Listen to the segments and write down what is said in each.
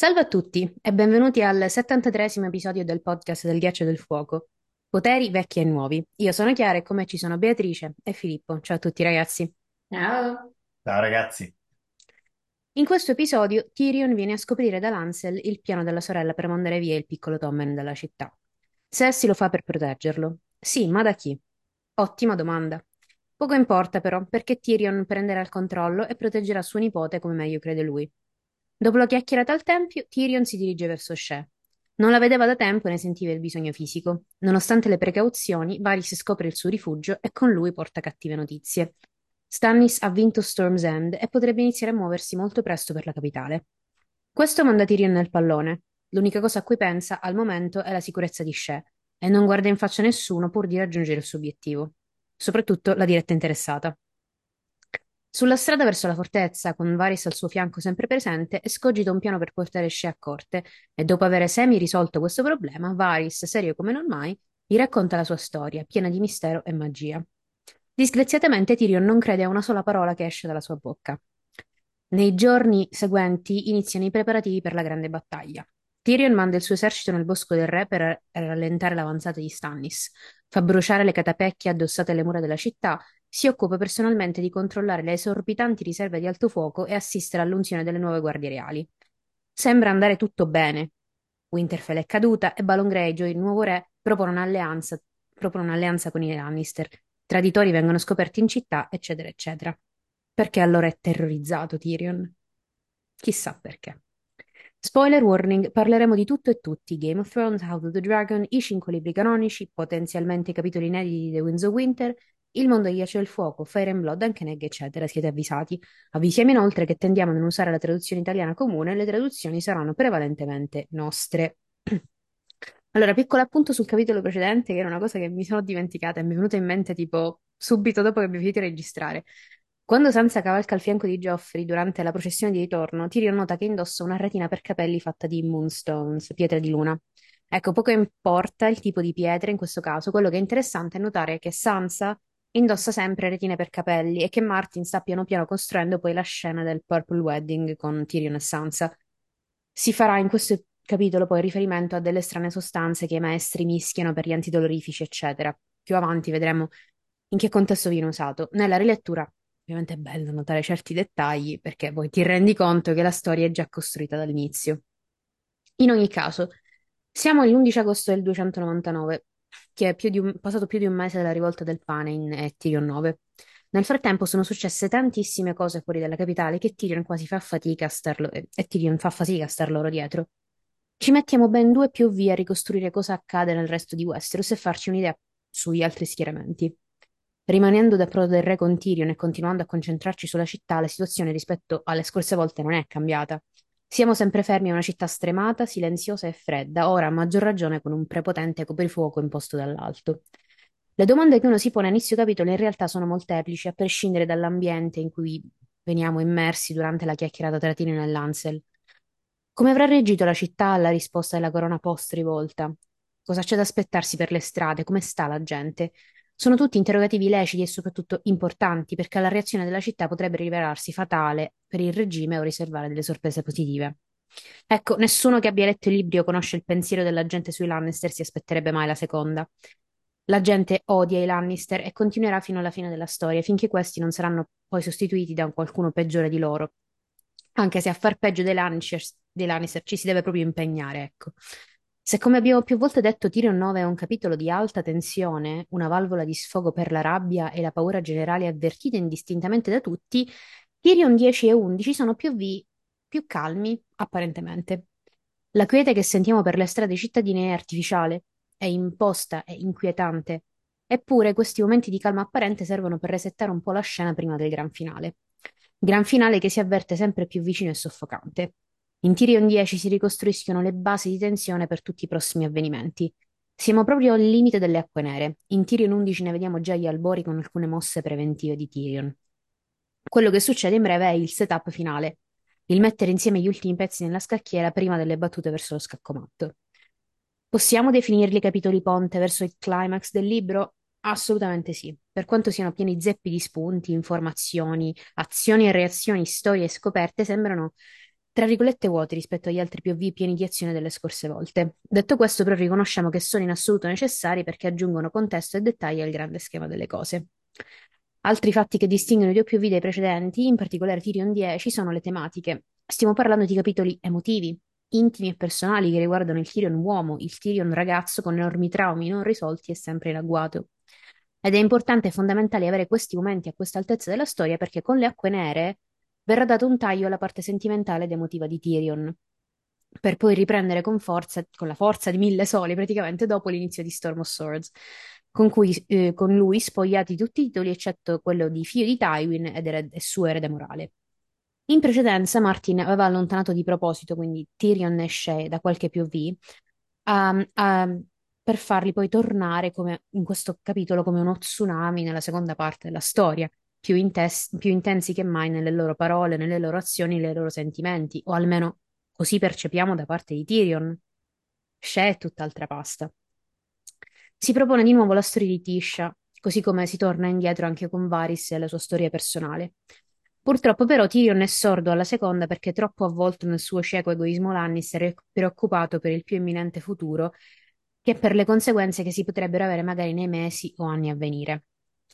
Salve a tutti e benvenuti al 73esimo episodio del podcast del Ghiaccio del Fuoco. Poteri vecchi e nuovi. Io sono Chiara e con me ci sono Beatrice e Filippo. Ciao a tutti ragazzi. Ciao. Ciao ragazzi, In questo episodio Tyrion viene a scoprire da Lancel il piano della sorella per mandare via il piccolo Tommen dalla città. Cersei lo fa per proteggerlo. Sì, ma da chi? Ottima domanda. Poco importa però, perché Tyrion prenderà il controllo e proteggerà suo nipote come meglio crede lui. Dopo la chiacchierata al tempio, Tyrion si dirige verso Shea. Non la vedeva da tempo e ne sentiva il bisogno fisico. Nonostante le precauzioni, Varys scopre il suo rifugio e con lui porta cattive notizie. Stannis ha vinto Storm's End e potrebbe iniziare a muoversi molto presto per la capitale. Questo manda Tyrion nel pallone. L'unica cosa a cui pensa al momento è la sicurezza di Shea e non guarda in faccia nessuno pur di raggiungere il suo obiettivo, soprattutto la diretta interessata. Sulla strada verso la fortezza, con Varys al suo fianco sempre presente, escogita un piano per portare Shea a corte e dopo aver semi risolto questo problema, Varys, serio come non mai, gli racconta la sua storia, piena di mistero e magia. Disgraziatamente Tyrion non crede a una sola parola che esce dalla sua bocca. Nei giorni seguenti iniziano i preparativi per la grande battaglia. Tyrion manda il suo esercito nel bosco del re per rallentare l'avanzata di Stannis, fa bruciare le catapecchie addossate alle mura della città, si occupa personalmente di controllare le esorbitanti riserve di alto fuoco e assistere all'unzione delle nuove guardie reali. Sembra andare tutto bene. Winterfell è caduta e Balon Greyjoy, il nuovo re, propone un'alleanza, propone un'alleanza con i Lannister. Traditori vengono scoperti in città, eccetera, eccetera. Perché allora è terrorizzato Tyrion? Chissà perché. Spoiler warning, parleremo di tutto e tutti, Game of Thrones, House of the Dragon, i cinque libri canonici, potenzialmente i capitoli inediti di The Winds of Winter, il mondo Ghiaccio del Fuoco, Fire and Blood, anche Negg, eccetera, siete avvisati. Avvisiamo inoltre che tendiamo a non usare la traduzione italiana comune, le traduzioni saranno prevalentemente nostre. Allora, piccolo appunto sul capitolo precedente, che era una cosa che mi sono dimenticata e mi è venuta in mente tipo subito dopo che abbiamo finito di registrare. Quando Sansa cavalca al fianco di Joffrey durante la processione di ritorno, Tyrion nota che indossa una retina per capelli fatta di moonstones, pietre di luna. Ecco, poco importa il tipo di pietre in questo caso, quello che è interessante è notare che Sansa indossa sempre retine per capelli e che Martin sta piano piano costruendo poi la scena del Purple Wedding con Tyrion e Sansa. Si farà in questo capitolo poi riferimento a delle strane sostanze che i maestri mischiano per gli antidolorifici, eccetera. Più avanti vedremo in che contesto viene usato. Nella rilettura ovviamente è bello notare certi dettagli perché poi ti rendi conto che la storia è già costruita dall'inizio. In ogni caso, siamo all'11 agosto del 299, che è più un- passato più di un mese dalla rivolta del pane in eh, Tyrion 9. Nel frattempo sono successe tantissime cose fuori dalla capitale che Tyrion quasi fa fatica a star lo- e Tyrion fa fatica a star loro dietro. Ci mettiamo ben due POV a ricostruire cosa accade nel resto di Westeros e farci un'idea sugli altri schieramenti. Rimanendo da Prodo del Re con Tyrion e continuando a concentrarci sulla città, la situazione rispetto alle scorse volte non è cambiata. Siamo sempre fermi a una città stremata, silenziosa e fredda, ora a maggior ragione con un prepotente coprifuoco imposto dall'alto. Le domande che uno si pone a inizio capitolo in realtà sono molteplici, a prescindere dall'ambiente in cui veniamo immersi durante la chiacchierata tra Tyrion e Lancel. Come avrà reagito la città alla risposta della corona post-rivolta? Cosa c'è da aspettarsi per le strade? Come sta la gente? Sono tutti interrogativi leciti e soprattutto importanti perché la reazione della città potrebbe rivelarsi fatale per il regime o riservare delle sorprese positive. Ecco, nessuno che abbia letto il libro o conosce il pensiero della gente sui Lannister si aspetterebbe mai la seconda. La gente odia i Lannister e continuerà fino alla fine della storia, finché questi non saranno poi sostituiti da qualcuno peggiore di loro. Anche se a far peggio dei Lannister, dei Lannister ci si deve proprio impegnare, ecco. Se, come abbiamo più volte detto, Tyrion 9 è un capitolo di alta tensione, una valvola di sfogo per la rabbia e la paura generale avvertite indistintamente da tutti, Tyrion 10 e 11 sono POV più calmi, apparentemente. La quiete che sentiamo per le strade cittadine è artificiale, è imposta, è inquietante. Eppure questi momenti di calma apparente servono per resettare un po' la scena prima del gran finale. Gran finale che si avverte sempre più vicino e soffocante. In Tyrion 10 si ricostruiscono le basi di tensione per tutti i prossimi avvenimenti. Siamo proprio al limite delle acque nere. In Tyrion 11 ne vediamo già gli albori con alcune mosse preventive di Tyrion. Quello che succede in breve è il setup finale, il mettere insieme gli ultimi pezzi nella scacchiera prima delle battute verso lo scaccomatto. Possiamo definirli capitoli ponte verso il climax del libro? Assolutamente sì, per quanto siano pieni zeppi di spunti, informazioni, azioni e reazioni, storie e scoperte, sembrano tra virgolette vuoti rispetto agli altri POV pieni di azione delle scorse volte. Detto questo, però, riconosciamo che sono in assoluto necessari perché aggiungono contesto e dettagli al grande schema delle cose. Altri fatti che distinguono i POV dai precedenti, in particolare Tyrion 10, sono le tematiche. Stiamo parlando di capitoli emotivi, intimi e personali che riguardano il Tyrion uomo, il Tyrion ragazzo con enormi traumi non risolti e sempre in agguato. Ed è importante e fondamentale avere questi momenti a questa altezza della storia perché con le acque nere verrà dato un taglio alla parte sentimentale ed emotiva di Tyrion, per poi riprendere con forza, con la forza di mille soli, praticamente dopo l'inizio di Storm of Swords, con, cui, eh, con lui spogliati tutti i titoli eccetto quello di figlio di Tywin ed erede, e suo erede morale. In precedenza Martin aveva allontanato di proposito, quindi Tyrion e Shae, da qualche POV, um, um, per farli poi tornare come, in questo capitolo come uno tsunami nella seconda parte della storia, più, intes- più intensi che mai nelle loro parole, nelle loro azioni, nei loro sentimenti, o almeno così percepiamo da parte di Tyrion. Shae è tutt'altra pasta. Si propone di nuovo la storia di Tisha, così come si torna indietro anche con Varys e la sua storia personale. Purtroppo però Tyrion è sordo alla seconda perché troppo avvolto nel suo cieco egoismo Lannister è preoccupato per il più imminente futuro che per le conseguenze che si potrebbero avere magari nei mesi o anni a venire.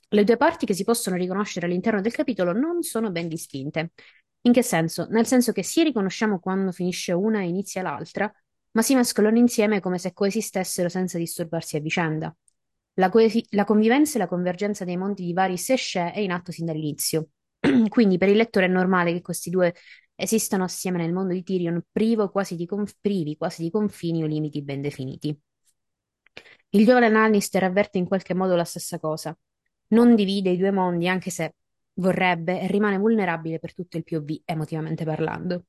Le due parti che si possono riconoscere all'interno del capitolo non sono ben distinte. In che senso? Nel senso che sì riconosciamo quando finisce una e inizia l'altra, ma si mescolano insieme come se coesistessero senza disturbarsi a vicenda. La, coesi- la convivenza e la convergenza dei mondi di Varys e Shea è in atto sin dall'inizio. Quindi per il lettore è normale che questi due esistano assieme nel mondo di Tyrion, quasi di conf- privi quasi di confini o limiti ben definiti. Il giovane Lannister avverte in qualche modo la stessa cosa. Non divide i due mondi, anche se vorrebbe, rimane vulnerabile per tutto il POV, emotivamente parlando.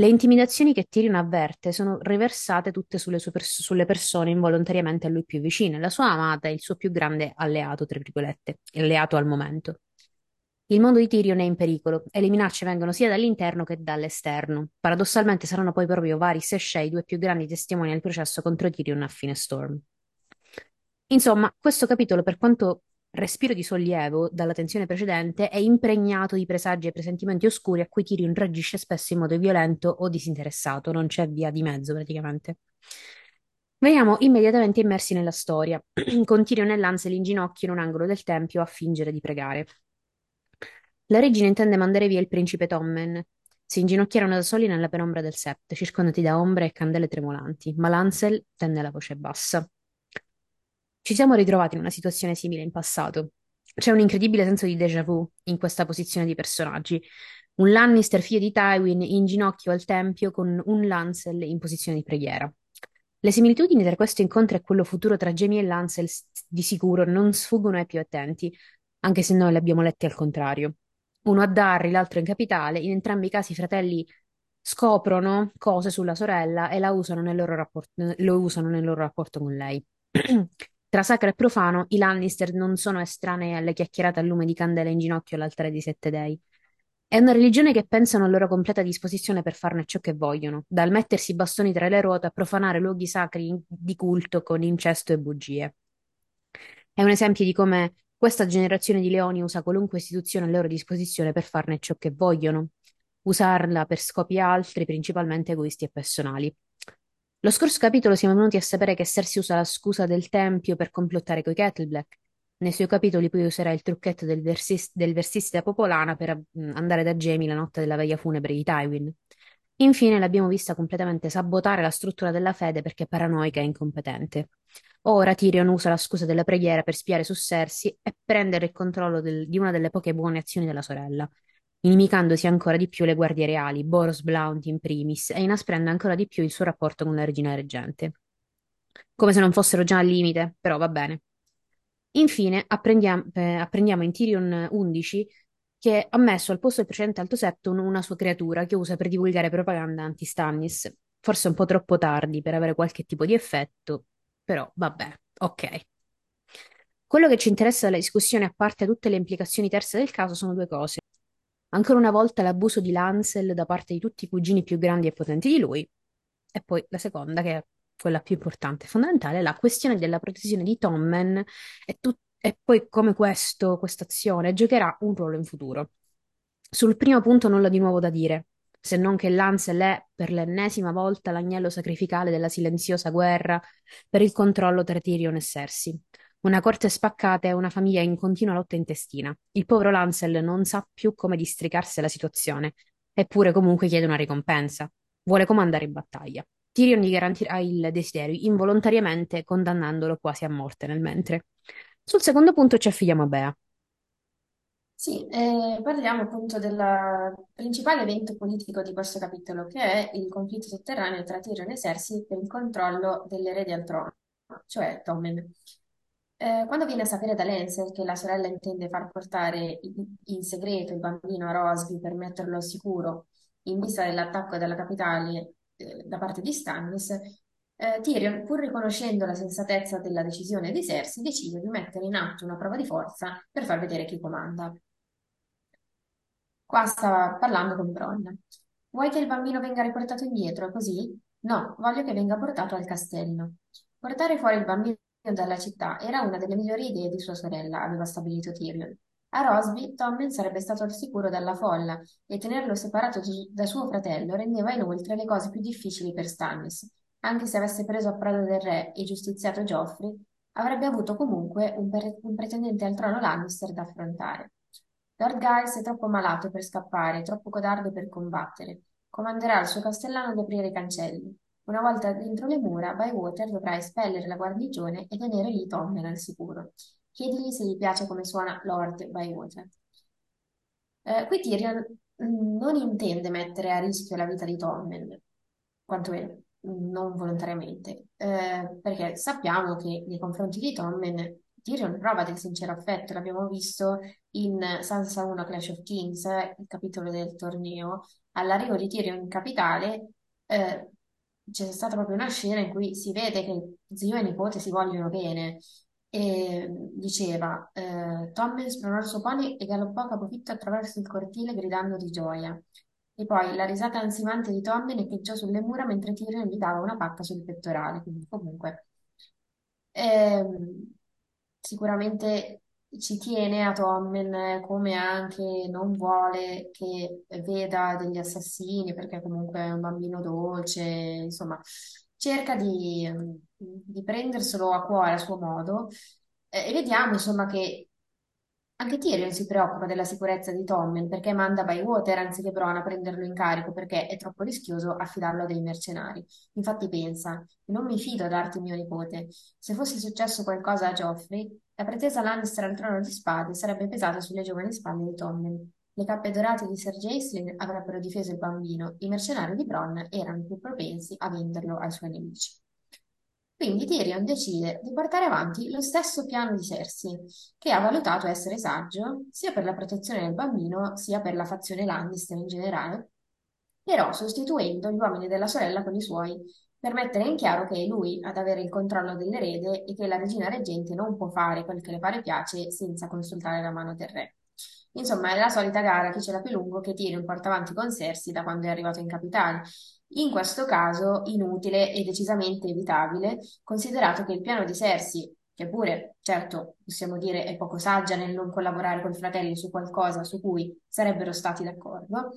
Le intimidazioni che Tyrion avverte sono riversate tutte sulle, pers- sulle persone involontariamente a lui più vicine, la sua amata e il suo più grande alleato, tra virgolette, alleato al momento. Il mondo di Tyrion è in pericolo e le minacce vengono sia dall'interno che dall'esterno. Paradossalmente saranno poi proprio Varys e Shae i due più grandi testimoni del processo contro Tyrion a fine Storm. Insomma, questo capitolo, per quanto respiro di sollievo dalla tensione precedente, è impregnato di presagi e presentimenti oscuri a cui Tyrion reagisce spesso in modo violento o disinteressato, non c'è via di mezzo praticamente. Veniamo immediatamente immersi nella storia, con Tyrion e Lancel in ginocchio in un angolo del tempio a fingere di pregare. La regina intende mandare via il principe Tommen. Si inginocchiarono da soli nella penombra del Sept, circondati da ombre e candele tremolanti, ma Lancel tenne la voce bassa. Ci siamo ritrovati in una situazione simile in passato. C'è un incredibile senso di déjà vu in questa posizione di personaggi. Un Lannister figlio di Tywin in ginocchio al tempio con un Lancel in posizione di preghiera. Le similitudini tra questo incontro e quello futuro tra Jamie e Lancel di sicuro non sfuggono ai più attenti, anche se noi le abbiamo lette al contrario. Uno a Darry, l'altro in capitale, in entrambi i casi i fratelli scoprono cose sulla sorella e usano rapporto, lo usano nel loro rapporto con lei. Tra sacro e profano, i Lannister non sono estranei alle chiacchierate a lume di candela in ginocchio all'altare di sette dei. È una religione che pensano a loro completa disposizione per farne ciò che vogliono, dal mettersi i bastoni tra le ruote a profanare luoghi sacri di culto con incesto e bugie. È un esempio di come questa generazione di leoni usa qualunque istituzione a loro disposizione per farne ciò che vogliono, usarla per scopi altri, principalmente egoisti e personali. Lo scorso capitolo siamo venuti a sapere che Cersei usa la scusa del tempio per complottare coi Kettleblack. Nei suoi capitoli poi userà il trucchetto del, versis- del versista popolana per mm, andare da Jamie la notte della veglia funebre di Tywin. Infine l'abbiamo vista completamente sabotare la struttura della fede perché è paranoica e incompetente. Ora Tyrion usa la scusa della preghiera per spiare su Cersei e prendere il controllo del- di una delle poche buone azioni della sorella inimicandosi ancora di più le guardie reali, Boros Blount in primis, e inasprendo ancora di più il suo rapporto con la regina reggente. Come se non fossero già al limite, però va bene. Infine, apprendiamo, eh, apprendiamo in Tyrion 11 che ha messo al posto del precedente Alto Septon una sua creatura che usa per divulgare propaganda anti-Stannis. Forse un po' troppo tardi per avere qualche tipo di effetto, però vabbè, ok. Quello che ci interessa dalla discussione, a parte tutte le implicazioni terze del caso, sono due cose. Ancora una volta l'abuso di Lancel da parte di tutti i cugini più grandi e potenti di lui. E poi la seconda, che è quella più importante e fondamentale, la questione della protezione di Tommen e, e poi come questa azione giocherà un ruolo in futuro. Sul primo punto nulla di nuovo da dire. se non che Lancel è per l'ennesima volta l'agnello sacrificale della silenziosa guerra per il controllo tra Tyrion e Cersei. Una corte spaccata e una famiglia in continua lotta intestina. Il povero Lancel non sa più come districarsi la situazione, eppure comunque chiede una ricompensa. Vuole comandare in battaglia. Tyrion gli garantirà il desiderio, involontariamente condannandolo quasi a morte nel mentre. Sul secondo punto ci affidiamo a Bea. Sì, eh, parliamo appunto del principale evento politico di questo capitolo, che è il conflitto sotterraneo tra Tyrion e Cersei per il controllo dell'erede al trono, cioè Tommen. Eh, quando viene a sapere da Lancel che la sorella intende far portare in, in segreto il bambino a Rosby per metterlo al sicuro in vista dell'attacco della capitale eh, da parte di Stannis, eh, Tyrion, pur riconoscendo la sensatezza della decisione di Cersei, decide di mettere in atto una prova di forza per far vedere chi comanda. Qua stava parlando con Bronn. Vuoi che il bambino venga riportato indietro, così? No, voglio che venga portato al castello. Portare fuori il bambino dalla città era una delle migliori idee di sua sorella, aveva stabilito Tyrion. A Rosby, Tommen sarebbe stato al sicuro dalla folla e tenerlo separato da suo fratello rendeva inoltre le cose più difficili per Stannis. Anche se avesse preso a prado del re e giustiziato Geoffrey, avrebbe avuto comunque un, pre- un pretendente al trono Lannister da affrontare. Lord Giles è troppo malato per scappare, troppo codardo per combattere. Comanderà il suo castellano ad aprire i cancelli. Una volta dentro le mura, Bywater dovrà espellere la guarnigione e tenere lì Tommen al sicuro. Chiedigli se gli piace come suona Lord Bywater. Eh, qui Tyrion mm, non intende mettere a rischio la vita di Tommen, quantomeno non volontariamente, eh, perché sappiamo che nei confronti di Tommen Tyrion prova del sincero affetto, l'abbiamo visto in Sansa 1 Clash of Kings, il capitolo del torneo. All'arrivo di Tyrion in capitale, eh, c'è stata proprio una scena in cui si vede che zio e nipote si vogliono bene e diceva, eh, Tommen spronò il suo pony e galoppò a capofitto attraverso il cortile gridando di gioia. E poi la risata ansimante di Tommen echeggiò sulle mura mentre Tyrion gli dava una pacca sul pettorale. Quindi comunque ehm, sicuramente ci tiene a Tommen come anche non vuole che veda degli assassini perché comunque è un bambino dolce, insomma, cerca di, di prenderselo a cuore a suo modo. E vediamo insomma che anche Tyrion si preoccupa della sicurezza di Tommen perché manda Bywater anziché Bronn a prenderlo in carico perché è troppo rischioso affidarlo a dei mercenari. Infatti pensa, non mi fido d'Arti mio nipote. Se fosse successo qualcosa a Geoffrey, la pretesa Lannister al trono di spade sarebbe pesata sulle giovani spalle di Tommen. Le cappe dorate di Ser Jacelyn avrebbero difeso il bambino, i mercenari di Bronn erano più propensi a venderlo ai suoi nemici. Quindi Tyrion decide di portare avanti lo stesso piano di Cersei, che ha valutato essere saggio sia per la protezione del bambino sia per la fazione Lannister in generale, però sostituendo gli uomini della sorella con i suoi, per mettere in chiaro che è lui ad avere il controllo dell'erede e che la regina reggente non può fare quel che le pare piace senza consultare la mano del re. Insomma, è la solita gara chi ce l'ha più lungo che Tyrion porta avanti con Cersei da quando è arrivato in capitale. In questo caso inutile e decisamente evitabile, considerato che il piano di Cersei, che pure, certo, possiamo dire è poco saggia nel non collaborare con i fratelli su qualcosa su cui sarebbero stati d'accordo,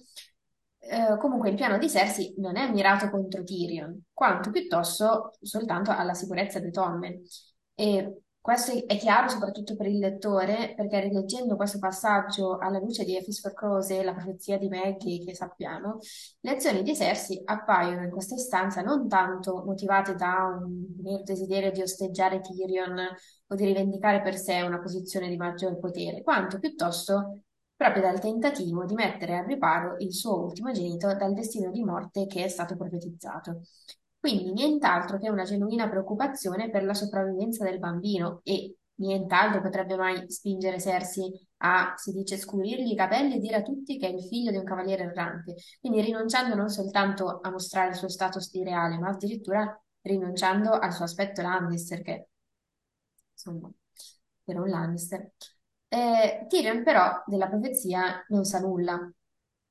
eh, comunque il piano di Cersei non è mirato contro Tyrion, quanto piuttosto soltanto alla sicurezza di Tommen. E questo è chiaro soprattutto per il lettore, perché rileggendo questo passaggio alla luce di Efis for Croce, la profezia di Maggie che sappiamo, le azioni di Cersei appaiono in questa istanza non tanto motivate da un mero desiderio di osteggiare Tyrion o di rivendicare per sé una posizione di maggior potere, quanto piuttosto proprio dal tentativo di mettere al riparo il suo ultimogenito dal destino di morte che è stato profetizzato. Quindi nient'altro che una genuina preoccupazione per la sopravvivenza del bambino e nient'altro potrebbe mai spingere Cersei a, si dice, scurirgli i capelli e dire a tutti che è il figlio di un cavaliere errante, quindi rinunciando non soltanto a mostrare il suo status di reale, ma addirittura rinunciando al suo aspetto Lannister, che insomma, per un Lannister. Eh, Tyrion però della profezia non sa nulla,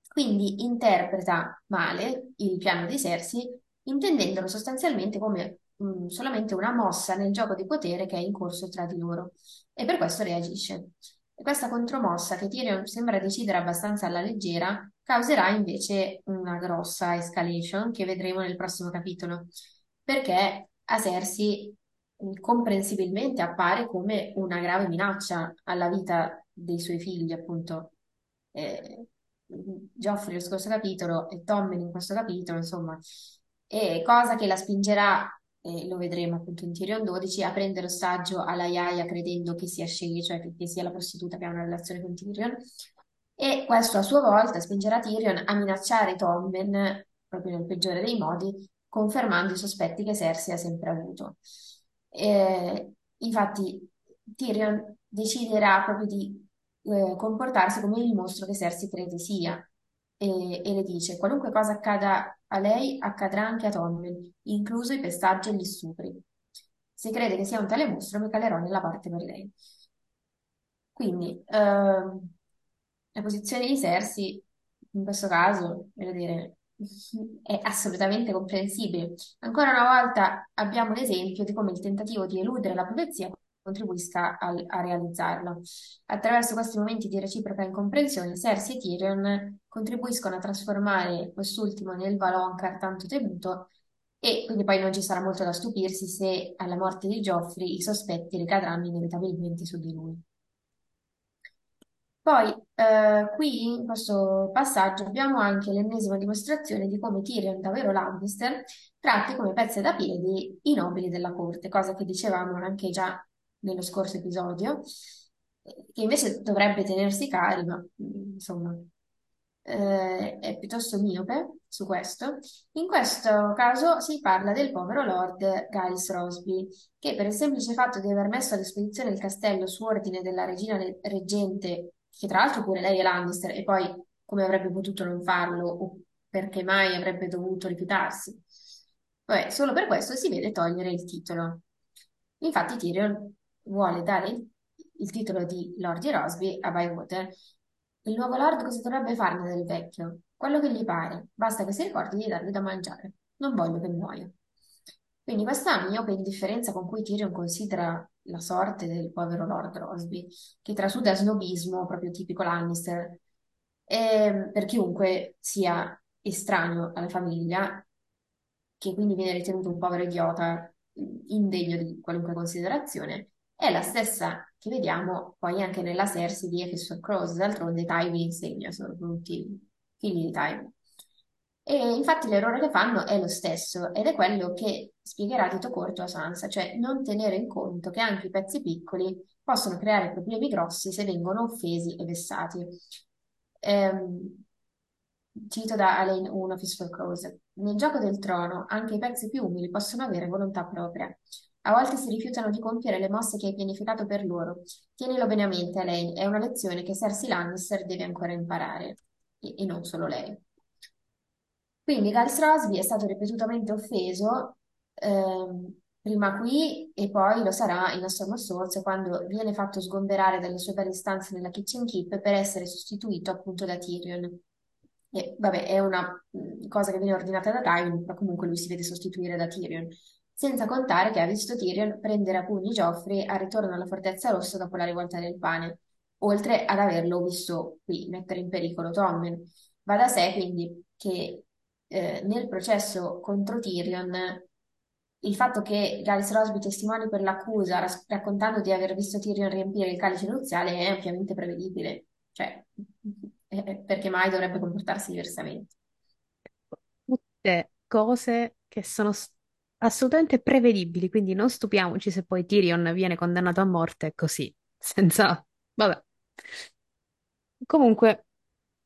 quindi interpreta male il piano di Cersei, intendendolo sostanzialmente come mh, solamente una mossa nel gioco di potere che è in corso tra di loro, e per questo reagisce. E questa contromossa, che Tyrion sembra decidere abbastanza alla leggera, causerà invece una grossa escalation che vedremo nel prossimo capitolo, perché a Cersei mh, comprensibilmente appare come una grave minaccia alla vita dei suoi figli, appunto. Eh, Joffrey nel scorso capitolo e Tommen in questo capitolo, insomma, e cosa che la spingerà, e lo vedremo appunto in Tyrion 12, a prendere ostaggio alla Yaya credendo che sia Shay, cioè che, che sia la prostituta che ha una relazione con Tyrion. E questo a sua volta spingerà Tyrion a minacciare Tommen, proprio nel peggiore dei modi, confermando i sospetti che Cersei ha sempre avuto. Eh, infatti, Tyrion deciderà proprio di eh, comportarsi come il mostro che Cersei crede sia e, e le dice: Qualunque cosa accada a lei, accadrà anche a Tommen, incluso i pestaggi e gli stupri. Se crede che sia un tale mostro, mi calerò nella parte per lei. Quindi, ehm, la posizione di Cersei, in questo caso, voglio dire, è assolutamente comprensibile. Ancora una volta abbiamo l'esempio di come il tentativo di eludere la profezia contribuisca al- a, realizzarla. Attraverso questi momenti di reciproca incomprensione, Cersei e Tyrion contribuiscono a trasformare quest'ultimo nel Valonqar tanto temuto e quindi poi non ci sarà molto da stupirsi se alla morte di Joffrey i sospetti ricadranno inevitabilmente su di lui. Poi, eh, qui in questo passaggio abbiamo anche l'ennesima dimostrazione di come Tyrion, davvero Lannister, tratti come pezze da piedi i nobili della corte, cosa che dicevamo anche già nello scorso episodio, eh, che invece dovrebbe tenersi cari, ma mm, insomma eh, è piuttosto miope su questo. In questo caso si parla del povero Lord Giles Rosby, che per il semplice fatto di aver messo a disposizione il castello su ordine della regina reggente, che tra l'altro pure lei è Lannister, e poi come avrebbe potuto non farlo, o perché mai avrebbe dovuto rifiutarsi. Vabbè, solo per questo si vede togliere il titolo. Infatti Tyrion vuole dare il, il titolo di Lord di Rosby a Bywater. Il nuovo Lord cosa dovrebbe farne del vecchio? Quello che gli pare, basta che si ricordi di dargli da mangiare. Non voglio che muoia. Quindi questa miope indifferenza con cui Tyrion considera la sorte del povero Lord Rosby, che trasuda snobismo proprio tipico Lannister, e per chiunque sia estraneo alla famiglia, che quindi viene ritenuto un povero idiota, indegno di qualunque considerazione, è la stessa che vediamo poi anche nella Cersei di Episode Cross, d'altronde Tywin insegna, sono tutti figli di Tywin. E infatti l'errore che fanno è lo stesso ed è quello che spiegherà Tito Corto a Sansa, cioè non tenere in conto che anche i pezzi piccoli possono creare problemi grossi se vengono offesi e vessati. Ehm, cito da Alain 1 Fistful Crows. Nel gioco del trono anche i pezzi più umili possono avere volontà propria. A volte si rifiutano di compiere le mosse che hai pianificato per loro. Tienilo bene a mente, Alain, è una lezione che Cersei Lannister deve ancora imparare, e, e non solo lei. Quindi Giles Rosby è stato ripetutamente offeso, ehm, prima qui e poi lo sarà in A of Swords quando viene fatto sgomberare dalle sue varie stanze nella Kitchen Keep per essere sostituito appunto da Tyrion. E, vabbè, è una mh, cosa che viene ordinata da Tywin, ma comunque lui si vede sostituire da Tyrion. Senza contare che ha visto Tyrion prendere a pugni Joffrey al ritorno alla Fortezza Rossa dopo la rivolta del pane, oltre ad averlo visto qui mettere in pericolo Tommen. Va da sé quindi che eh, nel processo contro Tyrion il fatto che Giles Rosby testimoni per l'accusa raccontando di aver visto Tyrion riempire il calice nuziale è ampiamente prevedibile, cioè eh, perché mai dovrebbe comportarsi diversamente. Tutte cose che sono assolutamente prevedibili, quindi non stupiamoci se poi Tyrion viene condannato a morte così, senza... Vabbè. Comunque,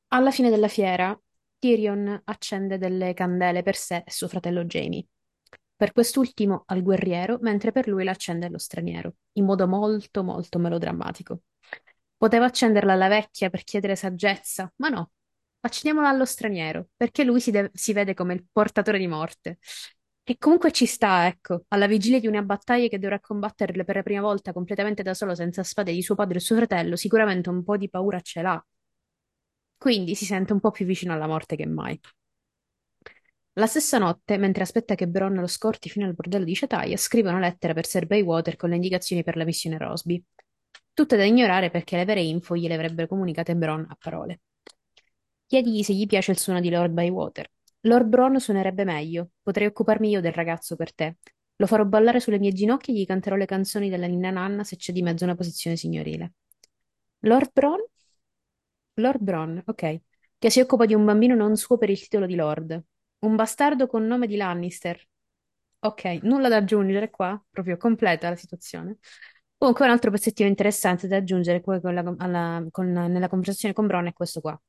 alla fine della fiera, Tyrion accende delle candele per sé e suo fratello Jaime. Per quest'ultimo al guerriero, mentre per lui l'accende allo straniero, in modo molto, molto melodrammatico. Poteva accenderla alla vecchia per chiedere saggezza, ma no, accendiamola allo straniero, perché lui si, si vede come il portatore di morte. E comunque ci sta, ecco, alla vigilia di una battaglia che dovrà combatterle per la prima volta completamente da solo, senza spade di suo padre e suo fratello, sicuramente un po' di paura ce l'ha. Quindi si sente un po' più vicino alla morte che mai. La stessa notte, mentre aspetta che Bronn lo scorti fino al bordello di Cetaia, scrive una lettera per Sir Baywater con le indicazioni per la missione Rosby. Tutte da ignorare perché le vere info gliele avrebbe comunicate Bronn a parole. Chiedigli se gli piace il suono di Lord Bywater. Lord Bron suonerebbe meglio. Potrei occuparmi io del ragazzo per te. Lo farò ballare sulle mie ginocchia e gli canterò le canzoni della ninna nanna se c'è di mezzo una posizione signorile. Lord Bron? Lord Bron, ok. Che si occupa di un bambino non suo per il titolo di Lord. Un bastardo con nome di Lannister. Ok, nulla da aggiungere qua, proprio completa la situazione. Comunque un altro pezzettino interessante da aggiungere poi con la- alla- con- nella conversazione con Bron è questo qua.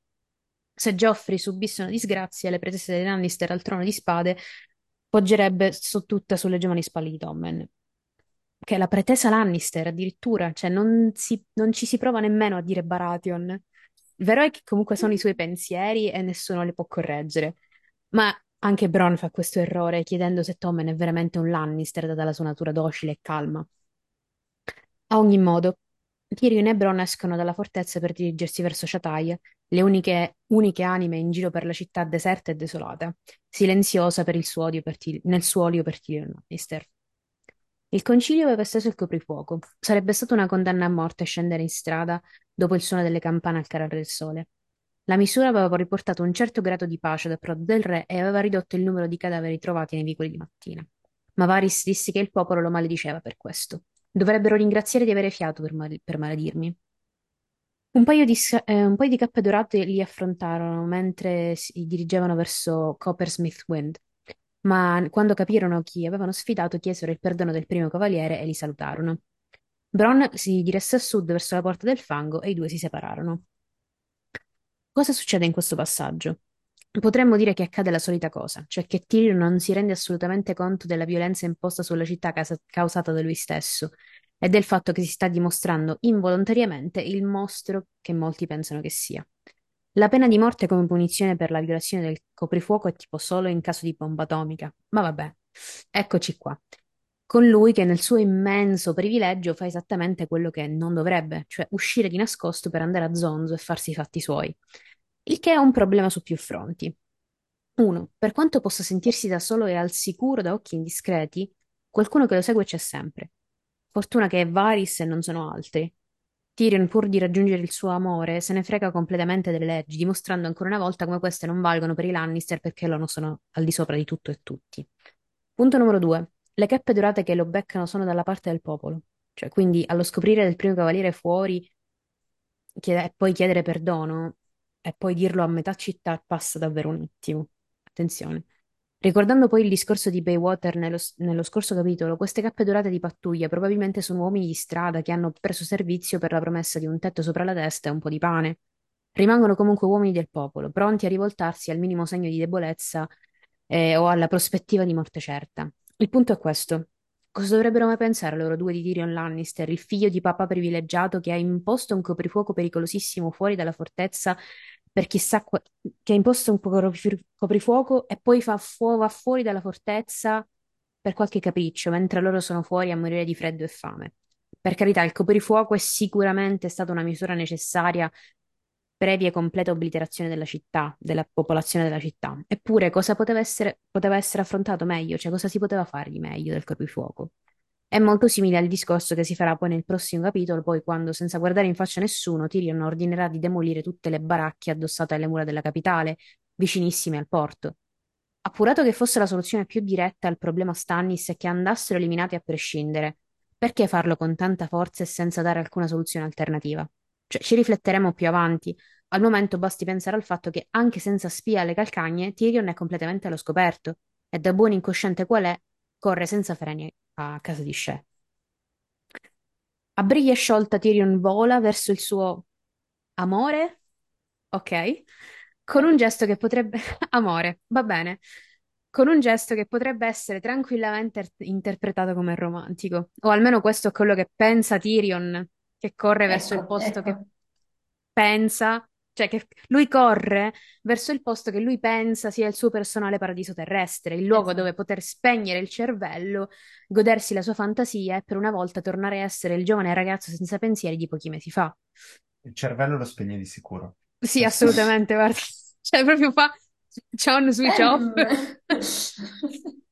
Se Joffrey subisse una disgrazia, le pretese dei Lannister al trono di spade poggerebbe su tutta sulle giovani spalle di Tommen. Che è la pretesa Lannister addirittura, cioè non, si- non ci si prova nemmeno a dire Baratheon. Il vero è che comunque sono i suoi pensieri e nessuno li può correggere. Ma anche Bronn fa questo errore chiedendo se Tommen è veramente un Lannister data la sua natura docile e calma. A ogni modo, Tyrion e Bronn escono dalla fortezza per dirigersi verso Chataia, le uniche, uniche anime in giro per la città deserta e desolata, silenziosa per il suo odio per Tyr- nel suo odio per Tyrion Lannister. Il concilio aveva esteso il coprifuoco. Sarebbe stata una condanna a morte scendere in strada dopo il suono delle campane al calare del sole. La misura aveva riportato un certo grado di pace da Prod del re e aveva ridotto il numero di cadaveri trovati nei vicoli di mattina. Ma Varys disse che il popolo lo malediceva per questo. Dovrebbero ringraziare di avere fiato per, mal- per maledirmi. Un paio di, eh, un paio di cappe dorate li affrontarono mentre si dirigevano verso Coppersmith Wind, ma quando capirono chi avevano sfidato chiesero il perdono del primo cavaliere e li salutarono. Bronn si diresse a sud verso la porta del fango e i due si separarono. Cosa succede in questo passaggio? Potremmo dire che accade la solita cosa, cioè che Tyrion non si rende assolutamente conto della violenza imposta sulla città casa- causata da lui stesso e del fatto che si sta dimostrando involontariamente il mostro che molti pensano che sia. La pena di morte come punizione per la violazione del coprifuoco è tipo solo in caso di bomba atomica. Ma vabbè, eccoci qua. Con lui che nel suo immenso privilegio fa esattamente quello che non dovrebbe, cioè uscire di nascosto per andare a zonzo e farsi i fatti suoi. Il che è un problema su più fronti. Uno, per quanto possa sentirsi da solo e al sicuro da occhi indiscreti, qualcuno che lo segue c'è sempre. Fortuna che è Varys e non sono altri. Tyrion, pur di raggiungere il suo amore, se ne frega completamente delle leggi, dimostrando ancora una volta come queste non valgono per i Lannister perché loro sono al di sopra di tutto e tutti. Punto numero due. Le cappe dorate che lo beccano sono dalla parte del popolo. Cioè, quindi, allo scoprire del primo cavaliere fuori chiede- e poi chiedere perdono e poi dirlo a metà città passa davvero un attimo. Attenzione. Ricordando poi il discorso di Baywater nello, nello scorso capitolo, queste cappe dorate di pattuglia probabilmente sono uomini di strada che hanno preso servizio per la promessa di un tetto sopra la testa e un po' di pane. Rimangono comunque uomini del popolo, pronti a rivoltarsi al minimo segno di debolezza eh, o alla prospettiva di morte certa. Il punto è questo. Cosa dovrebbero mai pensare loro due di Tyrion Lannister, il figlio di papà privilegiato che ha imposto un coprifuoco pericolosissimo fuori dalla fortezza per chissà qua- che ha imposto un copri- coprifuoco e poi fa fu- va fuori dalla fortezza per qualche capriccio, mentre loro sono fuori a morire di freddo e fame. Per carità, il coprifuoco è sicuramente stata una misura necessaria previa e completa obliterazione della città, della popolazione della città. Eppure, cosa poteva essere, poteva essere affrontato meglio? Cioè, cosa si poteva fare di meglio del coprifuoco? È molto simile al discorso che si farà poi nel prossimo capitolo, poi quando, senza guardare in faccia nessuno, Tyrion ordinerà di demolire tutte le baracche addossate alle mura della capitale, vicinissime al porto. Appurato che fosse la soluzione più diretta al problema Stannis e che andassero eliminati a prescindere, perché farlo con tanta forza e senza dare alcuna soluzione alternativa? Cioè, ci rifletteremo più avanti. Al momento basti pensare al fatto che, anche senza spia alle calcagne, Tyrion è completamente allo scoperto e, da buon incosciente qual è, corre senza freni a casa di Shea. A briglia sciolta Tyrion vola verso il suo amore, ok? Con un gesto che potrebbe... Amore, va bene. Con un gesto che potrebbe essere tranquillamente er- interpretato come romantico. O almeno questo è quello che pensa Tyrion, che corre verso il Ecco, posto che ecco, pensa, cioè che lui corre verso il posto che lui pensa sia il suo personale paradiso terrestre, il luogo dove esatto. poter spegnere il cervello, godersi la sua fantasia e per una volta tornare a essere il giovane ragazzo senza pensieri di pochi mesi fa. Il cervello lo spegne di sicuro. Sì, assolutamente, guarda. Cioè, proprio fa c'è un switch off.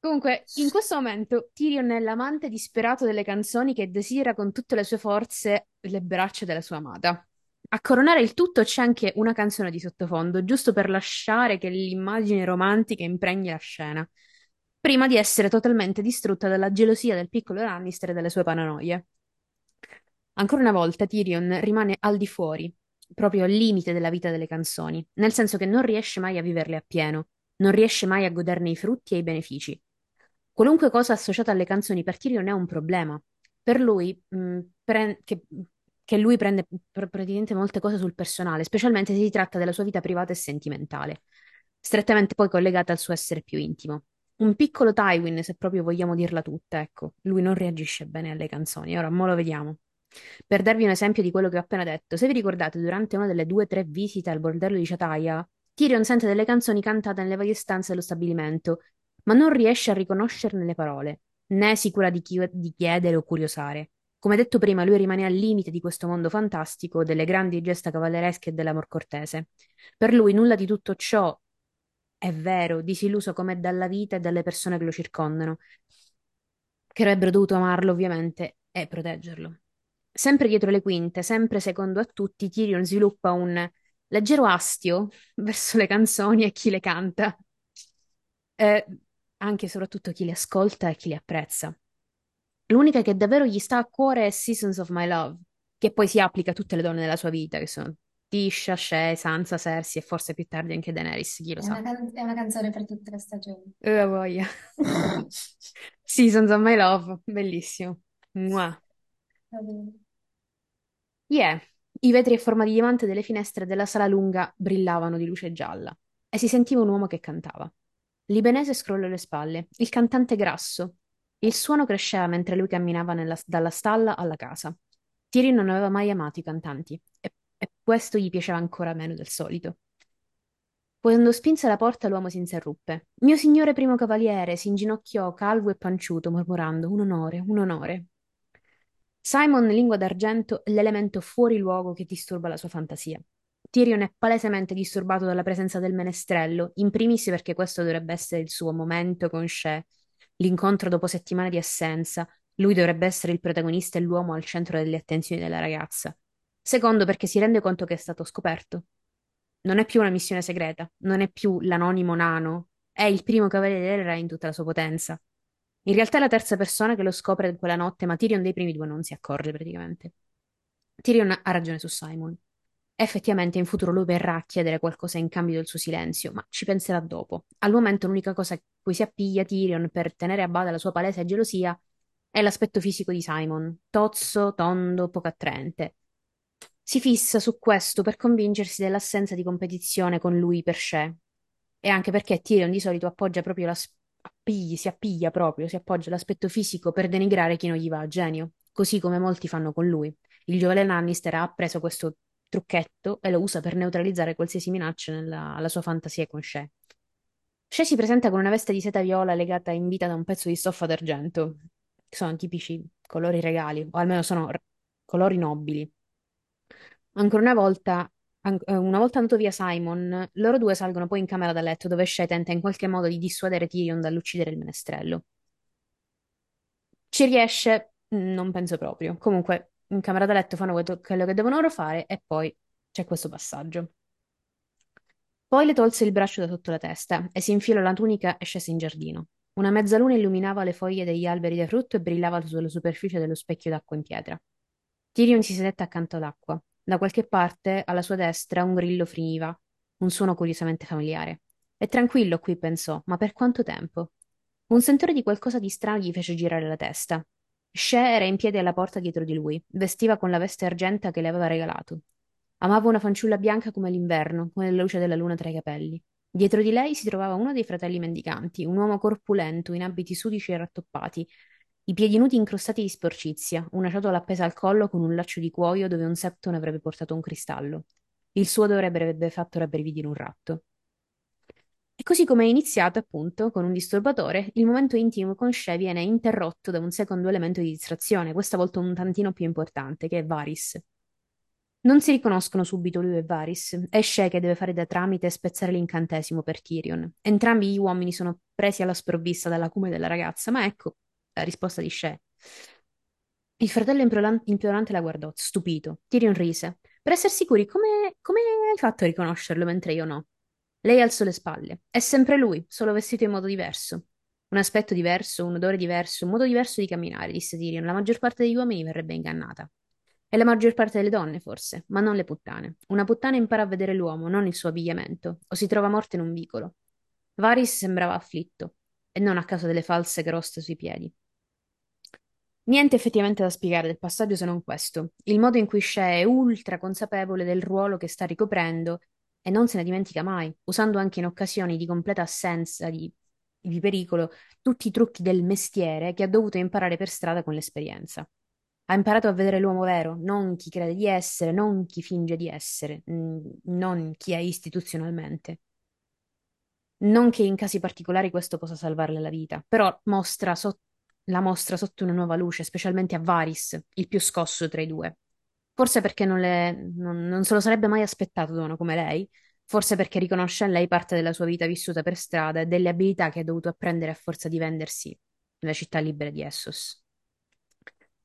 Comunque, in questo momento Tyrion è l'amante disperato delle canzoni che desidera con tutte le sue forze le braccia della sua amata. A coronare il tutto c'è anche una canzone di sottofondo, giusto per lasciare che l'immagine romantica impregni la scena, prima di essere totalmente distrutta dalla gelosia del piccolo Lannister e delle sue paranoie. Ancora una volta Tyrion rimane al di fuori, proprio al limite della vita delle canzoni, nel senso che non riesce mai a viverle appieno, non riesce mai a goderne i frutti e i benefici. Qualunque cosa associata alle canzoni per Tyrion è un problema. Per lui, mh, pre- che, che lui prende pr- praticamente molte cose sul personale, specialmente se si tratta della sua vita privata e sentimentale, strettamente poi collegata al suo essere più intimo. Un piccolo Tywin, se proprio vogliamo dirla tutta, ecco, lui non reagisce bene alle canzoni. Ora, mo lo vediamo. Per darvi un esempio di quello che ho appena detto, se vi ricordate, durante una delle due o tre visite al bordello di Ciataia, Tyrion sente delle canzoni cantate nelle varie stanze dello stabilimento, ma non riesce a riconoscerne le parole, né è sicura di, chi- di chiedere o curiosare. Come detto prima, lui rimane al limite di questo mondo fantastico, delle grandi gesta cavalleresche e dell'amor cortese. Per lui nulla di tutto ciò è vero, disilluso com'è dalla vita e dalle persone che lo circondano, che avrebbero dovuto amarlo ovviamente e proteggerlo. Sempre dietro le quinte, sempre secondo a tutti, Tyrion sviluppa un leggero astio verso le canzoni e chi le canta, e anche e soprattutto chi le ascolta e chi le apprezza. L'unica che davvero gli sta a cuore è Seasons of My Love, che poi si applica a tutte le donne della sua vita, che sono Tisha, Shae, Sansa, Cersei e forse più tardi anche Daenerys, chi lo È una, sa. can- è una canzone per tutte le stagioni. Eh, voglia. Seasons of My Love, bellissimo. Mua. Va bene. Yeah. I vetri a forma di diamante delle finestre della sala lunga brillavano di luce gialla e si sentiva un uomo che cantava. Libanese scrollò le spalle, il cantante grasso. Il suono cresceva mentre lui camminava nella- dalla stalla alla casa. Tyrion non aveva mai amato i cantanti e, e questo gli piaceva ancora meno del solito. Quando spinse la porta, l'uomo si interruppe. Mio signore primo cavaliere si inginocchiò calvo e panciuto, mormorando: Un onore, un onore. Simon, lingua d'argento, è l'elemento fuori luogo che disturba la sua fantasia. Tyrion è palesemente disturbato dalla presenza del menestrello, in primis perché questo dovrebbe essere il suo momento con Shea, l'incontro dopo settimane di assenza. Lui dovrebbe essere il protagonista e l'uomo al centro delle attenzioni della ragazza. Secondo, perché si rende conto che è stato scoperto. Non è più una missione segreta, non è più l'anonimo nano, è il primo cavaliere del re in tutta la sua potenza. In realtà è la terza persona che lo scopre quella notte, ma Tyrion dei primi due non si accorge praticamente. Tyrion ha ragione su Simon. Effettivamente in futuro lui verrà a chiedere qualcosa in cambio del suo silenzio, ma ci penserà dopo. Al momento l'unica cosa a cui si appiglia Tyrion per tenere a bada la sua palese gelosia è l'aspetto fisico di Simon, tozzo, tondo, poco attraente. Si fissa su questo per convincersi dell'assenza di competizione con lui per Shea. E anche perché Tyrion di solito appoggia proprio la, appigli, si appiglia proprio, si appoggia l'aspetto fisico per denigrare chi non gli va a genio, così come molti fanno con lui. Il giovane Lannister ha appreso questo trucchetto e lo usa per neutralizzare qualsiasi minaccia nella, alla sua fantasia con Shea. Shea si presenta con una veste di seta viola legata in vita da un pezzo di stoffa d'argento, che sono tipici colori regali, o almeno sono r- colori nobili. Ancora una volta, an- eh, una volta andato via Simon, loro due salgono poi in camera da letto dove Shea tenta in qualche modo di dissuadere Tyrion dall'uccidere il menestrello. Ci riesce? Non penso proprio. Comunque, in camera da letto fanno quello che devono loro fare e poi c'è questo passaggio. Poi le tolse il braccio da sotto la testa e si infilò la tunica e scese in giardino. Una mezzaluna illuminava le foglie degli alberi da frutto e brillava sulla superficie dello specchio d'acqua in pietra. Tyrion si sedette accanto all'acqua. Da qualche parte, alla sua destra, un grillo finiva, un suono curiosamente familiare. È tranquillo qui, pensò, ma per quanto tempo? Un sentore di qualcosa di strano gli fece girare la testa. Shea era in piedi alla porta dietro di lui, vestiva con la veste argenta che le aveva regalato. Amava una fanciulla bianca come l'inverno, con la luce della luna tra i capelli. Dietro di lei si trovava uno dei fratelli mendicanti, un uomo corpulento, in abiti sudici e rattoppati, i piedi nudi incrostati di sporcizia, una ciotola appesa al collo con un laccio di cuoio dove un septo ne avrebbe portato un cristallo. Il suo odore avrebbe fatto rabbrividire un ratto. E così come è iniziato, appunto, con un disturbatore, il momento intimo con Shea viene interrotto da un secondo elemento di distrazione, questa volta un tantino più importante, che è Varys. Non si riconoscono subito lui e Varys. È Shea che deve fare da tramite e spezzare l'incantesimo per Tyrion. Entrambi gli uomini sono presi alla sprovvista dall'acume della ragazza, ma ecco la risposta di Shea. Il fratello imploran- implorante la guardò, stupito. Tyrion rise. Per essere sicuri, come, come hai fatto a riconoscerlo mentre io no? Lei alzò le spalle. È sempre lui, solo vestito in modo diverso. Un aspetto diverso, un odore diverso, un modo diverso di camminare, disse Tyrion. La maggior parte degli uomini verrebbe ingannata. E la maggior parte delle donne, forse, ma non le puttane. Una puttana impara a vedere l'uomo, non il suo abbigliamento, o si trova morta in un vicolo. Varys sembrava afflitto, e non a causa delle false croste sui piedi. Niente effettivamente da spiegare del passaggio se non questo. Il modo in cui Shea è ultra consapevole del ruolo che sta ricoprendo e non se ne dimentica mai, usando anche in occasioni di completa assenza di, di pericolo tutti i trucchi del mestiere che ha dovuto imparare per strada con l'esperienza. Ha imparato a vedere l'uomo vero, non chi crede di essere, non chi finge di essere, non chi è istituzionalmente. Non che in casi particolari questo possa salvarle la vita, però mostra so- la mostra sotto una nuova luce, specialmente a Varys, il più scosso tra i due. Forse perché non, le- non- non se lo sarebbe mai aspettato da uno come lei, forse perché riconosce in lei parte della sua vita vissuta per strada e delle abilità che ha dovuto apprendere a forza di vendersi nella città libera di Essos.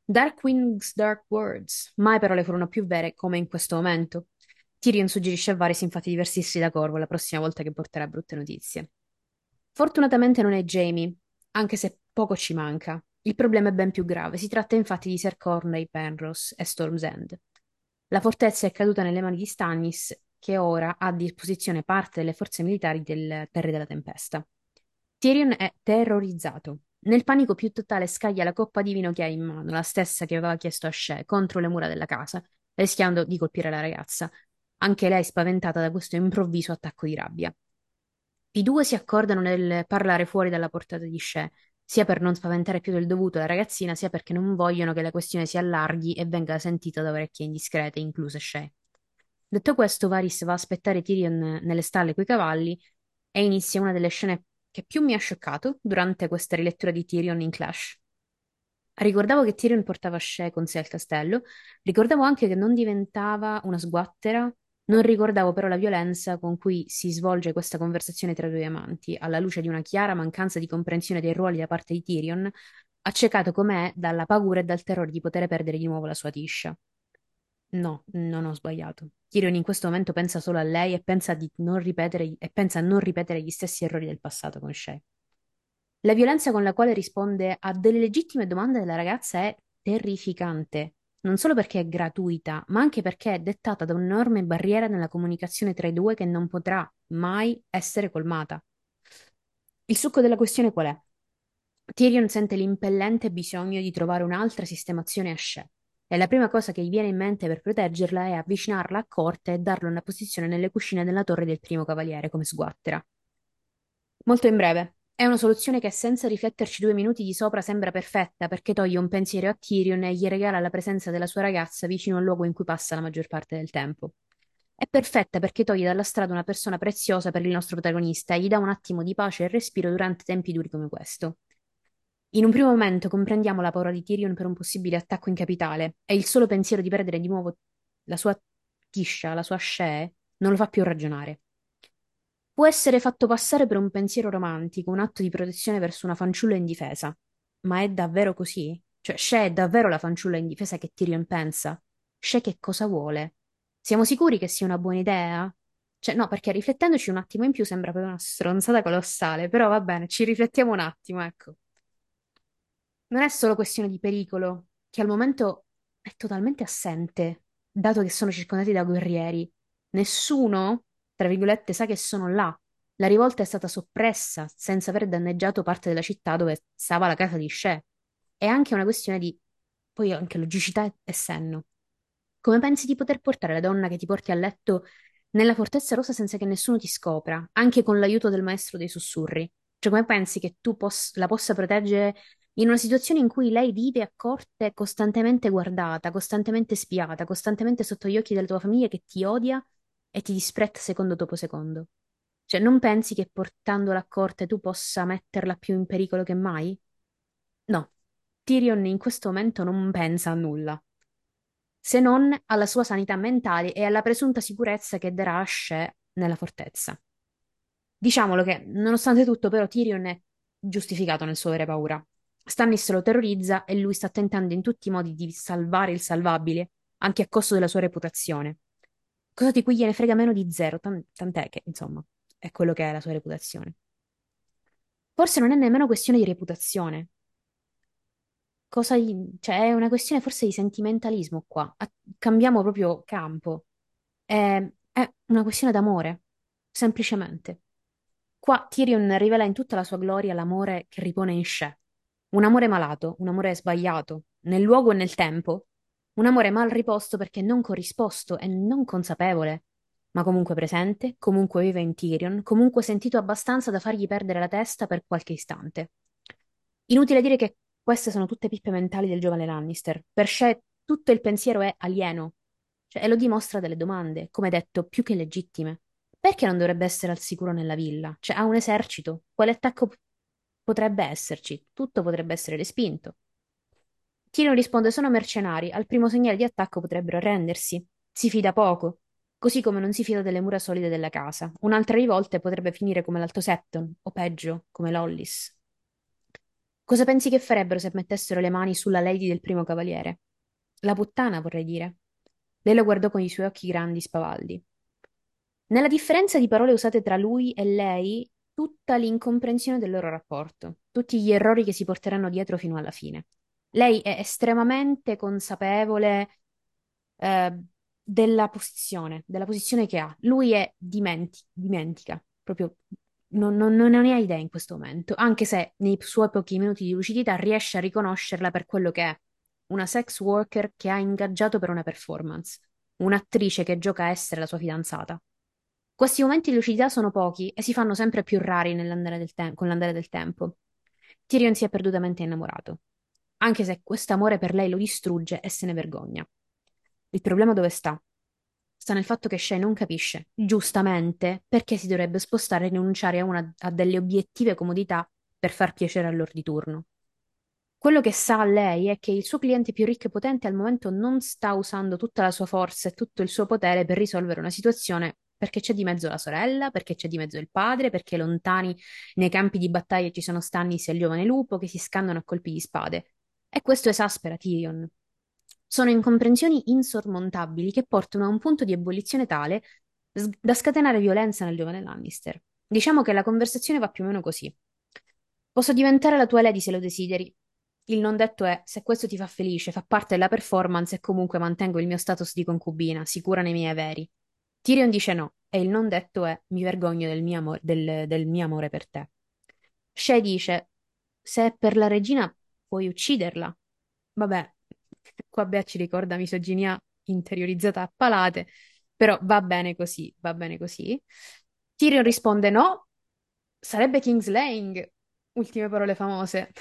Dark Wings, Dark Words. Mai parole furono più vere come in questo momento. Tyrion suggerisce a Varys infatti di vestirsi da corvo la prossima volta che porterà brutte notizie. Fortunatamente non è Jamie, anche se poco ci manca. Il problema è ben più grave. Si tratta infatti di Ser Corney, Penrose e Storm's End. La fortezza è caduta nelle mani di Stannis, che ora ha a disposizione parte delle forze militari del Terre della Tempesta. Tyrion è terrorizzato. Nel panico più totale scaglia la coppa di vino che ha in mano, la stessa che aveva chiesto a Shea, contro le mura della casa, rischiando di colpire la ragazza, anche lei spaventata da questo improvviso attacco di rabbia. I due si accordano nel parlare fuori dalla portata di Shea, sia per non spaventare più del dovuto la ragazzina, sia perché non vogliono che la questione si allarghi e venga sentita da orecchie indiscrete, incluse Shea. Detto questo, Varys va a aspettare Tyrion nelle stalle coi cavalli e inizia una delle scene che più mi ha scioccato durante questa rilettura di Tyrion in Clash. Ricordavo che Tyrion portava Shea con sé al castello, ricordavo anche che non diventava una sguattera, non ricordavo però la violenza con cui si svolge questa conversazione tra i due amanti, alla luce di una chiara mancanza di comprensione dei ruoli da parte di Tyrion, accecato com'è dalla paura e dal terrore di poter perdere di nuovo la sua tiscia. No, non ho sbagliato. Tyrion in questo momento pensa solo a lei e pensa, ripetere, e pensa a non ripetere gli stessi errori del passato con Shay. La violenza con la quale risponde a delle legittime domande della ragazza è terrificante, non solo perché è gratuita, ma anche perché è dettata da un'enorme barriera nella comunicazione tra i due che non potrà mai essere colmata. Il succo della questione qual è? Tyrion sente l'impellente bisogno di trovare un'altra sistemazione a Shea e la prima cosa che gli viene in mente per proteggerla è avvicinarla a corte e darle una posizione nelle cucine della torre del primo cavaliere come sguattera. Molto in breve, è una soluzione che senza rifletterci due minuti di sopra sembra perfetta perché toglie un pensiero a Tyrion e gli regala la presenza della sua ragazza vicino al luogo in cui passa la maggior parte del tempo. È perfetta perché toglie dalla strada una persona preziosa per il nostro protagonista e gli dà un attimo di pace e respiro durante tempi duri come questo. In un primo momento comprendiamo la paura di Tyrion per un possibile attacco in capitale e il solo pensiero di perdere di nuovo la sua tiscia, la sua scee, non lo fa più ragionare. Può essere fatto passare per un pensiero romantico, un atto di protezione verso una fanciulla indifesa. Ma è davvero così? Cioè, Shea è davvero la fanciulla indifesa che Tyrion pensa? Shea che cosa vuole? Siamo sicuri che sia una buona idea? Cioè, no, perché riflettendoci un attimo in più sembra proprio una stronzata colossale, però va bene, ci riflettiamo un attimo, ecco non è solo questione di pericolo, che al momento è totalmente assente, dato che sono circondati da guerrieri. Nessuno, tra virgolette, sa che sono là. La rivolta è stata soppressa senza aver danneggiato parte della città dove stava la casa di Shea. È anche una questione di, poi anche logicità e senno. Come pensi di poter portare la donna che ti porti a letto nella Fortezza Rosa senza che nessuno ti scopra, anche con l'aiuto del maestro dei sussurri? Cioè, come pensi che tu pos- la possa proteggere in una situazione in cui lei vive a corte costantemente guardata, costantemente spiata, costantemente sotto gli occhi della tua famiglia che ti odia e ti disprezza secondo dopo secondo. Cioè, non pensi che portandola a corte tu possa metterla più in pericolo che mai? No, Tyrion in questo momento non pensa a nulla, se non alla sua sanità mentale e alla presunta sicurezza che darà a nella fortezza. Diciamolo che, nonostante tutto, però, Tyrion è giustificato nel suo avere paura. Stannis lo terrorizza e lui sta tentando in tutti i modi di salvare il salvabile, anche a costo della sua reputazione. Cosa di cui gliene frega meno di zero, tan- tant'è che, insomma, è quello che è la sua reputazione. Forse non è nemmeno questione di reputazione, cosa gli- cioè è una questione forse di sentimentalismo qua. A- cambiamo proprio campo. È, è una questione d'amore, semplicemente. Qua Tyrion rivela in tutta la sua gloria l'amore che ripone in Sce. Un amore malato, un amore sbagliato, nel luogo e nel tempo. Un amore mal riposto perché non corrisposto e non consapevole, ma comunque presente, comunque vive in Tyrion, comunque sentito abbastanza da fargli perdere la testa per qualche istante. Inutile dire che queste sono tutte pippe mentali del giovane Lannister. Per Sce tutto il pensiero è alieno, cioè, e lo dimostra delle domande, come detto, più che legittime. Perché non dovrebbe essere al sicuro nella villa? Cioè, ha un esercito. Quale attacco potrebbe esserci? Tutto potrebbe essere respinto. Tyrion risponde: Sono mercenari. Al primo segnale di attacco potrebbero arrendersi. Si fida poco. Così come non si fida delle mura solide della casa. Un'altra di volte potrebbe finire come l'Alto Septon, o peggio, come Lollis. Cosa pensi che farebbero se mettessero le mani sulla lady del primo cavaliere? La puttana, vorrei dire. Lei lo guardò con i suoi occhi grandi spavaldi. Nella differenza di parole usate tra lui e lei, tutta l'incomprensione del loro rapporto, tutti gli errori che si porteranno dietro fino alla fine. Lei è estremamente consapevole, eh, della posizione, della posizione che ha. Lui è dimenti- dimentica, proprio non, non- non ne ha idea in questo momento, anche se nei suoi pochi minuti di lucidità riesce a riconoscerla per quello che è, una sex worker che ha ingaggiato per una performance, un'attrice che gioca a essere la sua fidanzata. Questi momenti di lucidità sono pochi e si fanno sempre più rari tem- con l'andare del tempo. Tyrion si è perdutamente innamorato, anche se quest'amore per lei lo distrugge e se ne vergogna. Il problema dove sta? Sta nel fatto che Shay non capisce, giustamente, perché si dovrebbe spostare e rinunciare a, una- a delle obiettive comodità per far piacere al lord di turno. Quello che sa lei è che il suo cliente più ricco e potente al momento non sta usando tutta la sua forza e tutto il suo potere per risolvere una situazione perché c'è di mezzo la sorella, perché c'è di mezzo il padre, perché lontani nei campi di battaglia ci sono Stannis e il giovane lupo che si scannano a colpi di spade. E questo esaspera Tyrion. Sono incomprensioni insormontabili che portano a un punto di ebollizione tale da scatenare violenza nel giovane Lannister. Diciamo che la conversazione va più o meno così. Posso diventare la tua lady se lo desideri. Il non detto è, se questo ti fa felice, fa parte della performance e comunque mantengo il mio status di concubina, sicura nei miei averi. Tyrion dice no, e il non detto è, mi vergogno del mio amore, del, del mio amore per te. Shay dice, se è per la regina, puoi ucciderla. Vabbè, qua Bea ci ricorda misoginia interiorizzata a palate, però va bene così, va bene così. Tyrion risponde no, sarebbe Kingslaying. Ultime parole famose.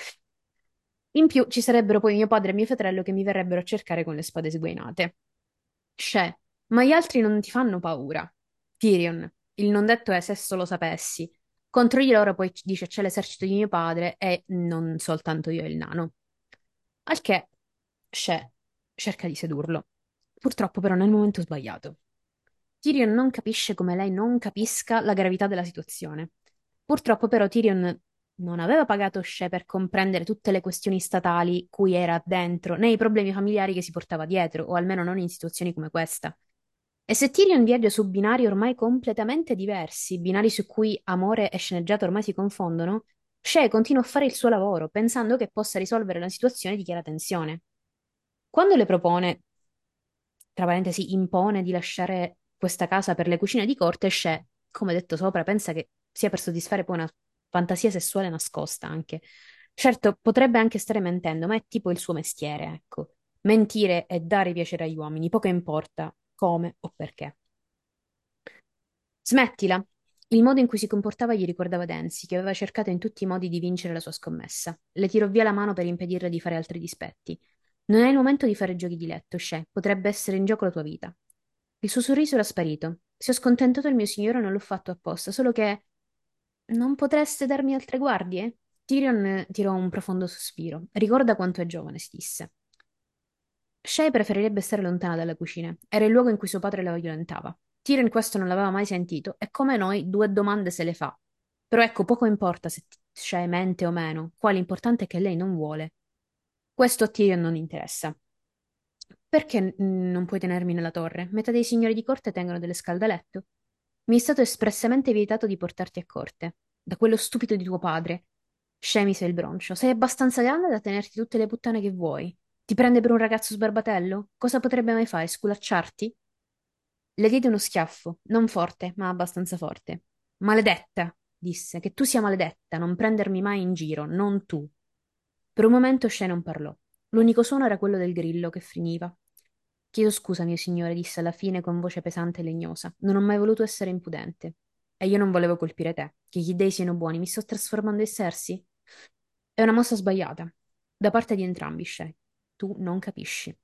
In più ci sarebbero poi mio padre e mio fratello che mi verrebbero a cercare con le spade sguainate. Sce, ma gli altri non ti fanno paura. Tyrion, il non detto è se solo sapessi. Contro di loro poi dice c'è l'esercito di mio padre e non soltanto io e il nano. Al che Sce cerca di sedurlo. Purtroppo però nel momento sbagliato. Tyrion non capisce come lei non capisca la gravità della situazione. Purtroppo però Tyrion non aveva pagato Sce per comprendere tutte le questioni statali cui era dentro, né i problemi familiari che si portava dietro, o almeno non in situazioni come questa. E se Tyrion viaggia su binari ormai completamente diversi, binari su cui amore e sceneggiato ormai si confondono, Sce continua a fare il suo lavoro, pensando che possa risolvere la situazione di chiara tensione. Quando le propone, tra parentesi, impone di lasciare questa casa per le cucine di corte, Sce, come detto sopra, pensa che sia per soddisfare poi una fantasia sessuale nascosta anche. Certo, potrebbe anche stare mentendo, ma è tipo il suo mestiere, ecco. Mentire e dare piacere agli uomini, poco importa come o perché. Smettila. Il modo in cui si comportava gli ricordava Dancy, che aveva cercato in tutti i modi di vincere la sua scommessa. Le tirò via la mano per impedirle di fare altri dispetti. Non è il momento di fare giochi di letto, Sce. Potrebbe essere in gioco la tua vita. Il suo sorriso era sparito. Se ho scontentato il mio signore non l'ho fatto apposta, solo che... Non potreste darmi altre guardie? Tyrion eh, tirò un profondo sospiro. Ricorda quanto è giovane, si disse. Shay preferirebbe stare lontana dalle cucine. Era il luogo in cui suo padre la violentava. Tyrion questo non l'aveva mai sentito e come noi due domande se le fa. Però ecco, poco importa se Shay mente o meno, qua l'importante è che lei non vuole. Questo a Tyrion non interessa. Perché non puoi tenermi nella torre? Metà dei signori di corte tengono delle scalde a letto. Mi è stato espressamente vietato di portarti a corte, da quello stupido di tuo padre. Scemise il broncio. Sei abbastanza grande da tenerti tutte le puttane che vuoi. Ti prende per un ragazzo sbarbatello? Cosa potrebbe mai fare? Sculacciarti? Le diede uno schiaffo, non forte, ma abbastanza forte. Maledetta, disse, che tu sia maledetta, non prendermi mai in giro, non tu. Per un momento Shay non parlò. L'unico suono era quello del grillo che finiva. Chiedo scusa, mio signore, disse alla fine con voce pesante e legnosa. Non ho mai voluto essere impudente. E io non volevo colpire te. Che gli dei siano buoni, mi sto trasformando in Sersi? È una mossa sbagliata. Da parte di entrambi, Shay. Tu non capisci.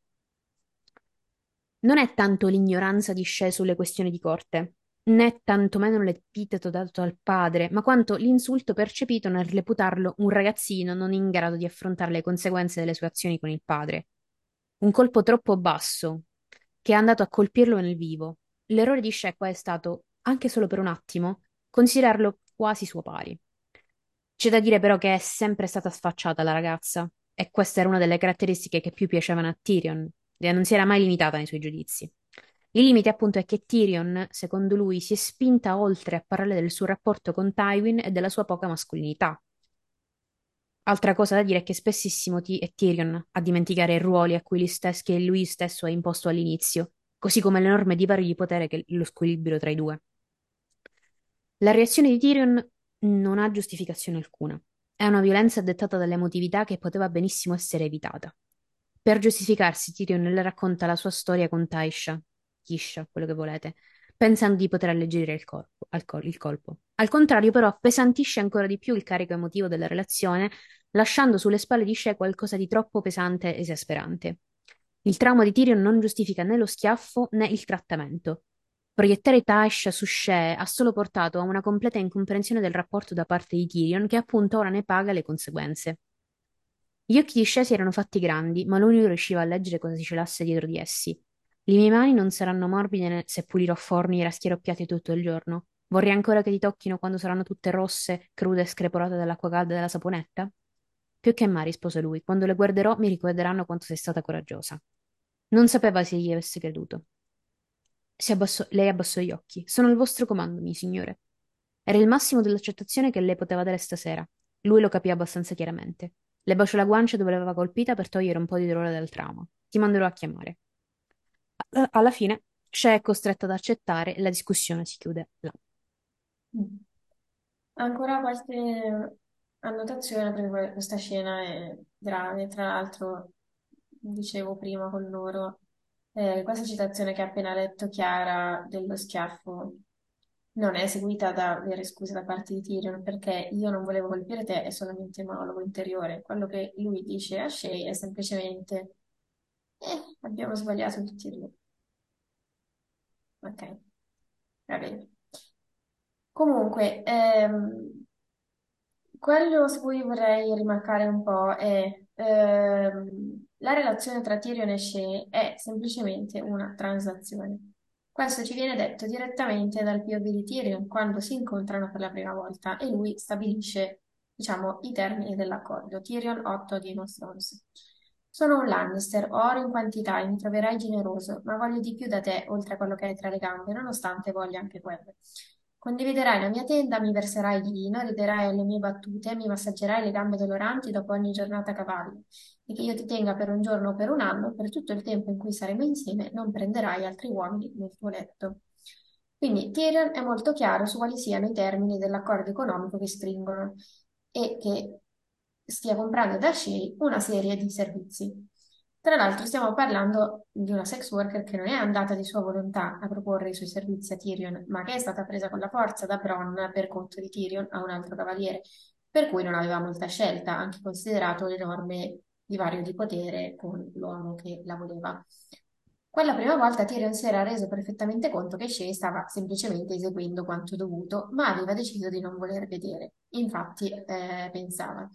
Non è tanto l'ignoranza di Shay sulle questioni di corte, né tantomeno l'epiteto dato al padre, ma quanto l'insulto percepito nel reputarlo un ragazzino non in grado di affrontare le conseguenze delle sue azioni con il padre. Un colpo troppo basso, che è andato a colpirlo nel vivo. L'errore di Shekwa è stato, anche solo per un attimo, considerarlo quasi suo pari. C'è da dire però che è sempre stata sfacciata la ragazza, e questa era una delle caratteristiche che più piacevano a Tyrion, e non si era mai limitata nei suoi giudizi. Il limite appunto è che Tyrion, secondo lui, si è spinta oltre a parlare del suo rapporto con Tywin e della sua poca mascolinità. Altra cosa da dire è che spessissimo ti- è Tyrion a dimenticare i ruoli a cui lui stesso, che lui stesso ha imposto all'inizio, così come l'enorme divario di potere che lo squilibrio tra i due. La reazione di Tyrion non ha giustificazione alcuna. È una violenza dettata dall'emotività che poteva benissimo essere evitata. Per giustificarsi, Tyrion le racconta la sua storia con Taisha, Kisha, quello che volete, pensando di poter alleggerire il, corpo- al col- il colpo. Al contrario, però, appesantisce ancora di più il carico emotivo della relazione, lasciando sulle spalle di Shea qualcosa di troppo pesante e esasperante. Il trauma di Tyrion non giustifica né lo schiaffo né il trattamento. Proiettare Taisha su Shea ha solo portato a una completa incomprensione del rapporto da parte di Tyrion, che appunto ora ne paga le conseguenze. Gli occhi di Shea si erano fatti grandi, ma lui non riusciva a leggere cosa si celasse dietro di essi. Le mie mani non saranno morbide se pulirò forni e raschi piatti tutto il giorno. Vorrei ancora che ti tocchino quando saranno tutte rosse, crude e screpolate dall'acqua calda dalla saponetta? Più che mai, rispose lui, quando le guarderò mi ricorderanno quanto sei stata coraggiosa. Non sapeva se gli avesse creduto. Abbassò- lei abbassò gli occhi. Sono al vostro comando, mio signore. Era il massimo dell'accettazione che lei poteva dare stasera. Lui lo capì abbastanza chiaramente. Le baciò la guancia dove l'aveva colpita per togliere un po' di dolore dal trauma. Ti manderò a chiamare. Alla alla fine, Shea è costretta ad accettare e la discussione si chiude là. Mm. Ancora qualche annotazione perché questa scena è grave. Tra l'altro, dicevo prima con loro, eh, questa citazione che ha appena letto Chiara dello schiaffo non è seguita da vere scuse da parte di Tyrion perché io non volevo colpire te, è solamente un monologo interiore. Quello che lui dice a Shay è semplicemente eh, abbiamo sbagliato tutti e due. Ok, va bene. Comunque, ehm, quello su cui vorrei rimarcare un po' è ehm, la relazione tra Tyrion e Shay è semplicemente una transazione. Questo ci viene detto direttamente dal POV di Tyrion quando si incontrano per la prima volta e lui stabilisce, diciamo, i termini dell'accordo. Tyrion 8 di Thrones. Sono un Lannister, oro in quantità e mi troverai generoso, ma voglio di più da te, oltre a quello che hai tra le gambe, nonostante voglia anche quello. Condividerai la mia tenda, mi verserai di vino, riderai alle mie battute, mi massaggerai le gambe doloranti dopo ogni giornata a cavallo. E che io ti tenga per un giorno o per un anno, per tutto il tempo in cui saremo insieme, non prenderai altri uomini nel tuo letto. Quindi Tyrion è molto chiaro su quali siano i termini dell'accordo economico che stringono e che stia comprando da Shay una serie di servizi. Tra l'altro stiamo parlando di una sex worker che non è andata di sua volontà a proporre i suoi servizi a Tyrion, ma che è stata presa con la forza da Bronn per conto di Tyrion a un altro cavaliere, per cui non aveva molta scelta, anche considerato l'enorme divario di potere con l'uomo che la voleva. Quella prima volta Tyrion si era reso perfettamente conto che Shay stava semplicemente eseguendo quanto dovuto, ma aveva deciso di non voler vedere. Infatti, eh, pensava.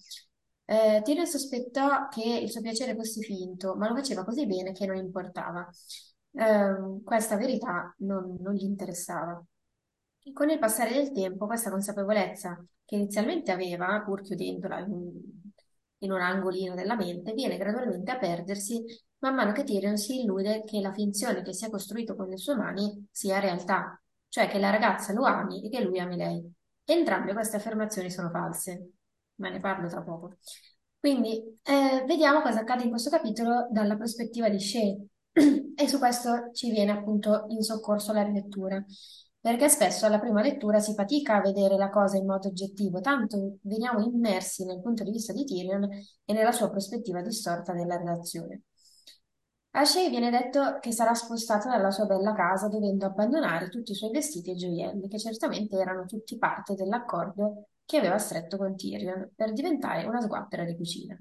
Eh, Tyrion sospettò che il suo piacere fosse finto, ma lo faceva così bene che non importava. Ehm, questa verità non, non gli interessava. E con il passare del tempo, questa consapevolezza che inizialmente aveva, pur chiudendola in un, in un angolino della mente, viene gradualmente a perdersi man mano che Tyrion si illude che la finzione che si è costruito con le sue mani sia realtà, cioè che la ragazza lo ami e che lui ami lei. Entrambe queste affermazioni sono false, ma ne parlo tra poco. Quindi eh, vediamo cosa accade in questo capitolo dalla prospettiva di Shea e su questo ci viene appunto in soccorso la rilettura, perché spesso alla prima lettura si fatica a vedere la cosa in modo oggettivo, tanto veniamo immersi nel punto di vista di Tyrion e nella sua prospettiva distorta della relazione. A Shea viene detto che sarà spostata dalla sua bella casa dovendo abbandonare tutti i suoi vestiti e gioielli, che certamente erano tutti parte dell'accordo che aveva stretto con Tyrion per diventare una sguattera di cucina.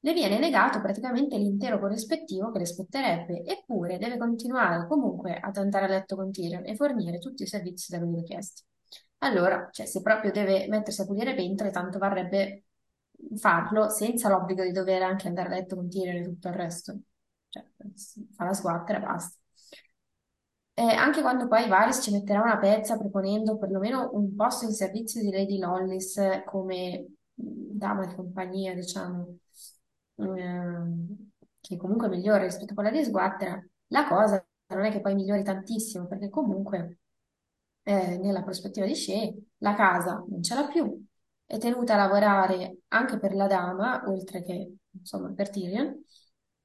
Le viene negato praticamente l'intero corrispettivo che le spetterebbe, eppure deve continuare comunque ad andare a letto con Tyrion e fornire tutti i servizi da lui richiesti. Allora, cioè, se proprio deve mettersi a pulire pentre, tanto varrebbe farlo senza l'obbligo di dover anche andare a letto con Tyrion e tutto il resto. Cioè, fa la sguattera e basta. Eh, anche quando poi Varys ci metterà una pezza proponendo perlomeno un posto in servizio di Lady Lollis come mh, dama di compagnia, diciamo, ehm, che comunque è migliore rispetto a quella di Sguattera, la cosa non è che poi migliori tantissimo, perché comunque eh, nella prospettiva di Shea la casa non ce l'ha più, è tenuta a lavorare anche per la dama, oltre che insomma per Tyrion,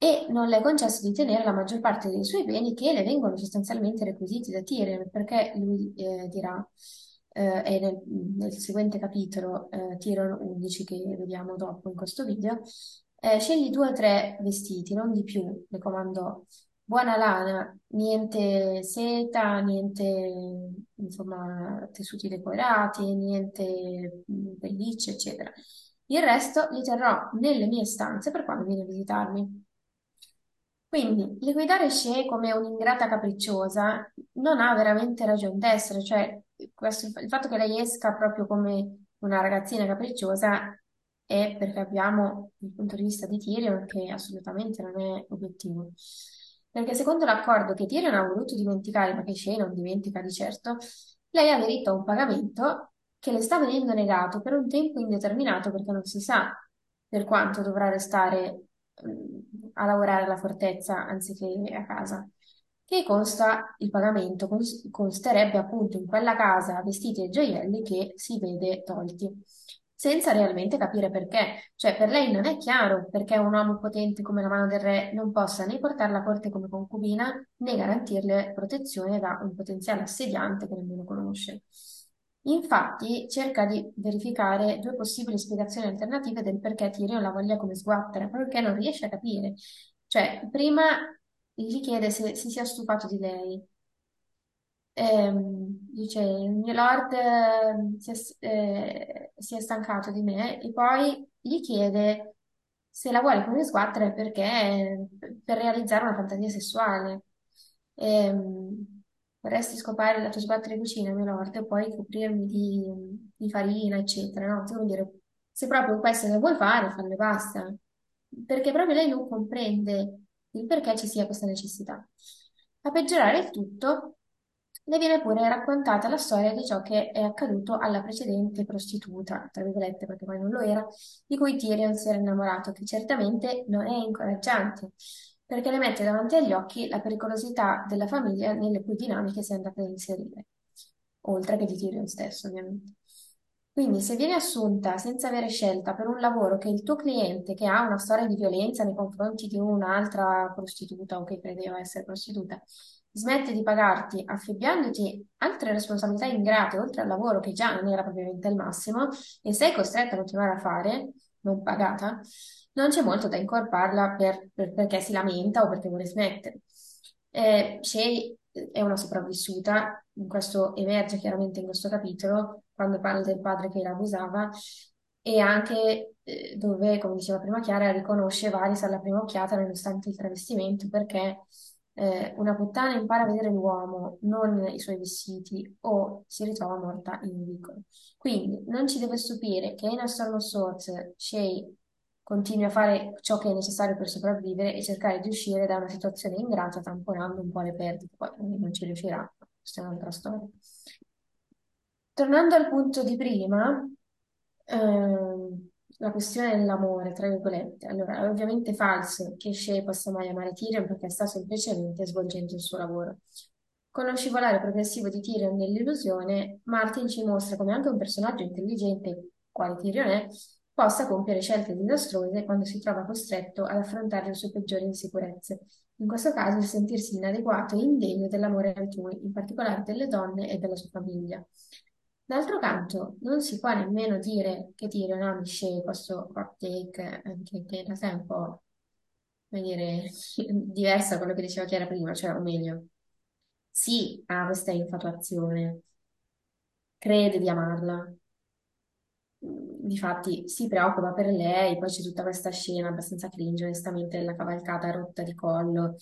e non le è concesso di tenere la maggior parte dei suoi beni che le vengono sostanzialmente requisiti da Tyrion, perché lui eh, dirà, eh, è nel, nel seguente capitolo, eh, Tyrion 11 che vediamo dopo in questo video, eh, scegli due o tre vestiti, non di più, le comandò. Buona lana, niente seta, niente, insomma, tessuti decorati, niente mm, pellicce, eccetera. Il resto li terrò nelle mie stanze per quando viene a visitarmi. Quindi, liquidare Shea come un'ingrata capricciosa non ha veramente ragione d'essere, cioè questo- il fatto che lei esca proprio come una ragazzina capricciosa è perché abbiamo il punto di vista di Tyrion che assolutamente non è obiettivo. Perché secondo l'accordo che Tyrion ha voluto dimenticare, ma che Shea non dimentica di certo, lei ha diritto a un pagamento che le sta venendo negato per un tempo indeterminato perché non si sa per quanto dovrà restare a lavorare alla fortezza anziché a casa, che consta il pagamento, consterebbe appunto in quella casa vestiti e gioielli che si vede tolti, senza realmente capire perché. Cioè, per lei non è chiaro perché un uomo potente come la mano del re non possa né portarla a corte come concubina né garantirle protezione da un potenziale assediante che nemmeno conosce. Infatti cerca di verificare due possibili spiegazioni alternative del perché Tyrion la voglia come sguattera, perché non riesce a capire. Cioè, prima gli chiede se si sia stufato di lei. Ehm, dice, il mio lord eh, si è, eh, si è stancato di me e poi gli chiede se la vuole come sguattera perché per realizzare una fantasia sessuale. Ehm, vorresti scopare la tua sguattera di cucina, mio lord, e poi coprirmi di, di farina, eccetera, no? Ti vuol dire, se proprio questo che vuoi fare, fallo e basta. Perché proprio lei non comprende il perché ci sia questa necessità. A peggiorare il tutto, le viene pure raccontata la storia di ciò che è accaduto alla precedente prostituta, tra virgolette, perché poi non lo era, di cui Tyrion si era innamorato, che certamente non è incoraggiante, perché le mette davanti agli occhi la pericolosità della famiglia nelle cui dinamiche si è andata ad inserire, oltre che di Tyrion stesso, ovviamente. Quindi, se vieni assunta senza avere scelta per un lavoro che il tuo cliente, che ha una storia di violenza nei confronti di un'altra prostituta o che credeva essere prostituta, smette di pagarti affibbiandoti altre responsabilità ingrate oltre al lavoro che già non era propriamente il massimo e sei costretta a continuare a fare, non pagata, non c'è molto da incolparla per- per- perché si lamenta o perché vuole smettere. Eh, Shay è una sopravvissuta, questo emerge chiaramente in questo capitolo, quando parla del padre che la abusava, e anche eh, dove, come diceva prima Chiara, riconosce Varys alla prima occhiata nonostante il travestimento, perché eh, una puttana impara a vedere l'uomo, non i suoi vestiti, o si ritrova morta in vicolo. Quindi non ci deve stupire che in A Storm of Swords Shay continui a fare ciò che è necessario per sopravvivere e cercare di uscire da una situazione ingrata tamponando un po' le perdite, poi non ci riuscirà, questa è un'altra storia. Tornando al punto di prima, ehm, la questione dell'amore, tra virgolette. Allora, è ovviamente falso che Shay possa mai amare Tyrion perché sta semplicemente svolgendo il suo lavoro. Con lo scivolare progressivo di Tyrion nell'illusione, Martin ci mostra come anche un personaggio intelligente, quale Tyrion è, possa compiere scelte disastrose quando si trova costretto ad affrontare le sue peggiori insicurezze. In questo caso il sentirsi inadeguato e indegno dell'amore altrui, in particolare delle donne e della sua famiglia. D'altro canto, non si può nemmeno dire che Tyrion ami Shay, questo hot take, anche che in realtà è un po', come dire, diverso da quello che diceva Chiara prima, cioè, o meglio, sì, ha questa infatuazione, crede di amarla, Difatti si preoccupa per lei, poi c'è tutta questa scena abbastanza cringe, onestamente, della cavalcata rotta di collo,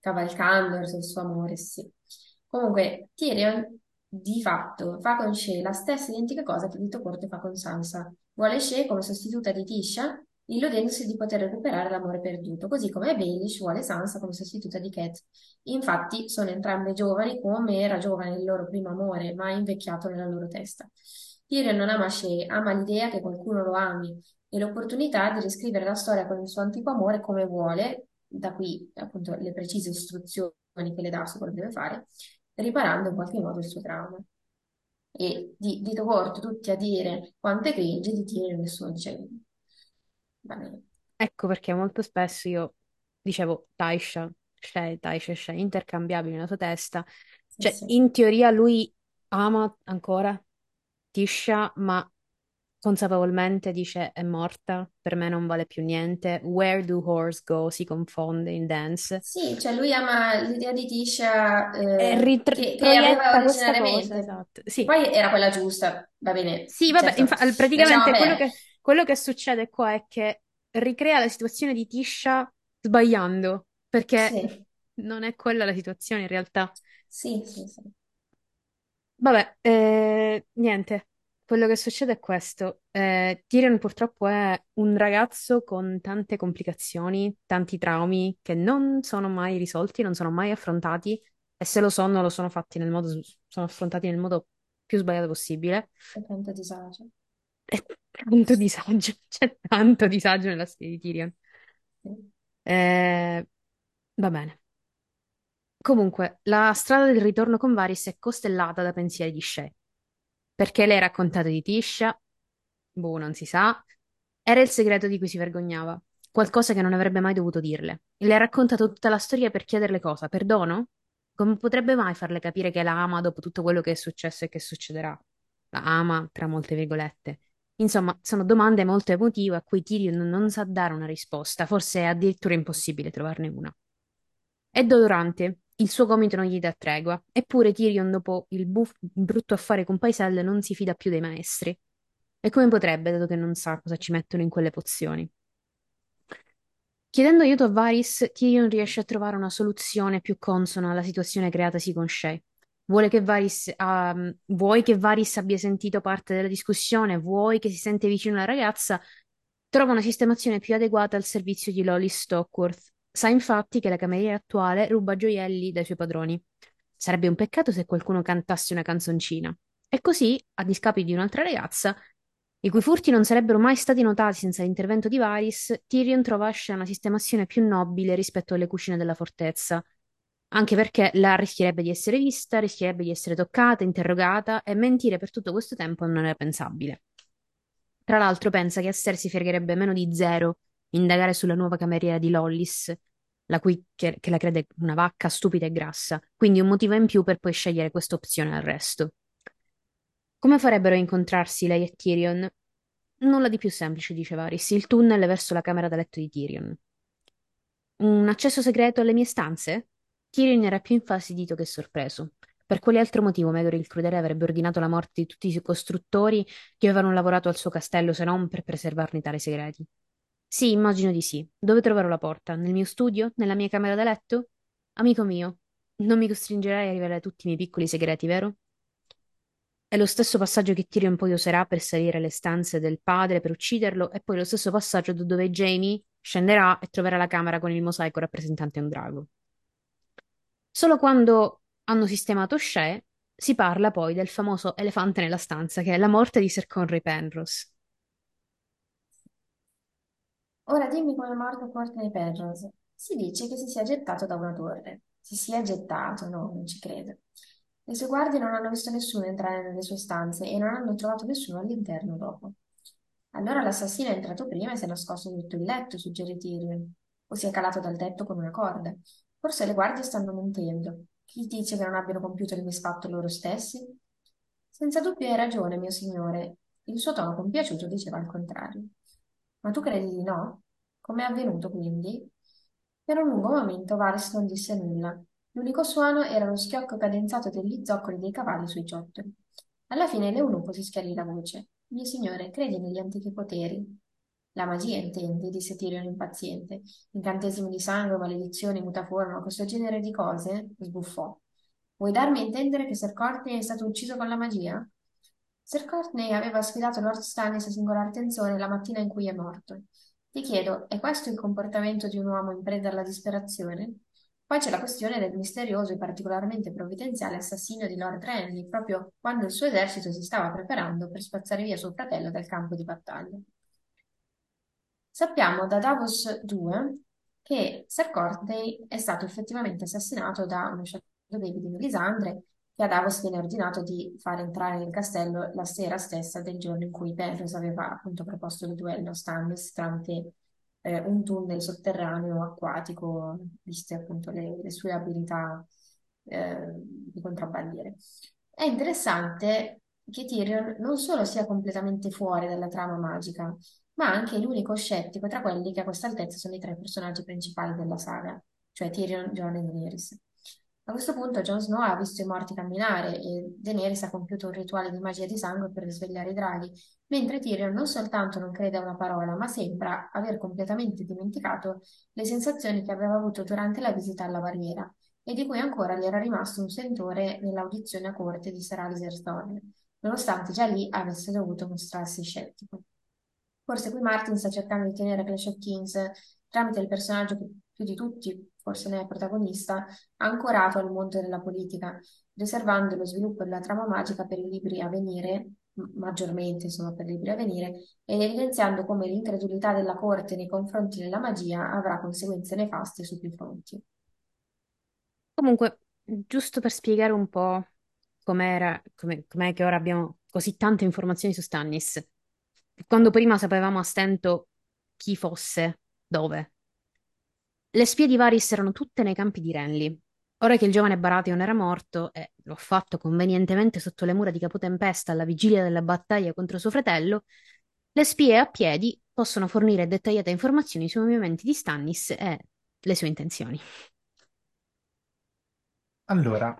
cavalcando verso il suo amore, sì. Comunque, Tyrion di fatto fa con Shae la stessa identica cosa che Dito Corte fa con Sansa. Vuole Shae come sostituta di Tisha, illudendosi di poter recuperare l'amore perduto, così come Baelish vuole Sansa come sostituta di Cat. Infatti, sono entrambe giovani come era giovane il loro primo amore, ma invecchiato nella loro testa. Tyrion non ama Shay, ama l'idea che qualcuno lo ami e l'opportunità di riscrivere la storia con il suo antico amore come vuole, da qui appunto le precise istruzioni che le dà su quello che deve fare, riparando in qualche modo il suo trauma. E di dito corto tutti a dire quanto è cringe, di Tyrion nessuno dice bene. Ecco perché molto spesso io dicevo Taisha, Shay, Taisha, Shay, intercambiabili nella sua testa. Sì, Cioè, sì. in teoria lui ama ancora Tisha, ma consapevolmente dice è morta, per me non vale più niente. Where do horse go? Si confonde in dance. Sì, cioè lui ama l'idea di Tisha E eh, ritr- che, che aveva questa cosa, originariamente, esatto. Sì, poi era quella giusta, va bene, sì, vabbè, certo, infa- praticamente quello perdere. che, quello che succede qua è che ricrea la situazione di Tisha sbagliando, perché Sì, non è quella la situazione in realtà. sì, sì, sì. Vabbè, eh, niente, quello che succede è questo. Eh, Tyrion purtroppo è un ragazzo con tante complicazioni, tanti traumi che non sono mai risolti, non sono mai affrontati e se lo sono, lo sono fatti nel modo, sono affrontati nel modo più sbagliato possibile. C'è tanto disagio. E tanto disagio, c'è tanto disagio nella storia di Tyrion. Sì. Eh, va bene. Comunque, la strada del ritorno con Varys è costellata da pensieri di Shae. Perché le raccontate di Tisha? Boh, non si sa. Era il segreto di cui si vergognava. Qualcosa che non avrebbe mai dovuto dirle. Le ha raccontato tutta la storia per chiederle cosa? Perdono? Come potrebbe mai farle capire che la ama dopo tutto quello che è successo e che succederà? La ama, tra molte virgolette. Insomma, sono domande molto emotive a cui Tyrion non sa dare una risposta, forse è addirittura impossibile trovarne una. È dolorante, il suo gomito non gli dà tregua, eppure Tyrion, dopo il buff- brutto affare con Paisel, non si fida più dei maestri. E come potrebbe, dato che non sa cosa ci mettono in quelle pozioni? Chiedendo aiuto a Varys, Tyrion riesce a trovare una soluzione più consona alla situazione creatasi con Shae. Vuole che Varys, ah, vuoi che Varys abbia sentito parte della discussione, vuoi che si sente vicino alla ragazza, trova una sistemazione più adeguata al servizio di Lolly Stockworth. Sa infatti che la cameriera attuale ruba gioielli dai suoi padroni. Sarebbe un peccato se qualcuno cantasse una canzoncina. E così, a discapito di un'altra ragazza, i cui furti non sarebbero mai stati notati senza l'intervento di Varys, Tyrion trova a Asha una sistemazione più nobile rispetto alle cucine della fortezza, anche perché la rischierebbe di essere vista, rischierebbe di essere toccata, interrogata e mentire per tutto questo tempo non era pensabile. Tra l'altro pensa che a Ser si fregherebbe meno di zero indagare sulla nuova cameriera di Lollis, la cui, che, che la crede una vacca stupida e grassa, quindi un motivo in più per poi scegliere questa opzione al resto. Come farebbero a incontrarsi lei e Tyrion? Nulla di più semplice, dice Varys, il tunnel verso la camera da letto di Tyrion. Un accesso segreto alle mie stanze? Tyrion era più infastidito che sorpreso. Per quale altro motivo Megor il Crudele avrebbe ordinato la morte di tutti i costruttori che avevano lavorato al suo castello se non per preservarne tali segreti? Sì, immagino di sì. Dove troverò la porta? Nel mio studio? Nella mia camera da letto? Amico mio, non mi costringerai a rivelare tutti i miei piccoli segreti, vero? È lo stesso passaggio che Tyrion poi userà per salire alle stanze del padre per ucciderlo, e poi lo stesso passaggio da dove Jamie scenderà e troverà la camera con il mosaico rappresentante un drago. Solo quando hanno sistemato Shae si parla poi del famoso elefante nella stanza, che è la morte di Sir Conry Penrose. Ora dimmi come è morto Courtney Penrose. Si dice che si sia gettato da una torre. Si sia gettato, no, non ci credo. Le sue guardie non hanno visto nessuno entrare nelle sue stanze e non hanno trovato nessuno all'interno dopo. Allora l'assassino è entrato prima e si è nascosto sotto il letto, suggerì Tyrion. O si è calato dal tetto con una corda. Forse le guardie stanno mentendo. Chi dice che non abbiano compiuto il misfatto loro stessi? Senza dubbio hai ragione, mio signore. Il suo tono compiaciuto diceva il contrario. Ma tu credi di no? Come è avvenuto quindi? Per un lungo momento Varys non disse nulla. L'unico suono era lo schiocco cadenzato degli zoccoli dei cavalli sui ciottoli. Alla fine l'eunuco si schiarì la voce. Mio signore, credi negli antichi poteri? La magia, intendi, disse Tyrion impaziente. Incantesimi di sangue, maledizioni, mutaforma, questo genere di cose? sbuffò. Vuoi darmi a intendere che Sir Courtney è stato ucciso con la magia? Sir Courtney aveva sfidato Lord Stannis a singolar tensione la mattina in cui è morto. Ti chiedo, è questo il comportamento di un uomo in preda alla disperazione? Poi c'è la questione del misterioso e particolarmente provvidenziale assassinio di Lord Renly, proprio quando il suo esercito si stava preparando per spazzare via suo fratello dal campo di battaglia. Sappiamo da Davos 2 che Sir Courtney è stato effettivamente assassinato da uno Shadow Baby di Melisandre che Davos viene ordinato di far entrare nel castello la sera stessa del giorno in cui Penrose aveva appunto proposto il duello a Stannis tramite eh, un tunnel sotterraneo acquatico, viste appunto le, le sue abilità eh, di contrabbandiere. È interessante che Tyrion non solo sia completamente fuori dalla trama magica, ma anche l'unico scettico tra quelli che a questa altezza sono i tre personaggi principali della saga, cioè Tyrion, Jon e Daenerys. A questo punto Jon Snow ha visto i morti camminare e Daenerys ha compiuto un rituale di magia di sangue per risvegliare i draghi, mentre Tyrion non soltanto non crede a una parola, ma sembra aver completamente dimenticato le sensazioni che aveva avuto durante la visita alla barriera e di cui ancora gli era rimasto un sentore nell'audizione a corte di Sir Alistair Thorne, nonostante già lì avesse dovuto mostrarsi scettico. Forse qui Martin sta cercando di tenere Clash of Kings tramite il personaggio che più di tutti, forse ne è protagonista, ancorato al mondo della politica, riservando lo sviluppo della trama magica per i libri a venire, maggiormente insomma per i libri a venire, ed evidenziando come l'incredulità della corte nei confronti della magia avrà conseguenze nefaste su più fronti. Comunque, giusto per spiegare un po' com'era, com'è, com'è che ora abbiamo così tante informazioni su Stannis. Quando prima sapevamo a stento chi fosse, dove. Le spie di Varys erano tutte nei campi di Renly. Ora che il giovane Baratheon era morto, e l'ho fatto convenientemente sotto le mura di Capotempesta alla vigilia della battaglia contro suo fratello, le spie a piedi possono fornire dettagliate informazioni sui movimenti di Stannis e le sue intenzioni. Allora,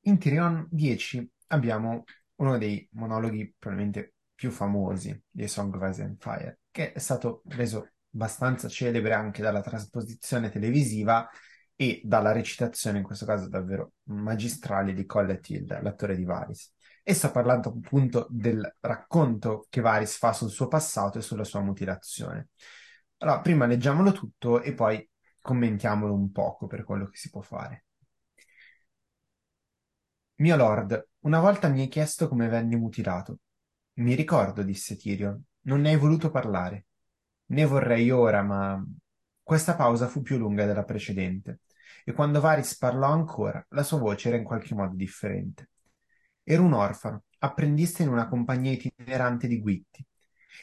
in Tyrion 10 abbiamo uno dei monologhi probabilmente più famosi di Song of Ice and Fire, che è stato reso abbastanza celebre anche dalla trasposizione televisiva e dalla recitazione, in questo caso davvero magistrale, di Collett Hill, l'attore di Varys. E sta parlando appunto del racconto che Varys fa sul suo passato e sulla sua mutilazione. Allora, prima leggiamolo tutto e poi commentiamolo un poco per quello che si può fare. Mio lord, una volta mi hai chiesto come venni mutilato. Mi ricordo, disse Tyrion, non ne hai voluto parlare. Ne vorrei ora, ma questa pausa fu più lunga della precedente, e quando Varys parlò ancora, la sua voce era in qualche modo differente. Ero un orfano, apprendista in una compagnia itinerante di guitti.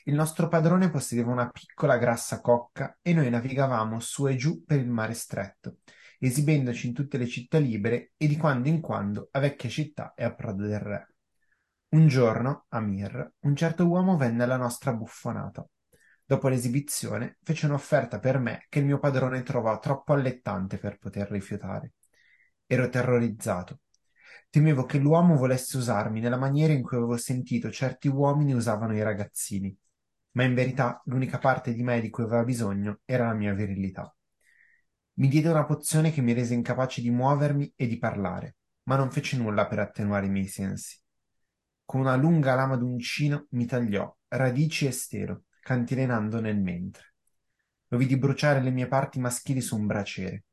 Il nostro padrone possedeva una piccola grassa cocca e noi navigavamo su e giù per il mare stretto, esibendoci in tutte le città libere e di quando in quando a vecchie città e a Prato del Re. Un giorno, a Mir, un certo uomo venne alla nostra buffonata. Dopo l'esibizione, fece un'offerta per me che il mio padrone trovò troppo allettante per poter rifiutare. Ero terrorizzato. Temevo che l'uomo volesse usarmi nella maniera in cui avevo sentito certi uomini usavano i ragazzini, ma in verità l'unica parte di me di cui aveva bisogno era la mia virilità. Mi diede una pozione che mi rese incapace di muovermi e di parlare, ma non fece nulla per attenuare i miei sensi. Con una lunga lama d'uncino mi tagliò radici e stelo, cantilenando nel mentre. Lo vidi bruciare le mie parti maschili su un braciere.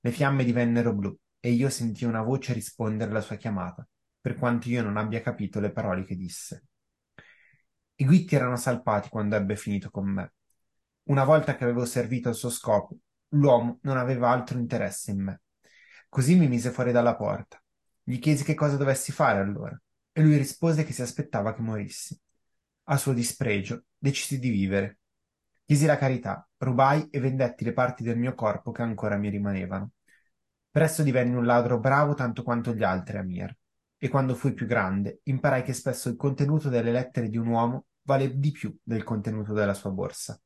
Le fiamme divennero blu e io sentii una voce rispondere alla sua chiamata, per quanto io non abbia capito le parole che disse. I guitti erano salpati quando ebbe finito con me. Una volta che avevo servito al suo scopo, l'uomo non aveva altro interesse in me. Così mi mise fuori dalla porta. Gli chiesi che cosa dovessi fare allora, e lui rispose che si aspettava che morissi. A suo dispregio, decisi di vivere. Chiesi la carità, rubai e vendetti le parti del mio corpo che ancora mi rimanevano. Presto divenni un ladro bravo tanto quanto gli altri, Amir. E quando fui più grande, imparai che spesso il contenuto delle lettere di un uomo vale di più del contenuto della sua borsa.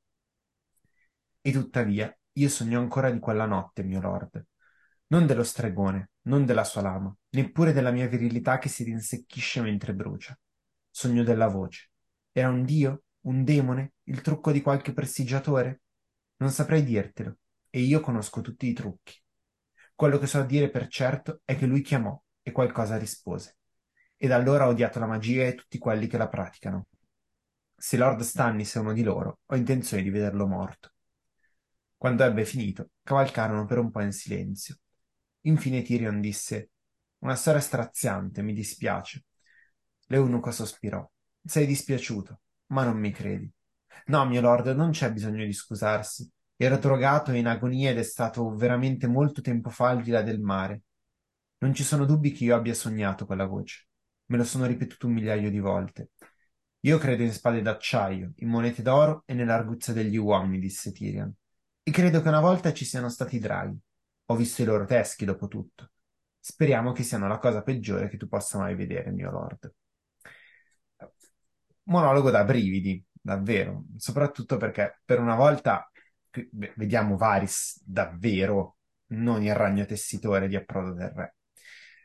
E tuttavia, io sogno ancora di quella notte, mio lord. Non dello stregone, non della sua lama, neppure della mia virilità che si rinsecchisce mentre brucia. Sogno della voce. Era un dio? Un demone? Il trucco di qualche prestigiatore? Non saprei dirtelo, e io conosco tutti i trucchi. Quello che so dire per certo è che lui chiamò e qualcosa rispose. E da allora ho odiato la magia e tutti quelli che la praticano. Se Lord Stannis è uno di loro, ho intenzione di vederlo morto. Quando ebbe finito, cavalcarono per un po' in silenzio. Infine Tyrion disse: Una storia straziante, mi dispiace. L'eunuco sospirò. Sei dispiaciuto, ma non mi credi. No, mio lord, non c'è bisogno di scusarsi. Ero drogato e in agonia ed è stato veramente molto tempo fa al di là del mare. Non ci sono dubbi che io abbia sognato quella voce. Me lo sono ripetuto un migliaio di volte. Io credo in spade d'acciaio, in monete d'oro e nell'arguzia degli uomini, disse Tyrion. E credo che una volta ci siano stati draghi. Ho visto i loro teschi, dopo tutto. Speriamo che siano la cosa peggiore che tu possa mai vedere, mio lord. Monologo da brividi, davvero, soprattutto perché per una volta vediamo Varys davvero, non il ragno tessitore di approdo del re.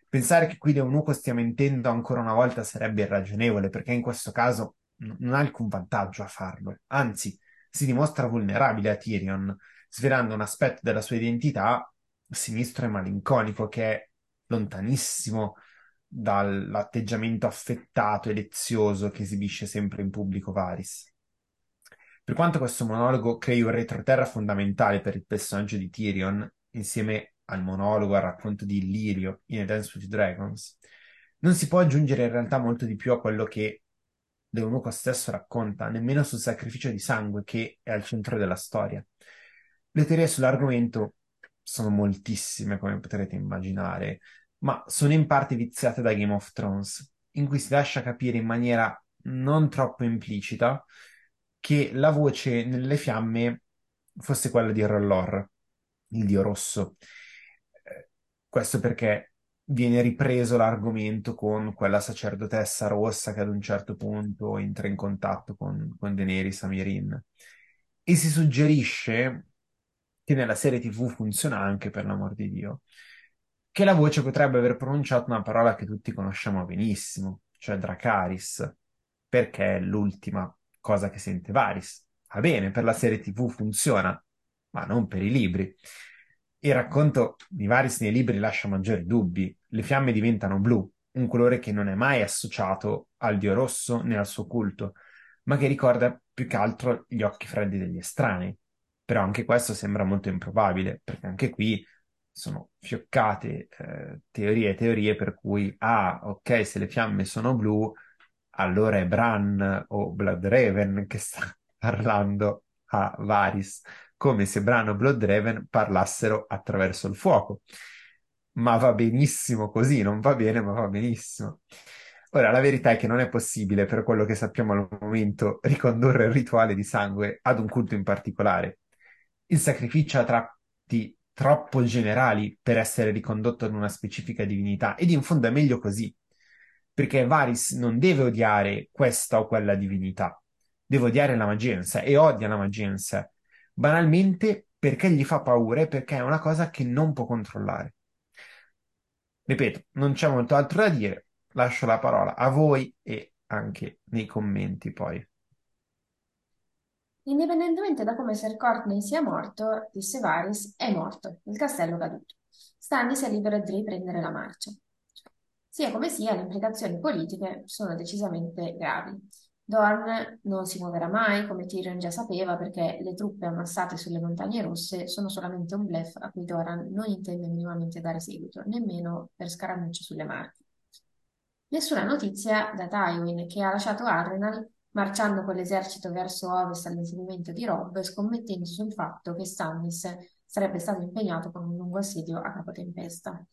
Pensare che qui l'eunuco stia mentendo ancora una volta sarebbe irragionevole, perché in questo caso non ha alcun vantaggio a farlo, anzi si dimostra vulnerabile a Tyrion, svelando un aspetto della sua identità sinistro e malinconico che è lontanissimo dall'atteggiamento affettato e lezioso che esibisce sempre in pubblico Varys. Per quanto questo monologo crei un retroterra fondamentale per il personaggio di Tyrion, insieme al monologo, al racconto di Illyrio in A Dance with Dragons, non si può aggiungere in realtà molto di più a quello che l'eunuco stesso racconta, nemmeno sul sacrificio di sangue che è al centro della storia. Le teorie sull'argomento sono moltissime, come potrete immaginare, ma sono in parte viziate da Game of Thrones, in cui si lascia capire in maniera non troppo implicita che la voce nelle fiamme fosse quella di Rollor, il dio rosso. Eh, questo perché viene ripreso l'argomento con quella sacerdotessa rossa che ad un certo punto entra in contatto con, con Daenerys Amirin. E si suggerisce che nella serie TV funziona anche, per l'amor di Dio, che la voce potrebbe aver pronunciato una parola che tutti conosciamo benissimo, cioè Dracaris, perché è l'ultima cosa che sente Varys. Va bene, per la serie TV funziona, ma non per i libri. Il racconto di Varys nei libri lascia maggiori dubbi. Le fiamme diventano blu, un colore che non è mai associato al dio rosso né al suo culto, ma che ricorda più che altro gli occhi freddi degli estranei. Però anche questo sembra molto improbabile, perché anche qui sono fioccate eh, teorie e teorie per cui, ah, ok, se le fiamme sono blu, allora è Bran o Bloodraven che sta parlando a Varys, come se Bran o Bloodraven parlassero attraverso il fuoco. Ma va benissimo così, non va bene, ma va benissimo. Ora, la verità è che non è possibile, per quello che sappiamo al momento, ricondurre il rituale di sangue ad un culto in particolare. Il sacrificio ha tratti troppo generali per essere ricondotto ad una specifica divinità, ed in fondo è meglio così, perché Varys non deve odiare questa o quella divinità, deve odiare la magia in sé e odia la magia in sé, banalmente perché gli fa paura e perché è una cosa che non può controllare. Ripeto, non c'è molto altro da dire, lascio la parola a voi e anche nei commenti poi. Indipendentemente da come Sir Courtney sia morto, disse Varys, è morto, il castello caduto. Stannis è libero di riprendere la marcia. Sia come sia, le implicazioni politiche sono decisamente gravi. Dorn non si muoverà mai, come Tyrion già sapeva, perché le truppe ammassate sulle montagne rosse sono solamente un bluff a cui Doran non intende minimamente dare seguito, nemmeno per scaramucce sulle marche. Nessuna notizia da Tywin, che ha lasciato Arrenal marciando con l'esercito verso ovest all'inseguimento di Robb, scommettendo sul fatto che Stannis sarebbe stato impegnato con un lungo assedio a Capotempesta.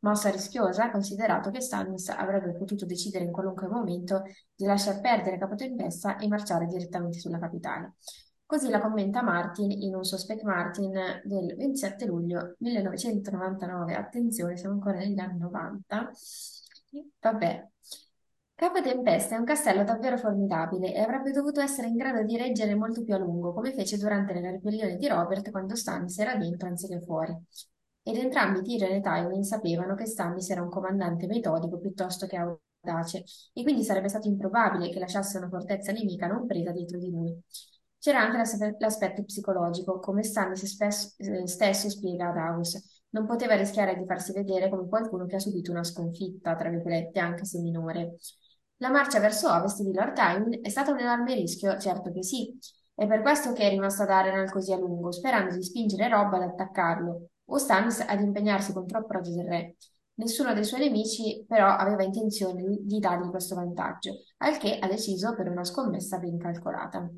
Mossa rischiosa, considerato che Stannis avrebbe potuto decidere in qualunque momento di lasciar perdere Capotempesta e marciare direttamente sulla capitale. Così la commenta Martin in un Suspect Martin del 27 luglio 1999. Attenzione, siamo ancora negli anni 90. Vabbè. Capo Tempesta è un castello davvero formidabile e avrebbe dovuto essere in grado di reggere molto più a lungo, come fece durante la ribellione di Robert quando Stannis era dentro anziché fuori. Ed entrambi Tyrion e Tywin sapevano che Stannis era un comandante metodico piuttosto che audace, e quindi sarebbe stato improbabile che lasciasse una fortezza nemica non presa dietro di lui. C'era anche l'aspetto psicologico, come Stannis eh, stesso spiega a Davos. Non poteva rischiare di farsi vedere come qualcuno che ha subito una sconfitta, tra virgolette, anche se minore. La marcia verso ovest di Lord Tywin è stata un enorme rischio, certo che sì. È per questo che è rimasto ad Arenal così a lungo, sperando di spingere Robb ad attaccarlo, o Stannis ad impegnarsi contro approdo del re. Nessuno dei suoi nemici però aveva intenzione di dargli questo vantaggio, al che ha deciso per una scommessa ben calcolata.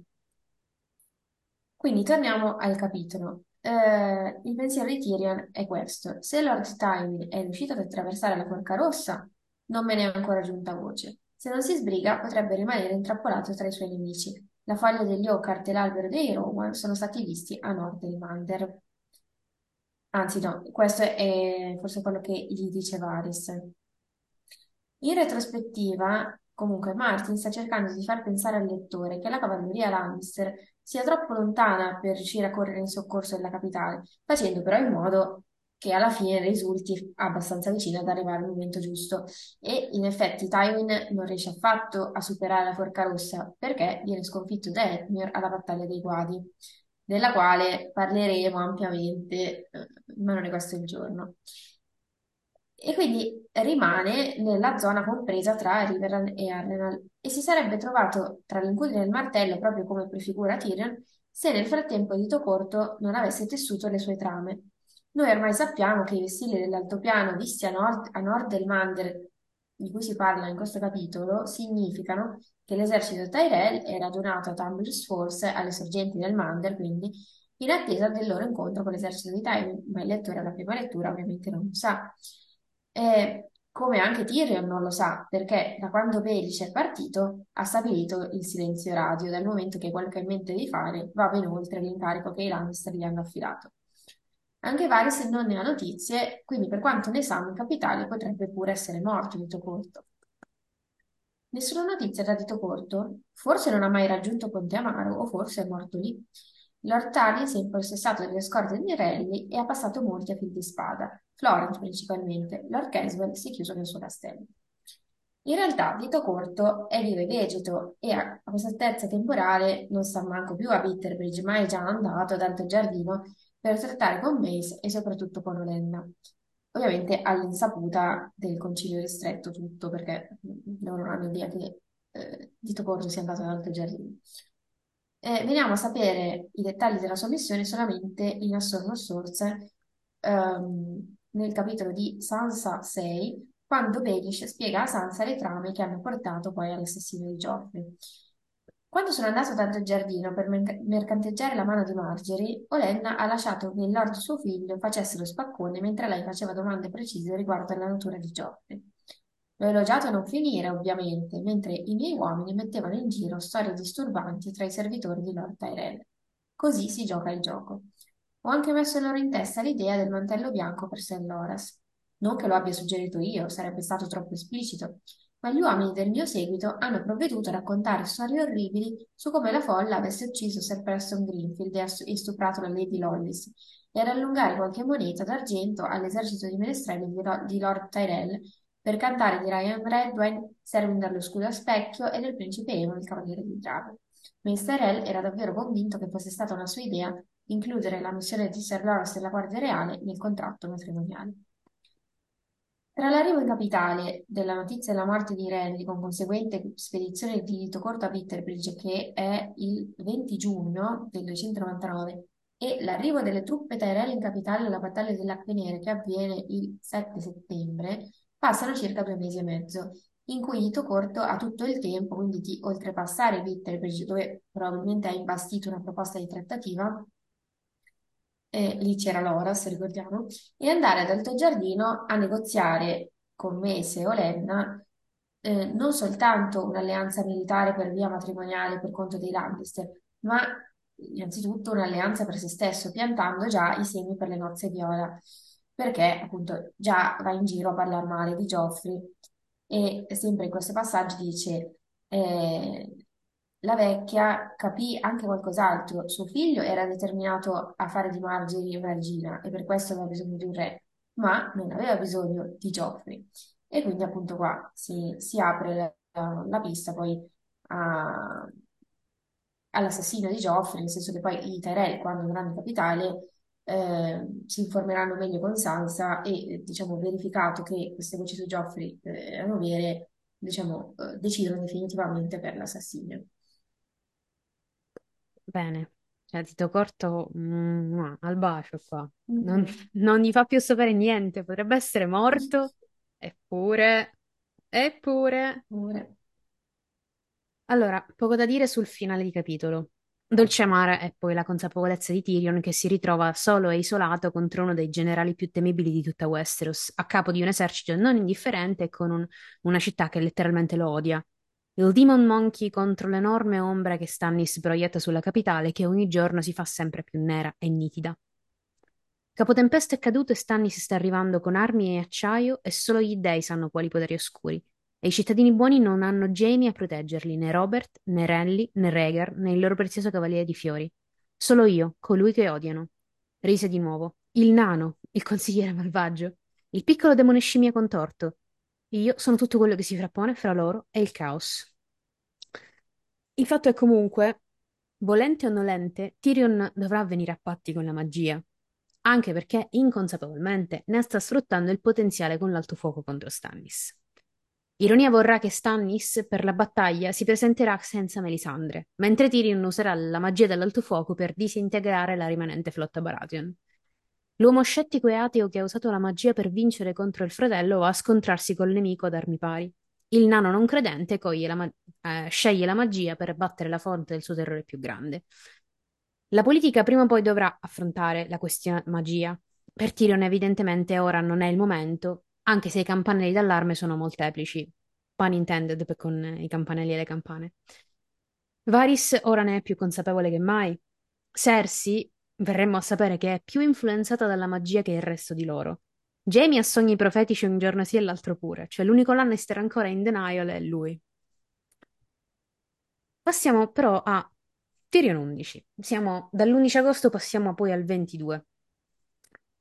Quindi torniamo al capitolo. Eh, il pensiero di Tyrion è questo. Se Lord Tywin è riuscito ad attraversare la Forca Rossa, non me ne è ancora giunta voce. Se non si sbriga, potrebbe rimanere intrappolato tra i suoi nemici. La foglia degli Oakart e l'albero dei Rowan sono stati visti a nord del Mander. Anzi, no, questo è forse quello che gli dice Varys. In retrospettiva, comunque, Martin sta cercando di far pensare al lettore che la cavalleria Lannister sia troppo lontana per riuscire a correre in soccorso della capitale, facendo però in modo che alla fine risulti abbastanza vicino ad arrivare al momento giusto. E in effetti Tywin non riesce affatto a superare la Forca Rossa perché viene sconfitto da Edmure alla battaglia dei Guadi, della quale parleremo ampiamente, eh, ma non è questo il giorno. E quindi rimane nella zona compresa tra Riverrun e Ardenal e si sarebbe trovato tra l'incudine e il martello, proprio come prefigura Tyrion, se nel frattempo Dito Corto non avesse tessuto le sue trame. Noi ormai sappiamo che i vessilli dell'altopiano visti a nord, a nord del Mander, di cui si parla in questo capitolo, significano che l'esercito Tyrell è radunato a Tumbler's Force alle sorgenti del Mander, quindi in attesa del loro incontro con l'esercito di Tywin, ma il lettore alla prima lettura ovviamente non lo sa. E come anche Tyrion non lo sa, perché da quando Baelish è partito ha stabilito il silenzio radio, dal momento che quello che ha in mente di fare va ben oltre l'incarico che i Lannister gli hanno affidato. Anche Varys non ne ha notizie, quindi per quanto ne sa, in capitale potrebbe pure essere morto dito corto. Nessuna notizia da dito corto? Forse non ha mai raggiunto Ponte Amaro o forse è morto lì. Lord Tully si è impossessato delle scorte di Rally e ha passato molti a fil di spada, Florence principalmente. Lord Caswell si è chiuso nel suo castello. In realtà, dito corto è vivo e vegeto e a questa altezza temporale non sta manco più a Bitterbridge, ma è già andato ad Alto Giardino per trattare con Mace e soprattutto con Olenna. Ovviamente all'insaputa del concilio ristretto tutto, perché loro non hanno idea che eh, Dito Corto sia andato ad Alto Giardino. Eh, veniamo a sapere i dettagli della sua missione solamente in Assorno Source ehm, nel capitolo di Sansa 6, quando Baelish spiega a Sansa le trame che hanno portato poi all'assassinio di Joffrey. Quando sono andato dal giardino per mercanteggiare la mano di Margery, Olenna ha lasciato che il lord suo figlio facesse lo spaccone mentre lei faceva domande precise riguardo alla natura di Geoffrey. L'ho elogiato a non finire, ovviamente, mentre i miei uomini mettevano in giro storie disturbanti tra i servitori di Lord Tyrell. Così si gioca il gioco. Ho anche messo loro in testa l'idea del mantello bianco per St. Loras. Non che lo abbia suggerito io, sarebbe stato troppo esplicito, ma gli uomini del mio seguito hanno provveduto a raccontare storie orribili su come la folla avesse ucciso Sir Preston Greenfield e stuprato la Lady Lollis, e ad allungare qualche moneta d'argento all'esercito di menestrelli di Lord Tyrell per cantare di Ryan Redwine, Serving dallo scudo a specchio e del principe Evo, il cavaliere di Drago. Mace Tyrell era davvero convinto che fosse stata una sua idea includere la missione di Sir Loras della Guardia Reale nel contratto matrimoniale. Tra l'arrivo in capitale della notizia della morte di Renly con conseguente spedizione di dito corto a Bitterbridge che è il 20 giugno del 299 e l'arrivo delle truppe Tyrell in capitale alla battaglia dell'Acque Nere che avviene il 7 settembre, passano circa due mesi e mezzo. in cui Dito Corto ha tutto il tempo, quindi di oltrepassare Vittere, dove probabilmente ha imbastito una proposta di trattativa, e lì c'era Lora, se ricordiamo, e andare ad Alto Giardino a negoziare con Mese e Olenna eh, non soltanto un'alleanza militare per via matrimoniale per conto dei Lannister, ma innanzitutto un'alleanza per se stesso, piantando già i semi per le nozze viola, perché appunto già va in giro a parlare male di Joffrey. E sempre in questo passaggio dice eh, la vecchia capì anche qualcos'altro. Suo figlio era determinato a fare di Marjorie una regina e per questo aveva bisogno di un re, ma non aveva bisogno di Joffrey. E quindi appunto qua si, si apre la, la pista poi a- all'assassino di Joffrey, nel senso che poi i Tyrell, quando andranno in capitale, eh, si informeranno meglio con Sansa e, diciamo, verificato che queste voci su Joffrey eh, erano vere, diciamo, eh, decidono definitivamente per l'assassinio. Bene, cioè Tito Corto mm, no, al bacio qua. Non, Mhm. non gli fa più sapere niente, potrebbe essere morto, eppure, eppure. Amore. Allora, poco da dire sul finale di capitolo. Dolce amara è poi la consapevolezza di Tyrion che si ritrova solo e isolato contro uno dei generali più temibili di tutta Westeros, a capo di un esercito non indifferente e con un- una città che letteralmente lo odia. Il Demon Monkey contro l'enorme ombra che Stannis proietta sulla capitale che ogni giorno si fa sempre più nera e nitida. Capotempesta è caduto e Stannis sta arrivando con armi e acciaio e solo gli dei sanno quali poteri oscuri. E i cittadini buoni non hanno Jaime a proteggerli, né Robert, né Renly, né Rhaegar, né il loro prezioso cavaliere di fiori. Solo io, colui che odiano. Rise di nuovo. Il nano, il consigliere malvagio, il piccolo demone scimmia contorto. Io sono tutto quello che si frappone fra loro e il caos. Il fatto è comunque, volente o nolente, Tyrion dovrà venire a patti con la magia, anche perché inconsapevolmente ne sta sfruttando il potenziale con l'alto fuoco contro Stannis. Ironia vorrà che Stannis per la battaglia si presenterà senza Melisandre, mentre Tyrion userà la magia dell'alto fuoco per disintegrare la rimanente flotta Baratheon. L'uomo scettico e ateo che ha usato la magia per vincere contro il fratello va a scontrarsi col nemico ad armi pari. Il nano non credente la ma- eh, sceglie la magia per battere la fonte del suo terrore più grande. La politica prima o poi dovrà affrontare la questione magia. Per Tyrion evidentemente ora non è il momento, anche se i campanelli d'allarme sono molteplici. Pun intended con i campanelli e le campane. Varys ora ne è più consapevole che mai. Cersei, verremmo a sapere che è più influenzata dalla magia che il resto di loro. Jaime ha sogni profetici un giorno sì e l'altro pure, cioè l'unico Lannister ancora in denial è lui. Passiamo però a Tyrion 11. Siamo dall'11 agosto passiamo poi al 22.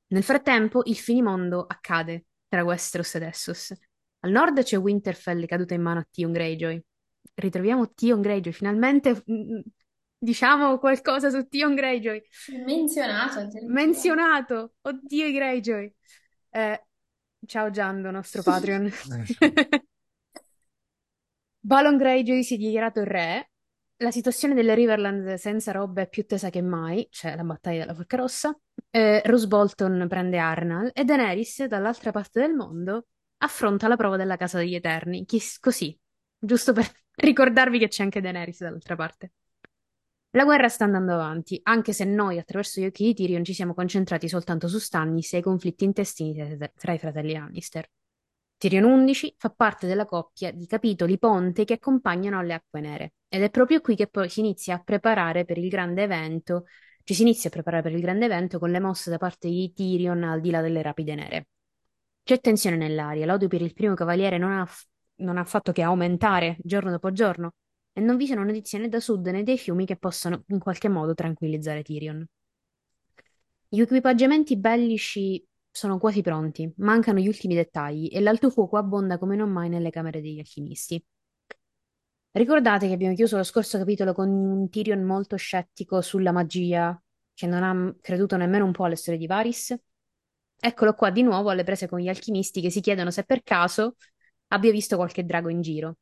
Nel frattempo il finimondo accade tra Westeros ed Essos. Al nord c'è Winterfell caduta in mano a Theon Greyjoy. Ritroviamo Theon Greyjoy, finalmente mm, diciamo qualcosa su Theon Greyjoy. Menzionato. Menzionato! Oddio i Greyjoy! Eh, ciao Giando, nostro Patreon. Balon Greyjoy si è dichiarato re. La situazione delle Riverland senza robe è più tesa che mai, c'è la battaglia della Forca Rossa. Eh, Roose Bolton prende Arnal e Daenerys, dall'altra parte del mondo, affronta la prova della Casa degli Eterni. Chi- così, giusto per ricordarvi che c'è anche Daenerys dall'altra parte. La guerra sta andando avanti, anche se noi, attraverso gli occhi di Tyrion, ci siamo concentrati soltanto su Stannis e i conflitti intestini tra i fratelli Lannister. Tyrion 11 fa parte della coppia di capitoli ponte che accompagnano alle Acque Nere ed è proprio qui che poi si inizia a preparare per il grande evento, ci si inizia a preparare per il grande evento con le mosse da parte di Tyrion al di là delle rapide nere. C'è tensione nell'aria, l'odio per il primo cavaliere non ha, non ha fatto che aumentare giorno dopo giorno e non vi sono notizie né da sud né dai fiumi che possano in qualche modo tranquillizzare Tyrion. Gli equipaggiamenti bellici sono quasi pronti, mancano gli ultimi dettagli e l'alto fuoco abbonda come non mai nelle camere degli alchimisti. Ricordate che abbiamo chiuso lo scorso capitolo con un Tyrion molto scettico sulla magia, che non ha creduto nemmeno un po' alle storie di Varys? Eccolo qua di nuovo alle prese con gli alchimisti che si chiedono se per caso abbia visto qualche drago in giro.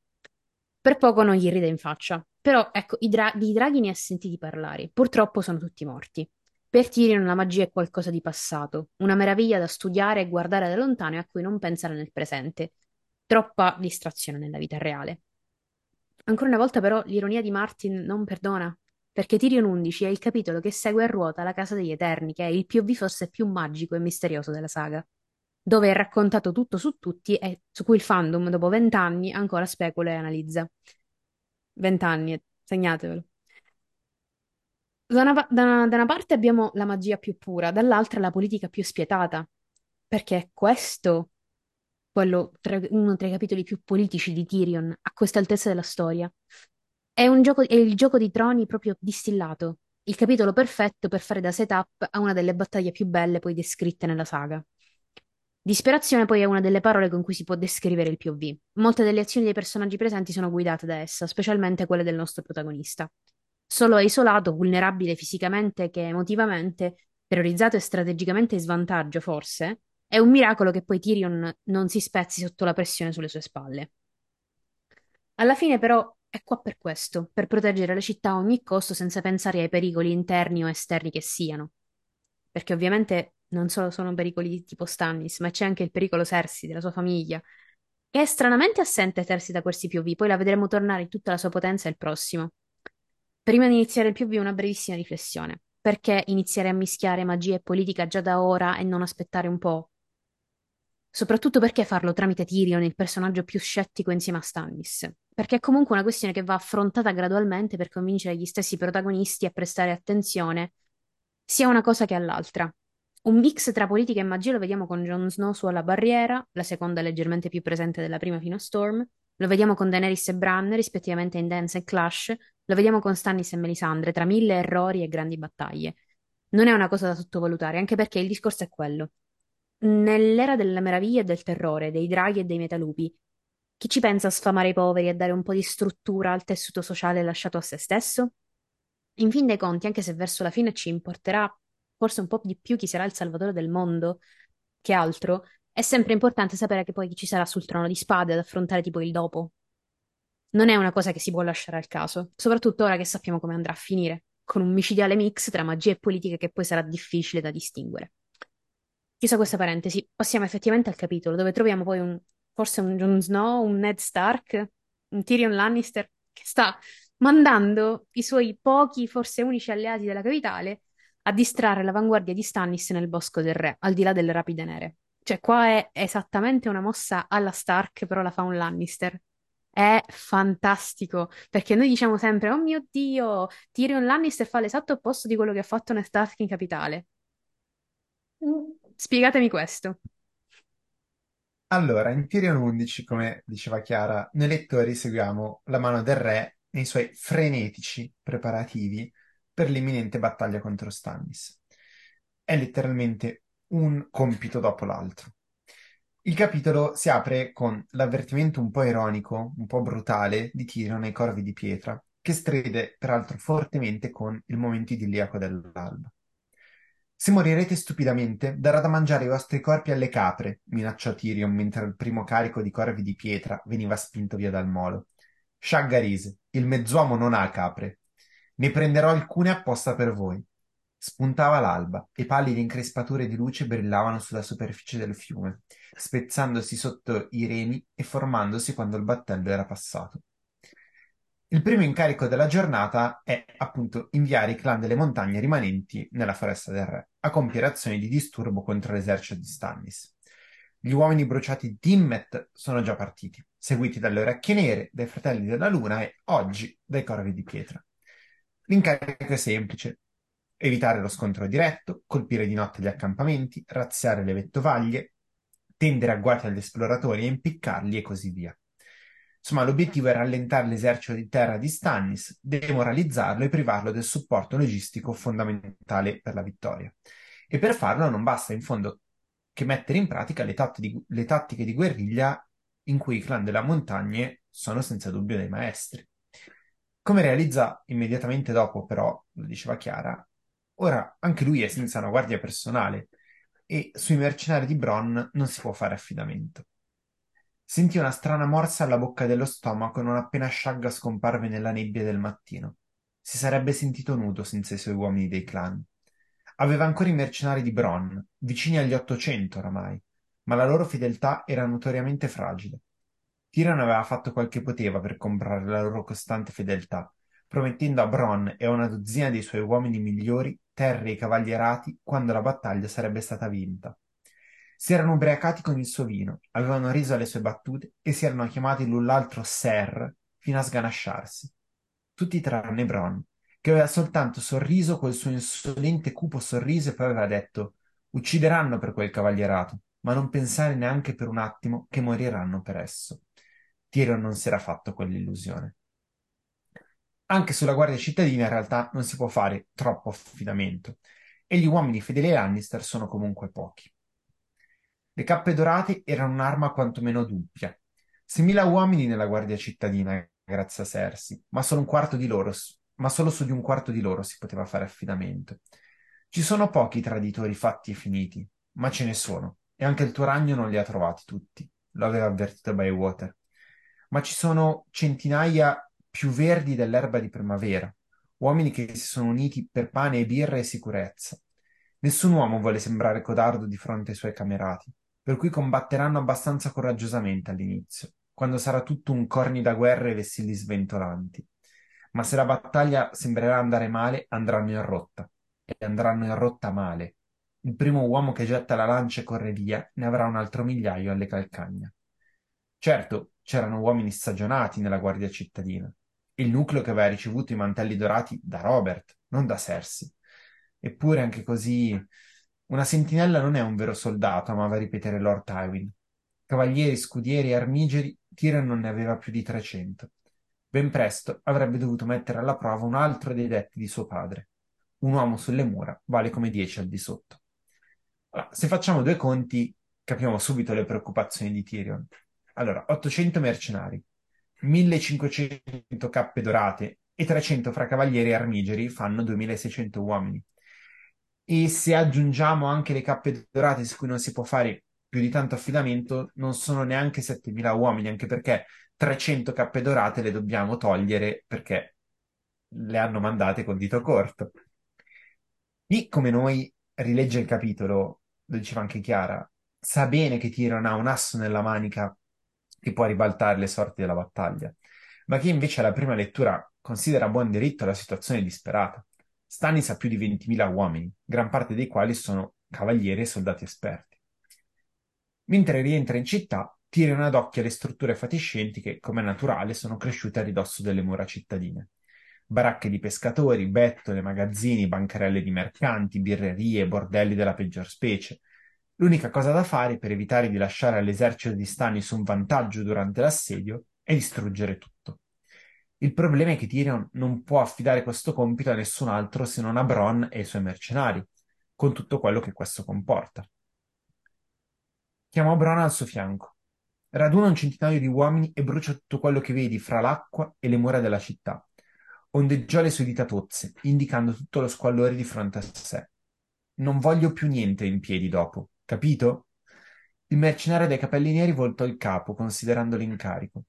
Per poco non gli ride in faccia, però ecco, i dra- di draghi ne ha sentiti parlare, purtroppo sono tutti morti. Per Tyrion la magia è qualcosa di passato, una meraviglia da studiare e guardare da lontano e a cui non pensare nel presente. Troppa distrazione nella vita reale. Ancora una volta però l'ironia di Martin non perdona, perché Tyrion 11 è il capitolo che segue a ruota la Casa degli Eterni, che è il POV forse più magico e misterioso della saga, dove è raccontato tutto su tutti e su cui il fandom dopo vent'anni ancora specula e analizza. Vent'anni, segnatevelo. Da una, da una- da una parte abbiamo la magia più pura, dall'altra la politica più spietata, perché questo quello tra- uno tra i capitoli più politici di Tyrion a questa altezza della storia. È un gioco, è il gioco di troni proprio distillato, il capitolo perfetto per fare da setup a una delle battaglie più belle poi descritte nella saga. Disperazione poi è una delle parole con cui si può descrivere il POV. Molte delle azioni dei personaggi presenti sono guidate da essa, specialmente quelle del nostro protagonista. Solo è isolato, vulnerabile fisicamente che emotivamente, terrorizzato e strategicamente in svantaggio, forse, è un miracolo che poi Tyrion non si spezzi sotto la pressione sulle sue spalle. Alla fine, però, è qua per questo, per proteggere la città a ogni costo senza pensare ai pericoli interni o esterni che siano. Perché ovviamente non solo sono pericoli tipo Stannis, ma c'è anche il pericolo Cersei, della sua famiglia, che è stranamente assente Cersei da questi POV, poi la vedremo tornare in tutta la sua potenza il prossimo. Prima di iniziare il POV, una brevissima riflessione. Perché iniziare a mischiare magia e politica già da ora e non aspettare un po'? Soprattutto perché farlo tramite Tyrion, il personaggio più scettico insieme a Stannis? Perché è comunque una questione che va affrontata gradualmente per convincere gli stessi protagonisti a prestare attenzione sia a una cosa che all'altra. Un mix tra politica e magia lo vediamo con Jon Snow sulla barriera, la seconda leggermente più presente della prima fino a Storm, lo vediamo con Daenerys e Bran, rispettivamente in Dance e Clash, lo vediamo con Stannis e Melisandre, tra mille errori e grandi battaglie. Non è una cosa da sottovalutare, anche perché il discorso è quello. Nell'era della meraviglia e del terrore, dei draghi e dei metalupi, chi ci pensa a sfamare i poveri e a dare un po' di struttura al tessuto sociale lasciato a se stesso? In fin dei conti, anche se verso la fine ci importerà forse un po' di più chi sarà il salvatore del mondo che altro, è sempre importante sapere che poi chi ci sarà sul trono di spade ad affrontare tipo il dopo. Non è una cosa che si può lasciare al caso, soprattutto ora che sappiamo come andrà a finire, con un micidiale mix tra magia e politica che poi sarà difficile da distinguere. Chiusa questa parentesi, passiamo effettivamente al capitolo, dove troviamo poi un, forse un Jon Snow, un Ned Stark, un Tyrion Lannister, che sta mandando i suoi pochi, forse unici alleati della capitale a distrarre l'avanguardia di Stannis nel Bosco del Re, al di là delle rapide nere. Cioè, qua è esattamente una mossa alla Stark, però la fa un Lannister. È fantastico, perché noi diciamo sempre, oh mio Dio, Tyrion Lannister fa l'esatto opposto di quello che ha fatto Ned Stark in capitale. Spiegatemi questo. Allora, in Tyrion 11, come diceva Chiara, noi lettori seguiamo la mano del re nei suoi frenetici preparativi per l'imminente battaglia contro Stannis. È letteralmente un compito dopo l'altro. Il capitolo si apre con l'avvertimento un po' ironico, un po' brutale di Tyrion nei corvi di pietra, che stride peraltro fortemente con il momento idilliaco dell'alba. Se morirete stupidamente, darò da mangiare i vostri corpi alle capre, minacciò Tyrion mentre il primo carico di corvi di pietra veniva spinto via dal molo. Shagga rise, il mezzuomo non ha capre. Ne prenderò alcune apposta per voi. Spuntava l'alba e pallide increspature di luce brillavano sulla superficie del fiume, spezzandosi sotto i remi e formandosi quando il battello era passato. Il primo incarico della giornata è appunto inviare i clan delle montagne rimanenti nella foresta del re a compiere azioni di disturbo contro l'esercito di Stannis. Gli uomini bruciati di Dimmet sono già partiti, seguiti dalle orecchie nere, dai fratelli della luna e oggi dai corvi di pietra. L'incarico è semplice: evitare lo scontro diretto, colpire di notte gli accampamenti, razziare le vettovaglie, tendere agguati agli esploratori e impiccarli e così via. Insomma, l'obiettivo è rallentare l'esercito di terra di Stannis, demoralizzarlo e privarlo del supporto logistico fondamentale per la vittoria. E per farlo non basta in fondo che mettere in pratica le, tat- di- le tattiche di guerriglia in cui i clan della montagne sono senza dubbio dei maestri. Come realizza immediatamente dopo, però, lo diceva Chiara, ora anche lui è senza una guardia personale e sui mercenari di Bronn non si può fare affidamento. Sentì una strana morsa alla bocca dello stomaco non appena Shagga scomparve nella nebbia del mattino. Si sarebbe sentito nudo senza i suoi uomini dei clan. Aveva ancora i mercenari di Bronn, vicini agli 800 oramai, ma la loro fedeltà era notoriamente fragile. Tyrion aveva fatto quel che poteva per comprare la loro costante fedeltà, promettendo a Bronn e a una dozzina dei suoi uomini migliori terre e cavallierati quando la battaglia sarebbe stata vinta. Si erano ubriacati con il suo vino, avevano riso alle sue battute e si erano chiamati l'un l'altro Ser fino a sganasciarsi. Tutti tranne Bronn, che aveva soltanto sorriso col suo insolente cupo sorriso e poi aveva detto uccideranno per quel cavalierato, ma non pensare neanche per un attimo che moriranno per esso. Tyrion non si era fatto quell'illusione. Anche sulla guardia cittadina in realtà non si può fare troppo affidamento e gli uomini fedeli ai Lannister sono comunque pochi. Le cappe dorate erano un'arma quantomeno dubbia. 6.000 uomini nella guardia cittadina, grazie a Cersei, ma solo loro, ma solo su di un quarto di loro si poteva fare affidamento. Ci sono pochi traditori fatti e finiti, ma ce ne sono, e anche il tuo ragno non li ha trovati tutti, lo aveva avvertito Bywater. Ma ci sono centinaia più verdi dell'erba di primavera, uomini che si sono uniti per pane e birra e sicurezza. Nessun uomo vuole sembrare codardo di fronte ai suoi camerati, per cui combatteranno abbastanza coraggiosamente all'inizio, quando sarà tutto un corni da guerra e vessilli sventolanti. Ma se la battaglia sembrerà andare male, andranno in rotta, e andranno in rotta male. Il primo uomo che getta la lancia e corre via ne avrà un altro migliaio alle calcagna. Certo, c'erano uomini stagionati nella guardia cittadina, il nucleo che aveva ricevuto i mantelli dorati da Robert, non da Cersei. Eppure anche così una sentinella non è un vero soldato, amava ripetere Lord Tywin. Cavalieri, scudieri e armigeri, Tyrion non ne aveva più di 300. Ben presto avrebbe dovuto mettere alla prova un altro dei detti di suo padre. Un uomo sulle mura vale come dieci al di sotto. Allora, se facciamo due conti, capiamo subito le preoccupazioni di Tyrion. Allora, 800 mercenari, 1500 cappe dorate e 300 fra cavalieri e armigeri fanno 2600 uomini. E se aggiungiamo anche le cappe dorate su cui non si può fare più di tanto affidamento, non sono neanche 7000 uomini, anche perché 300 cappe dorate le dobbiamo togliere perché le hanno mandate con dito corto. Chi come noi rilegge il capitolo, lo diceva anche Chiara, sa bene che Tyrion ha un asso nella manica che può ribaltare le sorti della battaglia, ma chi invece alla prima lettura considera a buon diritto la situazione disperata. Stannis ha più di 20.000 uomini, gran parte dei quali sono cavalieri e soldati esperti. Mentre rientra in città, Tyrion adocchia le strutture fatiscenti che, come naturale, sono cresciute a ridosso delle mura cittadine. Baracche di pescatori, bettole, magazzini, bancarelle di mercanti, birrerie, bordelli della peggior specie. L'unica cosa da fare per evitare di lasciare all'esercito di Stannis un vantaggio durante l'assedio è distruggere tutto. Il problema è che Tyrion non può affidare questo compito a nessun altro se non a Bronn e ai suoi mercenari, con tutto quello che questo comporta. Chiamò Bronn al suo fianco. Raduna un centinaio di uomini e brucia tutto quello che vedi fra l'acqua e le mura della città. Ondeggiò le sue dita tozze, indicando tutto lo squallore di fronte a sé. Non voglio più niente in piedi dopo, capito? Il mercenario dai capelli neri voltò il capo, considerando l'incarico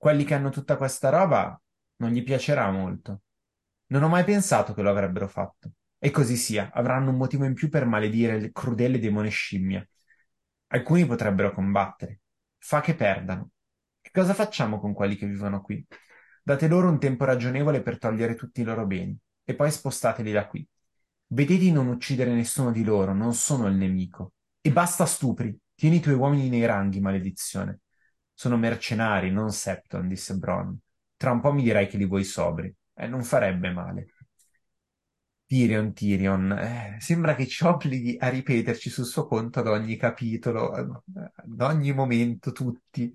quelli che hanno tutta questa roba non gli piacerà molto. Non ho mai pensato che lo avrebbero fatto. E così sia, avranno un motivo in più per maledire il crudele demone scimmia. Alcuni potrebbero combattere. Fa che perdano. Che cosa facciamo con quelli che vivono qui? Date loro un tempo ragionevole per togliere tutti i loro beni, e poi spostateli da qui. Vedete di non uccidere nessuno di loro, non sono il nemico. E basta stupri, tieni i tuoi uomini nei ranghi, maledizione. Sono mercenari, non Septon, disse Bronn. Tra un po' mi dirai che li vuoi sobri. Eh, non farebbe male. Tyrion, Tyrion, eh, sembra che ci obblighi a ripeterci sul suo conto ad ogni capitolo, ad ogni momento, tutti.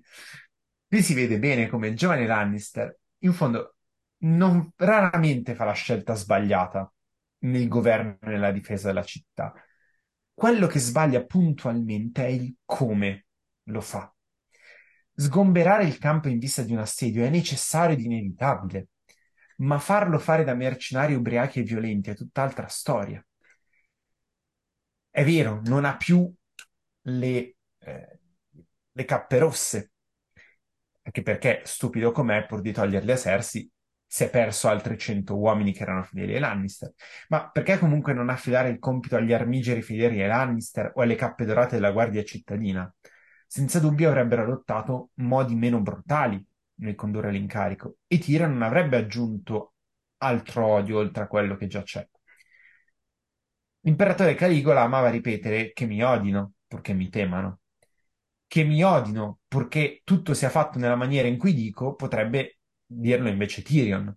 Qui si vede bene come il giovane Lannister, in fondo, non raramente fa la scelta sbagliata nel governo e nella difesa della città. Quello che sbaglia puntualmente è il come lo fa. Sgomberare il campo in vista di un assedio è necessario ed inevitabile, ma farlo fare da mercenari ubriachi e violenti è tutt'altra storia. È vero, non ha più le, eh, le cappe rosse, anche perché, stupido com'è, pur di toglierle a Cersei, si è perso altri cento uomini che erano fedeli ai Lannister. Ma perché comunque non affidare il compito agli armigeri fedeli ai Lannister o alle cappe dorate della guardia cittadina? senza dubbio avrebbero adottato modi meno brutali nel condurre l'incarico e Tyrion non avrebbe aggiunto altro odio oltre a quello che già c'è. L'imperatore Caligola amava ripetere che mi odino, purché mi temano. Che mi odino, purché tutto sia fatto nella maniera in cui dico, potrebbe dirlo invece Tyrion.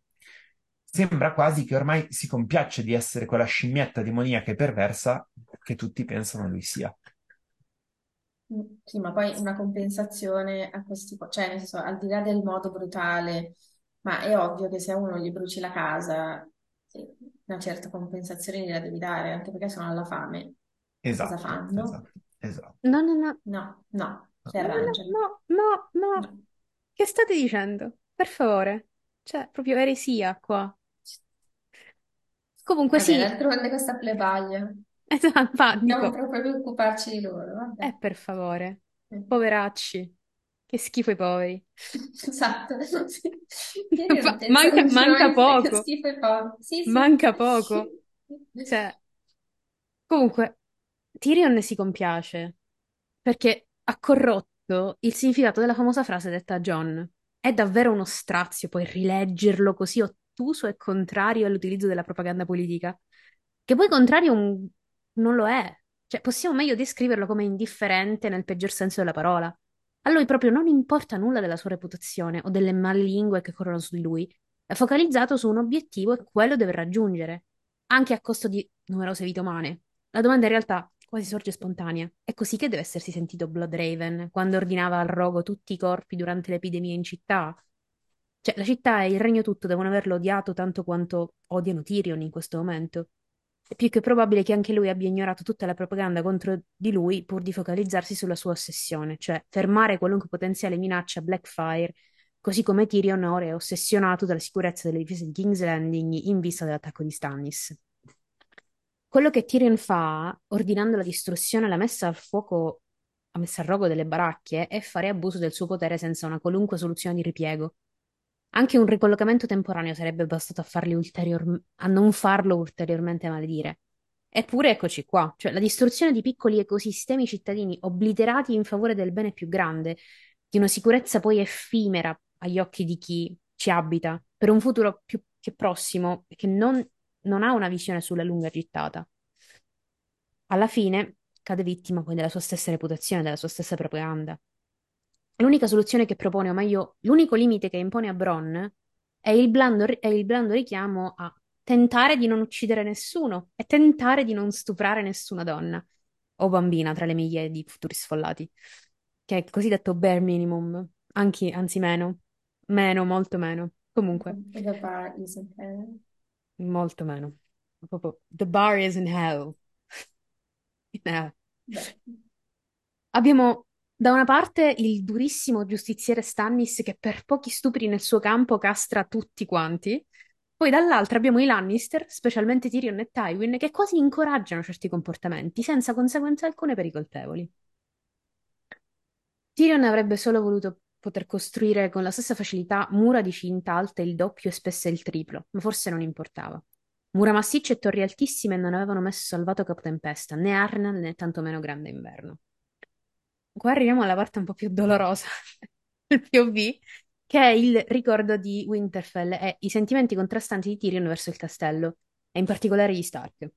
Sembra quasi che ormai si compiaccia di essere quella scimmietta demoniaca e perversa che tutti pensano lui sia. Mm, Sì, ma poi una compensazione a questi, cioè nel senso, al di là del modo brutale, ma è ovvio che se a uno gli bruci la casa, una certa compensazione gliela devi dare, anche perché sono alla fame. E cosa Esatto, fanno? esatto, esatto. No, no, no, No, no, no, no, no. No. Che state dicendo? Per favore. Cioè, proprio eresia qua. Comunque Vabbè, sì, d'altronde questa plebaglia, esatto, dobbiamo dico, proprio preoccuparci di loro, vabbè. eh, per favore. Eh. Poveracci. Che schifo i poveri. Esatto, sì. Ieri Fa- penso Manca, manca che poco. schifo e poveri. Sì, sì. Manca poco. Cioè, comunque, Tyrion si compiace perché ha corrotto il significato della famosa frase detta a Jon. È davvero uno strazio poi rileggerlo così ottuso e contrario all'utilizzo della propaganda politica. Che poi contrario un- non lo è. Cioè, possiamo meglio descriverlo come indifferente nel peggior senso della parola. A lui proprio non importa nulla della sua reputazione o delle malelingue che corrono su di lui. È focalizzato su un obiettivo e quello deve raggiungere, anche a costo di numerose vite umane. La domanda in realtà quasi sorge spontanea. È così che deve essersi sentito Bloodraven quando ordinava al rogo tutti i corpi durante l'epidemia in città? Cioè, la città e il regno tutto devono averlo odiato tanto quanto odiano Tyrion in questo momento. È più che probabile che anche lui abbia ignorato tutta la propaganda contro di lui pur di focalizzarsi sulla sua ossessione, cioè fermare qualunque potenziale minaccia a Blackfire, così come Tyrion ora è ossessionato dalla sicurezza delle difese di King's Landing in vista dell'attacco di Stannis. Quello che Tyrion fa, ordinando la distruzione e la messa al fuoco, la messa a rogo delle baracche, è fare abuso del suo potere senza una qualunque soluzione di ripiego. Anche un ricollocamento temporaneo sarebbe bastato a farli ulterior- a non farlo ulteriormente maledire. Eppure eccoci qua, cioè la distruzione di piccoli ecosistemi cittadini obliterati in favore del bene più grande, di una sicurezza poi effimera agli occhi di chi ci abita, per un futuro più che prossimo, che non, non ha una visione sulla lunga gittata. Alla fine cade vittima poi della sua stessa reputazione, della sua stessa propaganda. L'unica soluzione che propone, o meglio, l'unico limite che impone a Bronn è il blando, è il blando richiamo a tentare di non uccidere nessuno e tentare di non stuprare nessuna donna o bambina tra le migliaia di futuri sfollati, che è il cosiddetto bare minimum, anche, anzi meno, meno, molto meno. Comunque, molto meno. Proprio, the bar is in hell. Eh. Beh, Abbiamo da una parte il durissimo giustiziere Stannis che per pochi stupri nel suo campo castra tutti quanti, poi dall'altra abbiamo i Lannister, specialmente Tyrion e Tywin, che quasi incoraggiano certi comportamenti senza conseguenze alcune per i colpevoli. Tyrion avrebbe solo voluto poter costruire con la stessa facilità mura di cinta alte il doppio e spesse il triplo, ma forse non importava. Mura massicce e torri altissime non avevano messo salvato Capotempesta, né Arnal né tantomeno Grande Inverno. Qua arriviamo alla parte un po' più dolorosa del POV, che è il ricordo di Winterfell e i sentimenti contrastanti di Tyrion verso il castello, e in particolare gli Stark.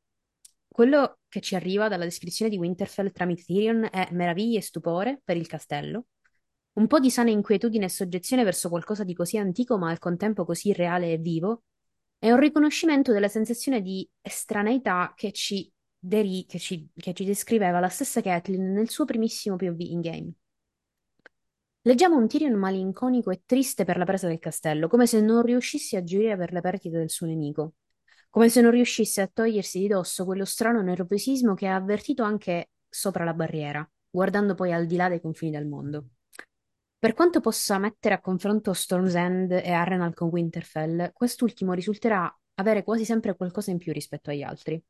Quello che ci arriva dalla descrizione di Winterfell tramite Tyrion è meraviglia e stupore per il castello, un po' di sana inquietudine e soggezione verso qualcosa di così antico ma al contempo così reale e vivo, e un riconoscimento della sensazione di estraneità che ci, deri- che ci- che ci descriveva la stessa Catelyn nel suo primissimo POV in game. Leggiamo un Tyrion malinconico e triste per la presa del castello, come se non riuscisse a gioire per la perdita del suo nemico, come se non riuscisse a togliersi di dosso quello strano nervosismo che ha avvertito anche sopra la barriera, guardando poi al di là dei confini del mondo. Per quanto possa mettere a confronto Storm's End e Harrenhal con Winterfell, quest'ultimo risulterà avere quasi sempre qualcosa in più rispetto agli altri.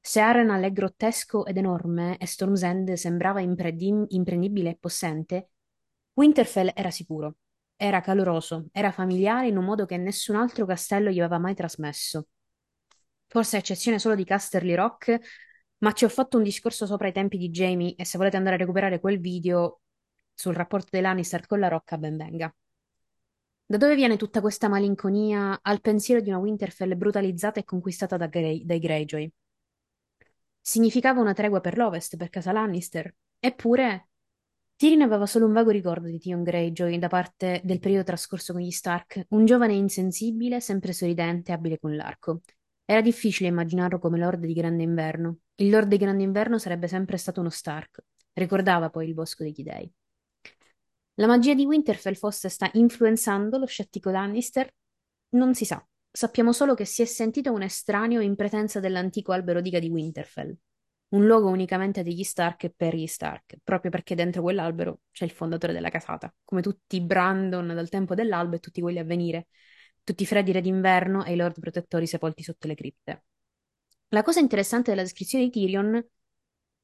Se Harrenhal è grottesco ed enorme e Storm's End sembrava impredi- imprendibile e possente, Winterfell era sicuro, era caloroso, era familiare in un modo che nessun altro castello gli aveva mai trasmesso. Forse a eccezione solo di Casterly Rock, ma ci ho fatto un discorso sopra i tempi di Jamie e se volete andare a recuperare quel video sul rapporto dei Lannister con la Rocca ben venga. Da dove viene tutta questa malinconia al pensiero di una Winterfell brutalizzata e conquistata da Grey- dai Greyjoy? Significava una tregua per l'Ovest, per casa Lannister. Eppure Tyrion aveva solo un vago ricordo di Theon Greyjoy da parte del periodo trascorso con gli Stark, un giovane insensibile, sempre sorridente e abile con l'arco. Era difficile immaginarlo come Lord di Grande Inverno. Il Lord di Grande Inverno sarebbe sempre stato uno Stark. Ricordava poi il Bosco dei Chidei. La magia di Winterfell forse sta influenzando lo scettico Lannister? Non si sa. Sappiamo solo che si è sentito un estraneo in presenza dell'antico albero diga di Winterfell, un luogo unicamente degli Stark e per gli Stark, proprio perché dentro quell'albero c'è il fondatore della casata, come tutti i Brandon dal tempo dell'alba e tutti quelli a venire, tutti i Freddy re d'inverno e i Lord protettori sepolti sotto le cripte. La cosa interessante della descrizione di Tyrion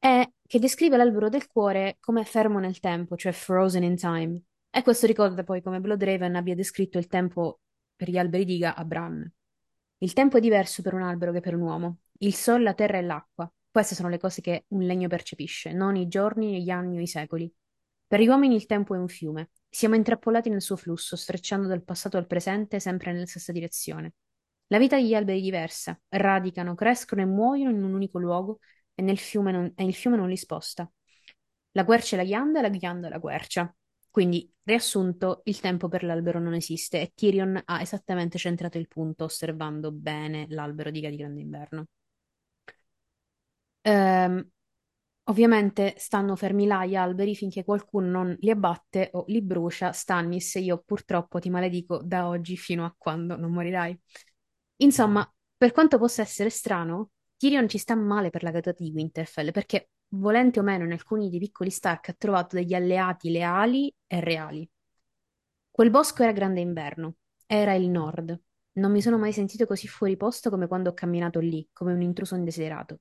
è che descrive l'albero del cuore come fermo nel tempo, cioè frozen in time. E questo ricorda poi come Bloodraven abbia descritto il tempo per gli alberi diga a Bran. Il tempo è diverso per un albero che per un uomo. Il sole, la terra e l'acqua. Queste sono le cose che un legno percepisce, non i giorni, gli anni o i secoli. Per gli uomini il tempo è un fiume. Siamo intrappolati nel suo flusso, sfrecciando dal passato al presente, sempre nella stessa direzione. La vita degli alberi è diversa, radicano, crescono e muoiono in un unico luogo e, nel fiume non, e il fiume non li sposta. La quercia è la ghianda, la ghianda è la quercia. Quindi, riassunto, il tempo per l'albero non esiste e Tyrion ha esattamente centrato il punto osservando bene l'albero di di Grande Inverno. Ehm, ovviamente stanno fermi là gli alberi finché qualcuno non li abbatte o li brucia. Stannis, io purtroppo ti maledico da oggi fino a quando non morirai. Insomma, per quanto possa essere strano, Tyrion ci sta male per la caduta di Winterfell, perché, volente o meno, in alcuni dei piccoli Stark ha trovato degli alleati leali e reali. Quel bosco era grande inverno, era il nord. Non mi sono mai sentito così fuori posto come quando ho camminato lì, come un intruso indesiderato.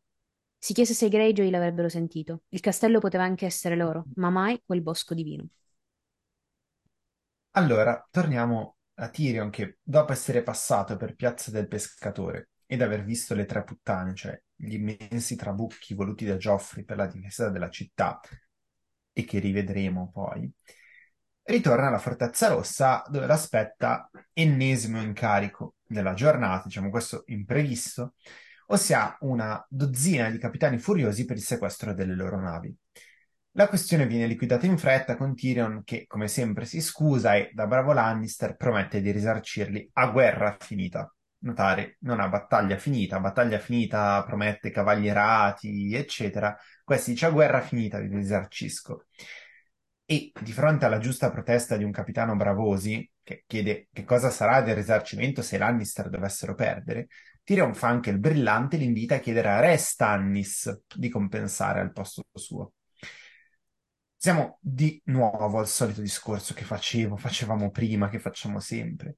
Si chiese se i Greyjoy l'avrebbero sentito. Il castello poteva anche essere loro, ma mai quel bosco divino. Allora, torniamo a Tyrion che, dopo essere passato per Piazza del Pescatore ed aver visto le tre puttane, cioè gli immensi trabucchi voluti da Joffrey per la difesa della città, e che rivedremo poi, ritorna alla Fortezza Rossa dove l'aspetta ennesimo incarico della giornata, diciamo questo imprevisto, ossia una dozzina di capitani furiosi per il sequestro delle loro navi. La questione viene liquidata in fretta con Tyrion che, come sempre, si scusa e, da bravo Lannister, promette di risarcirli a guerra finita. Notare, non a battaglia finita, battaglia finita promette cavallierati, eccetera. Questi dice guerra finita vi risarcisco. E di fronte alla giusta protesta di un capitano Bravosi, che chiede che cosa sarà del risarcimento se i Lannister dovessero perdere, Tyrion fa anche il brillante l'invita a chiedere a Re Stannis di compensare al posto suo. Siamo di nuovo al solito discorso che facevo, facevamo prima, che facciamo sempre.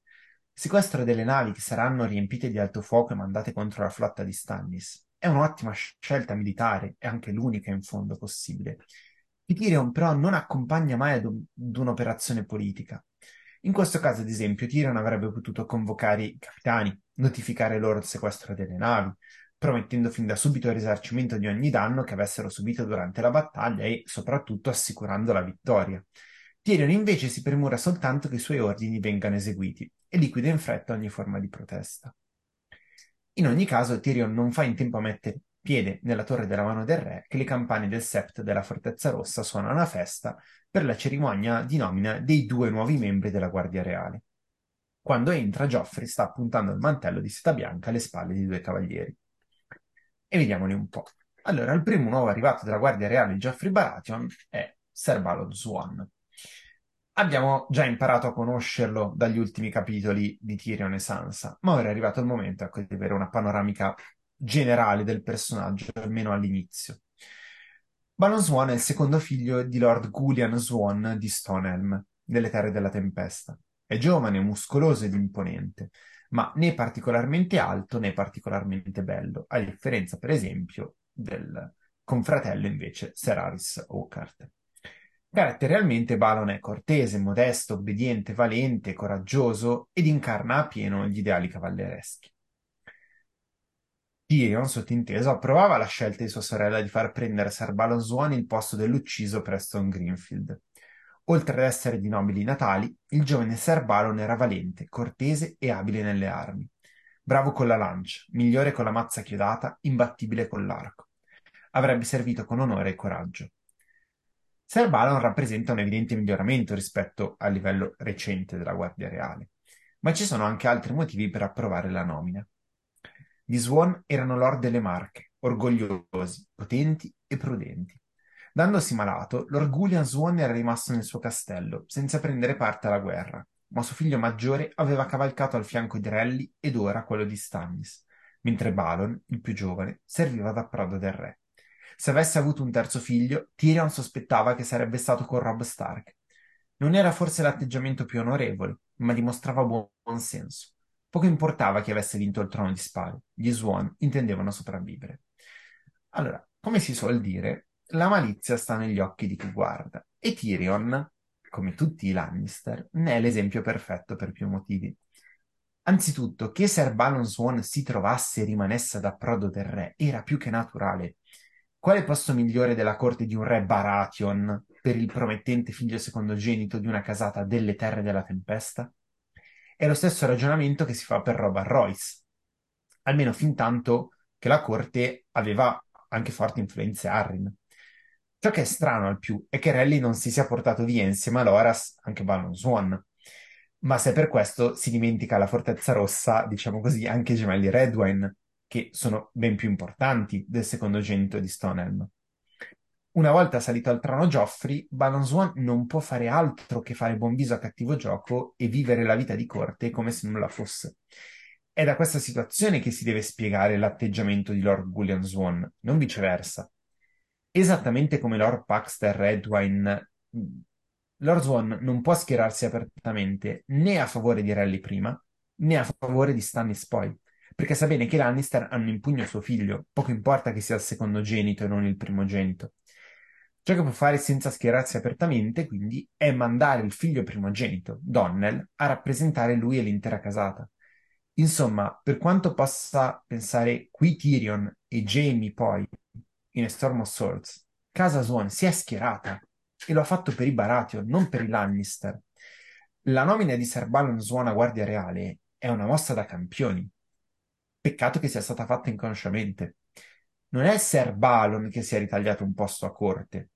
Sequestro delle navi che saranno riempite di alto fuoco e mandate contro la flotta di Stannis. È un'ottima scelta militare, è anche l'unica in fondo possibile. Tyrion però non accompagna mai ad, un, ad un'operazione politica. In questo caso, ad esempio, Tyrion avrebbe potuto convocare i capitani, notificare loro il sequestro delle navi, promettendo fin da subito il risarcimento di ogni danno che avessero subito durante la battaglia e soprattutto assicurando la vittoria. Tyrion invece si premura soltanto che i suoi ordini vengano eseguiti e liquida in fretta ogni forma di protesta. In ogni caso, Tyrion non fa in tempo a mettere piede nella torre della mano del re che le campane del sept della Fortezza Rossa suonano a festa per la cerimonia di nomina dei due nuovi membri della Guardia Reale. Quando entra, Geoffrey sta appuntando il mantello di seta bianca alle spalle di due cavalieri e vediamoli un po'. Allora, il primo nuovo arrivato della Guardia Reale Geoffrey Baratheon è Ser Balon Swan. Abbiamo già imparato a conoscerlo dagli ultimi capitoli di Tyrion e Sansa, ma ora è arrivato il momento ecco, di avere una panoramica generale del personaggio, almeno all'inizio. Balon Swan è il secondo figlio di Lord Gulian Swan di Stonehelm, delle Terre della Tempesta. È giovane, muscoloso ed imponente ma né particolarmente alto né particolarmente bello, a differenza per esempio del confratello invece Seraris Oakart. Caratterialmente Balon è cortese, modesto, obbediente, valente, coraggioso ed incarna a pieno gli ideali cavallereschi. Tyrion, sottinteso, approvava la scelta di sua sorella di far prendere a Ser Balon Swan il posto dell'ucciso Preston Greenfield. Oltre ad essere di nobili natali, il giovane Ser Balon era valente, cortese e abile nelle armi. Bravo con la lancia, migliore con la mazza chiodata, imbattibile con l'arco. Avrebbe servito con onore e coraggio. Ser Balon rappresenta un evidente miglioramento rispetto al livello recente della Guardia Reale, ma ci sono anche altri motivi per approvare la nomina. Gli Swan erano lord delle Marche, orgogliosi, potenti e prudenti. Dandosi malato, Lord Gulian Swan era rimasto nel suo castello, senza prendere parte alla guerra, ma suo figlio maggiore aveva cavalcato al fianco di Relli ed ora quello di Stannis, mentre Balon, il più giovane, serviva da prodo del re. Se avesse avuto un terzo figlio, Tyrion sospettava che sarebbe stato con Robb Stark. Non era forse l'atteggiamento più onorevole, ma dimostrava buon senso. Poco importava chi avesse vinto il trono di spade, gli Swan intendevano sopravvivere. Allora, come si suol dire, la malizia sta negli occhi di chi guarda, e Tyrion, come tutti i Lannister, ne è l'esempio perfetto per più motivi. Anzitutto, che Ser Balon Swan si trovasse e rimanesse ad approdo del re era più che naturale. Quale posto migliore della corte di un re Baratheon per il promettente figlio secondogenito di una casata delle terre della tempesta? È lo stesso ragionamento che si fa per Robert Royce, almeno fin tanto che la corte aveva anche forti influenze Arryn. Ciò che è strano al più è che Rally non si sia portato via insieme a Loras anche Balon Swan, ma se per questo si dimentica la Fortezza Rossa, diciamo così, anche i gemelli Redwine, che sono ben più importanti del secondogenito di Stonehelm. Una volta salito al trono Geoffrey, Balon Swan non può fare altro che fare buon viso a cattivo gioco e vivere la vita di corte come se nulla fosse. È da questa situazione che si deve spiegare l'atteggiamento di Lord Gullion Swan, non viceversa. Esattamente come Lord Paxter Redwine, Lord Swan non può schierarsi apertamente né a favore di Rally prima, né a favore di Stannis poi, perché sa bene che i Lannister hanno in pugno suo figlio, poco importa che sia il secondogenito e non il primogenito. Ciò che può fare senza schierarsi apertamente, quindi, è mandare il figlio primogenito, Donnell, a rappresentare lui e l'intera casata. Insomma, per quanto possa pensare qui Tyrion e Jamie poi in A Storm of Swords, Casa Swan si è schierata e lo ha fatto per i Baratheon, non per i Lannister. La nomina di Ser Balon Swan a Guardia Reale è una mossa da campioni. Peccato che sia stata fatta inconsciamente. Non è Ser Balon che si è ritagliato un posto a corte,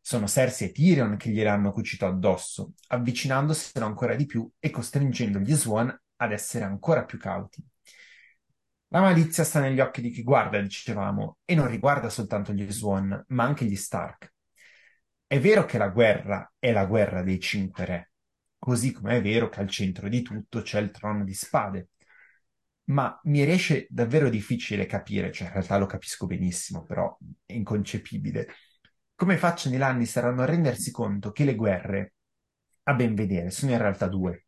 sono Cersei e Tyrion che gliel'hanno cucito addosso, avvicinandoselo ancora di più e costringendo gli Swan ad essere ancora più cauti. La malizia sta negli occhi di chi guarda, dicevamo, e non riguarda soltanto gli Swan, ma anche gli Stark. È vero che la guerra è la guerra dei cinque re, così come è vero che al centro di tutto c'è il trono di spade. Ma mi riesce davvero difficile capire, cioè in realtà lo capisco benissimo, però è inconcepibile, come facciano i Lannister a non rendersi conto che le guerre, a ben vedere, sono in realtà due.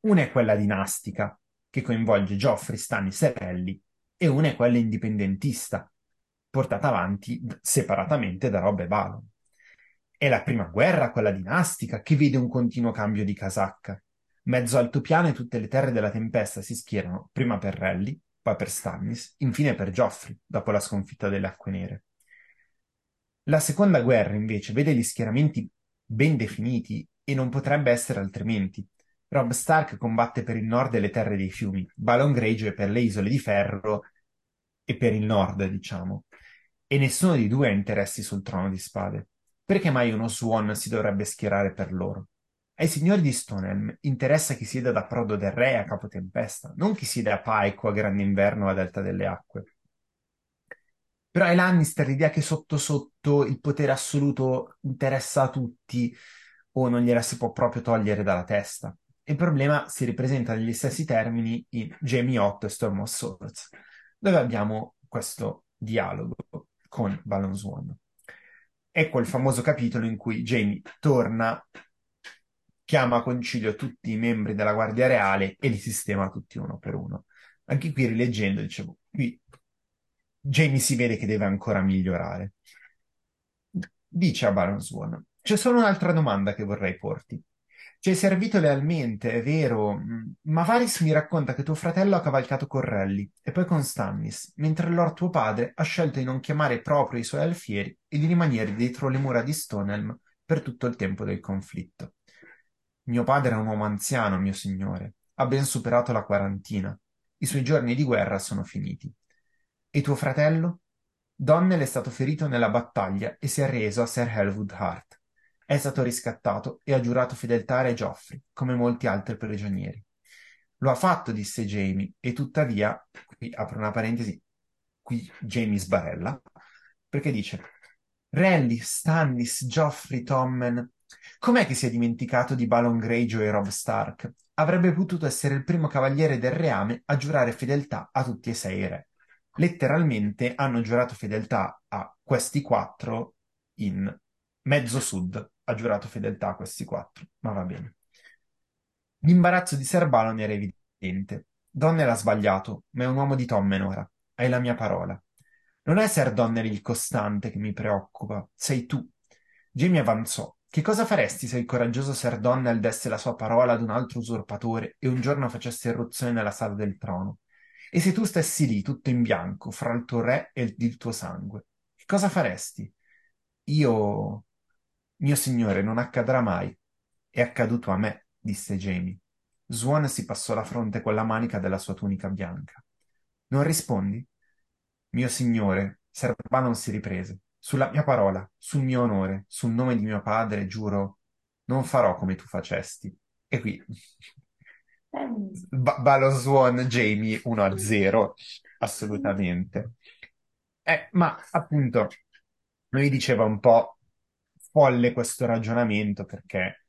Una è quella dinastica, che coinvolge Geoffrey, Stannis e Relly, e una è quella indipendentista, portata avanti separatamente da Robb e Balon. È la prima guerra, quella dinastica, che vede un continuo cambio di casacca. Mezzo altopiano e tutte le terre della tempesta si schierano prima per Relly, poi per Stannis, infine per Geoffrey, dopo la sconfitta delle Acque Nere. La seconda guerra, invece, vede gli schieramenti ben definiti e non potrebbe essere altrimenti. Robb Stark combatte per il nord e le terre dei fiumi, Balon Greyjoy per le isole di ferro e per il nord, diciamo. E nessuno dei due ha interessi sul trono di spade. Perché mai uno Swan si dovrebbe schierare per loro? Ai signori di Stonehelm interessa chi sieda da prodo del re a capo tempesta, non chi sieda a Pike o a Grande Inverno a Delta delle Acque. Però ai Lannister l'idea che sotto sotto il potere assoluto interessa a tutti o non gliela si può proprio togliere dalla testa. Il problema si ripresenta negli stessi termini in Jamie 8 e Storm of Swords, dove abbiamo questo dialogo con Balon Swan. Ecco il famoso capitolo in cui Jamie torna, chiama a concilio tutti i membri della Guardia Reale e li sistema tutti uno per uno. Anche qui rileggendo, dicevo, qui Jamie si vede che deve ancora migliorare. Dice a Baron Swan, c'è solo un'altra domanda che vorrei porti. Ci hai servito lealmente, è vero, mm, ma Varys mi racconta che tuo fratello ha cavalcato con Relly e poi con Stannis, mentre Lord tuo padre ha scelto di non chiamare proprio i suoi alfieri e di rimanere dietro le mura di Stonehelm per tutto il tempo del conflitto. Mio padre è un uomo anziano, mio signore, ha ben superato la quarantina. I suoi giorni di guerra sono finiti. E tuo fratello? Donnell è stato ferito nella battaglia e si è reso a Sir Helwood Hart. È stato riscattato e ha giurato fedeltà a Re Geoffrey, come molti altri prigionieri. Lo ha fatto, disse Jamie, e tuttavia, qui apro una parentesi, qui Jamie sbarella, perché dice Renly, Stannis, Geoffrey, Tommen. Com'è che si è dimenticato di Balon Greyjoy e Rob Stark? Avrebbe potuto essere il primo cavaliere del reame a giurare fedeltà a tutti e sei i re. Letteralmente hanno giurato fedeltà a questi quattro in mezzo sud. Ha giurato fedeltà a questi quattro, ma va bene. L'imbarazzo di Ser Balon era evidente. Donnell ha sbagliato, ma è un uomo di Tommen ora. Hai la mia parola. Non è Ser Donnell il costante che mi preoccupa, sei tu. Jamie avanzò. Che cosa faresti se il coraggioso Ser Donnell desse la sua parola ad un altro usurpatore e un giorno facesse irruzione nella sala del trono? E se tu stessi lì, tutto in bianco, fra il tuo re e il tuo sangue? Che cosa faresti? Io... Mio signore, non accadrà mai. È accaduto a me disse Jamie. Swan si passò la fronte con la manica della sua tunica bianca. Non rispondi? Mio signore, Ser Balon si riprese. Sulla mia parola, sul mio onore, sul nome di mio padre, giuro, non farò come tu facesti. E qui ba- Swan Jamie 1 a 0, assolutamente. Eh, ma appunto, lui diceva un po' folle questo ragionamento perché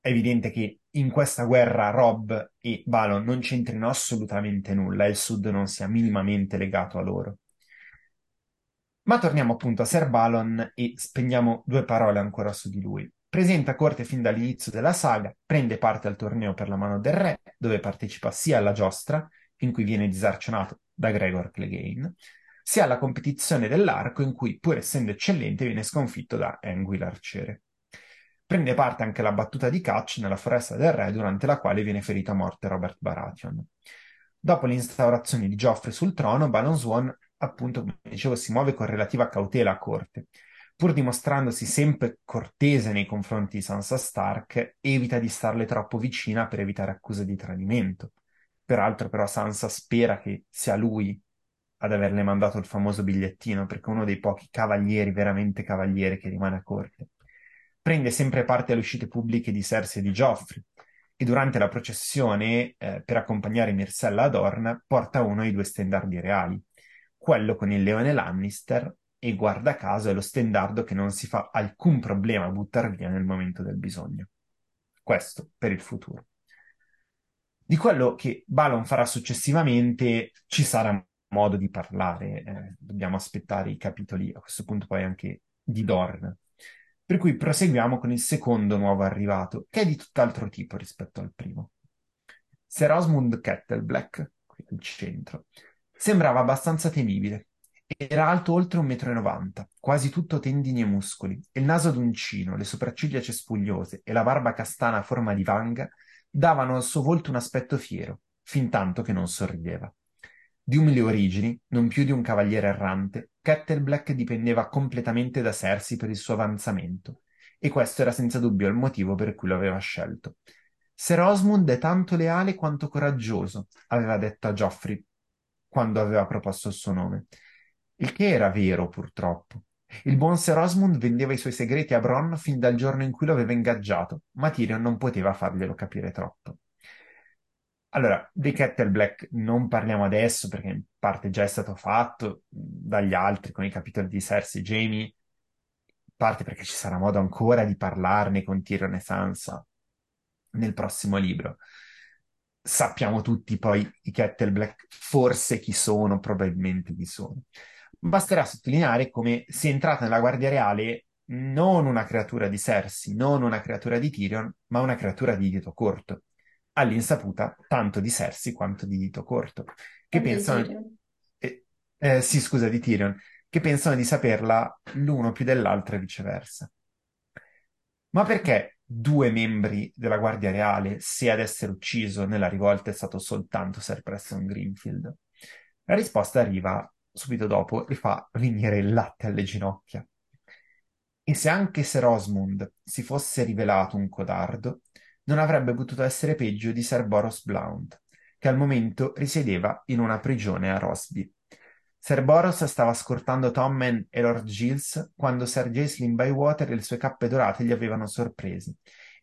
è evidente che in questa guerra Rob e Balon non c'entrino assolutamente nulla e il Sud non sia minimamente legato a loro. Ma torniamo appunto a Ser Balon e spendiamo due parole ancora su di lui. Presenta corte fin dall'inizio della saga, prende parte al torneo per la mano del re, dove partecipa sia alla giostra, in cui viene disarcionato da Gregor Clegane, sia alla competizione dell'arco, in cui, pur essendo eccellente, viene sconfitto da Engui l'arciere. Prende parte anche alla battuta di Catch nella foresta del re, durante la quale viene ferito a morte Robert Baratheon. Dopo l'instaurazione di Geoffrey sul trono, Balon Swan, appunto, come dicevo, si muove con relativa cautela a corte. Pur dimostrandosi sempre cortese nei confronti di Sansa Stark, evita di starle troppo vicina per evitare accuse di tradimento. Peraltro, però, Sansa spera che sia lui ad averle mandato il famoso bigliettino, perché è uno dei pochi cavalieri, veramente cavalieri, che rimane a corte prende sempre parte alle uscite pubbliche di Cersei e di Geoffrey e durante la processione, eh, per accompagnare Myrcella ad Orn, porta uno dei due stendardi reali, quello con il leone Lannister, e guarda caso è lo stendardo che non si fa alcun problema a buttare via nel momento del bisogno. Questo per il futuro. Di quello che Balon farà successivamente ci sarà modo di parlare, eh, dobbiamo aspettare i capitoli, a questo punto poi anche di Dorn. Per cui proseguiamo con il secondo nuovo arrivato, che è di tutt'altro tipo rispetto al primo. Sir Osmund Kettleblack, qui al centro, sembrava abbastanza temibile. Era alto oltre un metro e novanta, quasi tutto tendini e muscoli, e il naso d'uncino, le sopracciglia cespugliose e la barba castana a forma di vanga davano al suo volto un aspetto fiero, fin tanto che non sorrideva. Di umili origini, non più di un cavaliere errante, Kettleblack dipendeva completamente da Cersei per il suo avanzamento, e questo era senza dubbio il motivo per cui lo aveva scelto. Ser Osmund è tanto leale quanto coraggioso, aveva detto a Geoffrey quando aveva proposto il suo nome. Il che era vero, purtroppo. Il buon Ser Osmund vendeva i suoi segreti a Bronn fin dal giorno in cui lo aveva ingaggiato, ma Tyrion non poteva farglielo capire troppo. Allora, dei Kettle Black non parliamo adesso perché in parte già è stato fatto dagli altri con i capitoli di Cersei e Jamie, in parte perché ci sarà modo ancora di parlarne con Tyrion e Sansa nel prossimo libro. Sappiamo tutti poi i Kettle Black, forse chi sono, probabilmente chi sono. Basterà sottolineare come sia entrata nella Guardia Reale non una creatura di Cersei, non una creatura di Tyrion, ma una creatura di dito corto all'insaputa tanto di Cersei quanto di Dito Corto, che E di pensano, eh, eh, sì, scusa, di Tyrion, che pensano di saperla l'uno più dell'altro e viceversa. Ma perché due membri della Guardia Reale, se ad essere ucciso nella rivolta è stato soltanto Sir Preston Greenfield? La risposta arriva subito dopo e fa venire il latte alle ginocchia. E se anche Ser Osmond si fosse rivelato un codardo, non avrebbe potuto essere peggio di Ser Boros Blount, che al momento risiedeva in una prigione a Rosby. Ser Boros stava scortando Tommen e Lord Giles quando Sir Jacelyn Bywater e le sue cappe dorate gli avevano sorpresi,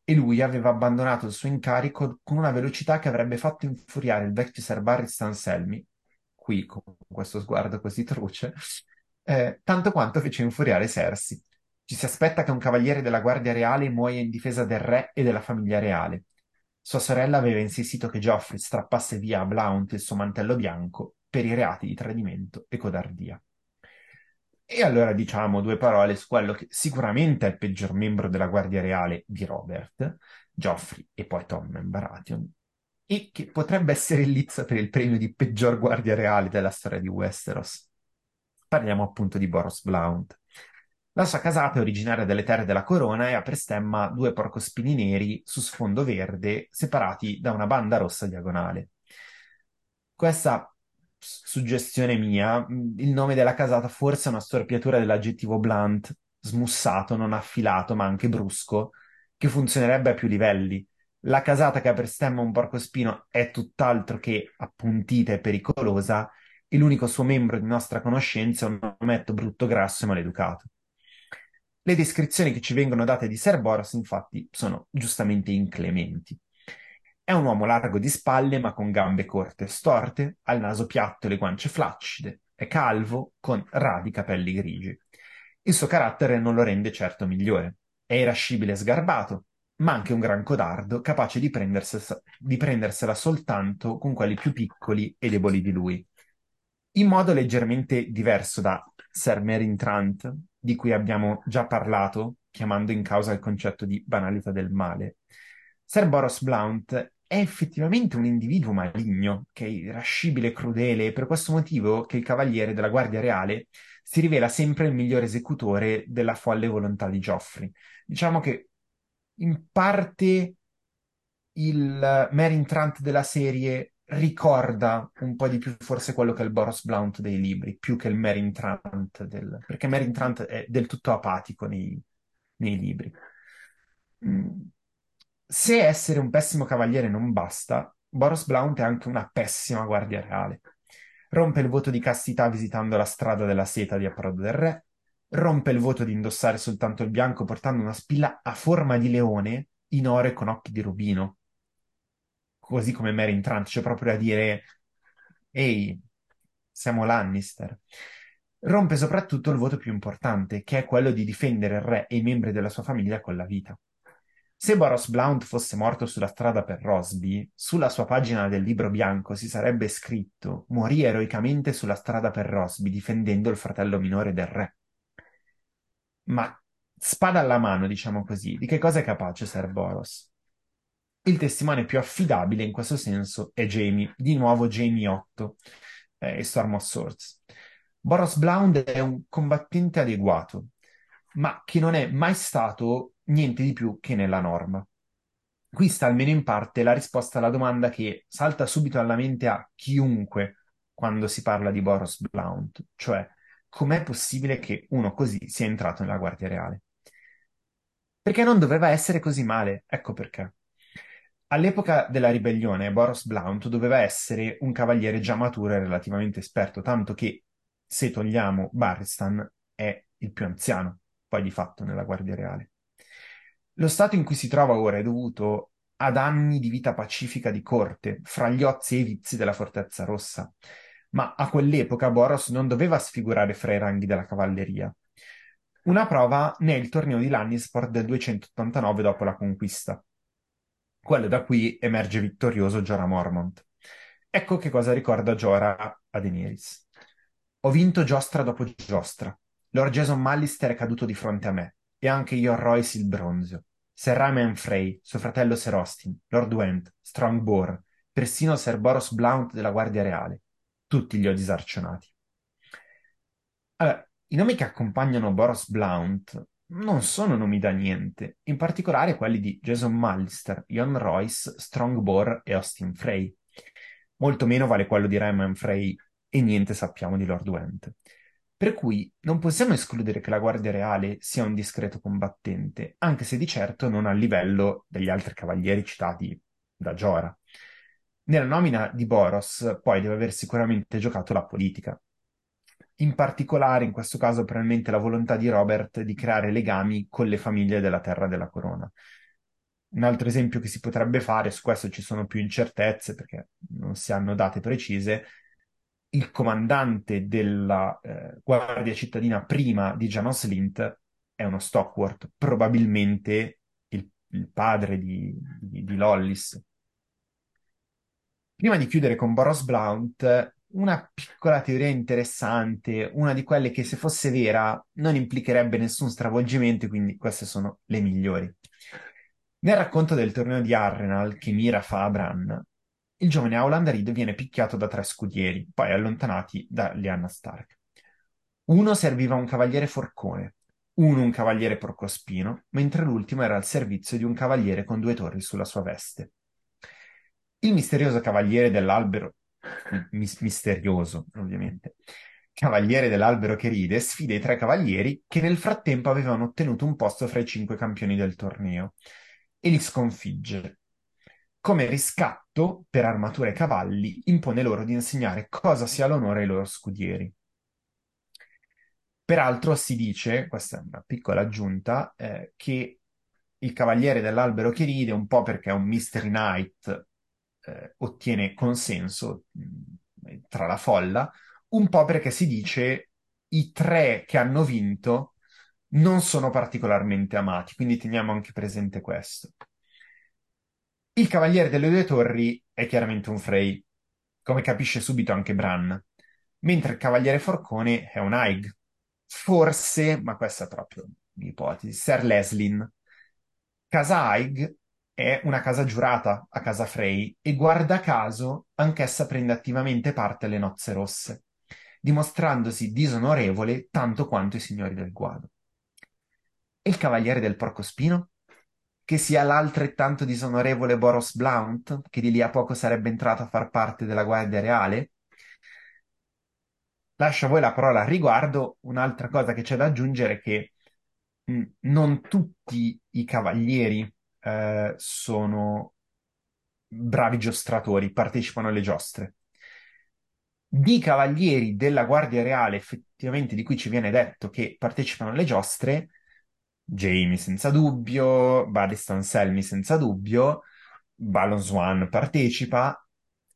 e lui aveva abbandonato il suo incarico con una velocità che avrebbe fatto infuriare il vecchio Sir Barristan Anselmi, qui con questo sguardo così truce, eh, tanto quanto fece infuriare Cersei. Ci si aspetta che un cavaliere della Guardia Reale muoia in difesa del re e della famiglia reale. Sua sorella aveva insistito che Geoffrey strappasse via a Blount il suo mantello bianco per i reati di tradimento e codardia. E allora diciamo due parole su quello che sicuramente è il peggior membro della Guardia Reale di Robert, Geoffrey e poi Tommen Baratheon, e che potrebbe essere in lizza per il premio di peggior Guardia Reale della storia di Westeros. Parliamo appunto di Boros Blount. La sua casata è originaria delle terre della corona e ha per stemma due porcospini neri su sfondo verde separati da una banda rossa diagonale. Questa suggestione mia, il nome della casata forse è una storpiatura dell'aggettivo blunt, smussato, non affilato, ma anche brusco, che funzionerebbe a più livelli. La casata che ha per stemma un porcospino è tutt'altro che appuntita e pericolosa, e l'unico suo membro di nostra conoscenza è un ometto brutto, grasso e maleducato. Le descrizioni che ci vengono date di Ser Boros, infatti, sono giustamente inclementi. È un uomo largo di spalle ma con gambe corte e storte, ha il naso piatto e le guance flaccide, è calvo, con radi capelli grigi. Il suo carattere non lo rende certo migliore. È irascibile e sgarbato, ma anche un gran codardo, capace di, prendersela, di prendersela soltanto con quelli più piccoli e deboli di lui. In modo leggermente diverso da Sir Merin Trant, di cui abbiamo già parlato, chiamando in causa il concetto di banalità del male, Sir Boros Blount è effettivamente un individuo maligno, che è irascibile crudele, e per questo motivo che il cavaliere della Guardia Reale si rivela sempre il migliore esecutore della folle volontà di Geoffrey. Diciamo che in parte il Merin Trant della serie ricorda un po' di più forse quello che è il Boros Blount dei libri, più che il Merin Trant del... perché Merin Trant è del tutto apatico nei, nei libri. Mm. Se essere un pessimo cavaliere non basta, Boros Blount è anche una pessima guardia reale. Rompe il voto di castità visitando la strada della seta di approdo del re, rompe il voto di indossare soltanto il bianco portando una spilla a forma di leone in oro e con occhi di rubino. Così come Meryn Trant, cioè proprio a dire ehi, siamo Lannister. Rompe soprattutto il voto più importante, che è quello di difendere il re e i membri della sua famiglia con la vita. Se Boros Blount fosse morto sulla strada per Rosby, sulla sua pagina del libro bianco si sarebbe scritto morì eroicamente sulla strada per Rosby difendendo il fratello minore del re. Ma spada alla mano, diciamo così, di che cosa è capace Ser Boros? Il testimone più affidabile in questo senso è Jamie, di nuovo Jamie 8 eh, e Storm of Swords. Boros Blount è un combattente adeguato, ma che non è mai stato niente di più che nella norma. Qui sta almeno in parte la risposta alla domanda che salta subito alla mente a chiunque quando si parla di Boros Blount, cioè com'è possibile che uno così sia entrato nella Guardia Reale? Perché non doveva essere così male, ecco perché. All'epoca della ribellione, Boros Blount doveva essere un cavaliere già maturo e relativamente esperto, tanto che, se togliamo Barristan, è il più anziano, poi di fatto, nella Guardia Reale. Lo stato in cui si trova ora è dovuto ad anni di vita pacifica di corte, fra gli ozi e i vizi della Fortezza Rossa. Ma a quell'epoca Boros non doveva sfigurare fra i ranghi della cavalleria. Una prova ne è il torneo di Lannisport del 289 dopo la conquista. Quello da cui emerge vittorioso Jorah Mormont. Ecco che cosa ricorda Jorah a Daenerys. Ho vinto giostra dopo giostra. Lord Jason Mallister è caduto di fronte a me e anche Yor Royce il bronzio. Sir Ryman Frey, suo fratello Ser Austin, Lord Went, Strong Boar, persino Sir Boros Blount della Guardia Reale. Tutti li ho disarcionati. Allora, i nomi che accompagnano Boros Blount non sono nomi da niente, in particolare quelli di Jason Mallister, Jon Royce, Strong Boar e Austin Frey. Molto meno vale quello di Ryman Frey e niente sappiamo di Lord Went. Per cui non possiamo escludere che la Guardia Reale sia un discreto combattente, anche se di certo non al livello degli altri cavalieri citati da Giora. Nella nomina di Boros poi deve aver sicuramente giocato la politica. In particolare, in questo caso, probabilmente la volontà di Robert di creare legami con le famiglie della Terra della Corona. Un altro esempio che si potrebbe fare, su questo ci sono più incertezze perché non si hanno date precise, il comandante della eh, Guardia Cittadina prima di Janos Lint è uno Stockworth, probabilmente il, il padre di, di, di, Lollis. Prima di chiudere con Boros Blount, una piccola teoria interessante, una di quelle che se fosse vera non implicherebbe nessun stravolgimento, quindi queste sono le migliori. Nel racconto del torneo di Arrenal che Mira fa a Bran, il giovane Howland Reed viene picchiato da tre scudieri, poi allontanati da Lyanna Stark. Uno serviva un cavaliere forcone, uno un cavaliere porcospino, mentre l'ultimo era al servizio di un cavaliere con due torri sulla sua veste. Il misterioso cavaliere dell'albero, mis- misterioso ovviamente, cavaliere dell'albero che ride, sfida i tre cavalieri che nel frattempo avevano ottenuto un posto fra i cinque campioni del torneo e li sconfigge, come riscatto per armature e cavalli, impone loro di insegnare cosa sia l'onore ai loro scudieri. Peraltro si dice, questa è una piccola aggiunta, eh, che il cavaliere dell'albero che ride, un po' perché è un Mystery Knight, eh, ottiene consenso mh, mm, tra la folla, un po' perché si dice i tre che hanno vinto non sono particolarmente amati, quindi teniamo anche presente questo. Il Cavaliere delle Due Torri è chiaramente un Frey, come capisce subito anche Bran, mentre il Cavaliere Forcone è un Aig. Forse, ma questa è proprio un'ipotesi, Ser Leslin. Casa Aig è una casa giurata a casa Frey e guarda caso anch'essa prende attivamente parte alle nozze rosse, dimostrandosi disonorevole tanto quanto i signori del guado. E il Cavaliere del Porcospino? Che sia l'altrettanto disonorevole Boros Blount, che di lì a poco sarebbe entrato a far parte della Guardia Reale? Lascio a voi la parola a riguardo. Un'altra cosa che c'è da aggiungere è che mh, non tutti i cavalieri eh, sono bravi giostratori, partecipano alle giostre. Di cavalieri della Guardia Reale, effettivamente, di cui ci viene detto che partecipano alle giostre, Jamie senza dubbio, Badistan Selmy senza dubbio, Balon Swan partecipa,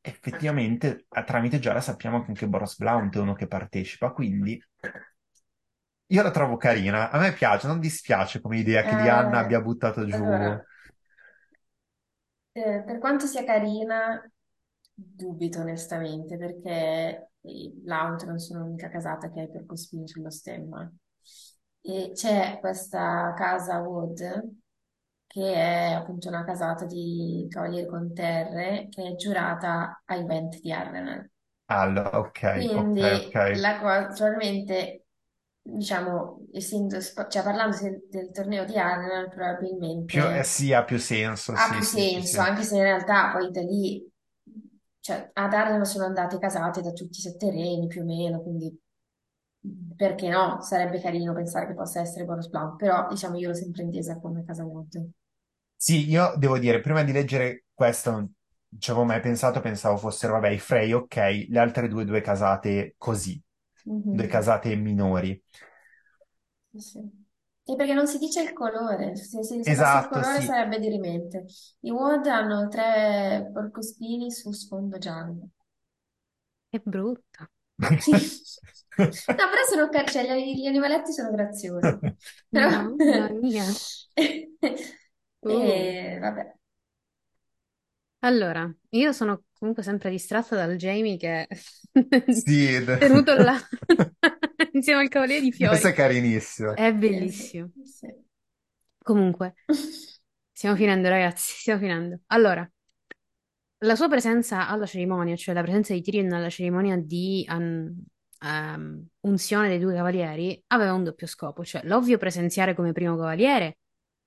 effettivamente tramite Giara sappiamo che anche Boros Blount è uno che partecipa, quindi io la trovo carina, a me piace, non dispiace come idea che Diana Eh, abbia buttato giù. allora, eh, per quanto sia carina, dubito onestamente, perché i Lautron sono l'unica casata che ha i percospini sullo stemma. E c'è questa casa Wood, che è appunto una casata di cavalieri con terre, che è giurata ai venti di Arrenal. Allora, ok, ok, Quindi ok. la cosa, probabilmente, diciamo, essendo, cioè parlando del, del torneo di Arsenal, Più, eh, probabilmente sì, ha più senso, ha sì, più sì, sì, sì. senso, anche se in realtà poi da lì, cioè ad Arsenal sono andate casate da tutti i sette regni più o meno, quindi perché no? Sarebbe carino pensare che possa essere Boros Blount, però diciamo io l'ho sempre intesa come casa Wood. Sì, io devo dire, prima di leggere questo, non ci avevo mai pensato, pensavo fossero, vabbè, i Frey, ok, le altre due, due casate così, due Mhm. casate minori. Sì, sì. E perché non si dice il colore, se si sapesse il Esatto, colore sì. sarebbe dirimente. I Wood hanno tre porcospini su sfondo giallo. Che brutta. No, però sono car- cioè, gli, gli animaletti sono graziosi. Però... Mamma mia. Uh. E vabbè. Allora, io sono comunque sempre distratta dal Jamie che è Sì, tenuto là insieme al Cavaliere di questo Fiori. è carinissimo. È Sì, sì, bellissimo. sì. Comunque, stiamo finendo, ragazzi, stiamo finendo. Allora, la sua presenza alla cerimonia, cioè la presenza di Tyrion alla cerimonia di um, um, unzione dei due cavalieri, aveva un doppio scopo, cioè l'ovvio presenziare come primo cavaliere,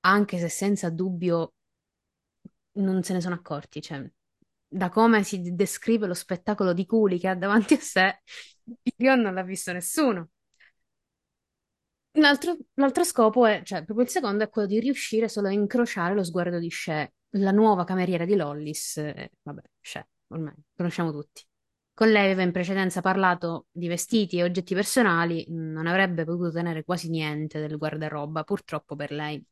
anche se senza dubbio non se ne sono accorti, cioè da come si descrive lo spettacolo di culi che ha davanti a sé, Tyrion non l'ha visto nessuno. L'altro scopo è, cioè, proprio il secondo è quello di riuscire solo a incrociare lo sguardo di Shea, la nuova cameriera di Lollis. eh, vabbè, Shea, ormai, conosciamo tutti. Con lei aveva in precedenza parlato di vestiti e oggetti personali, non avrebbe potuto tenere quasi niente del guardaroba, purtroppo per lei.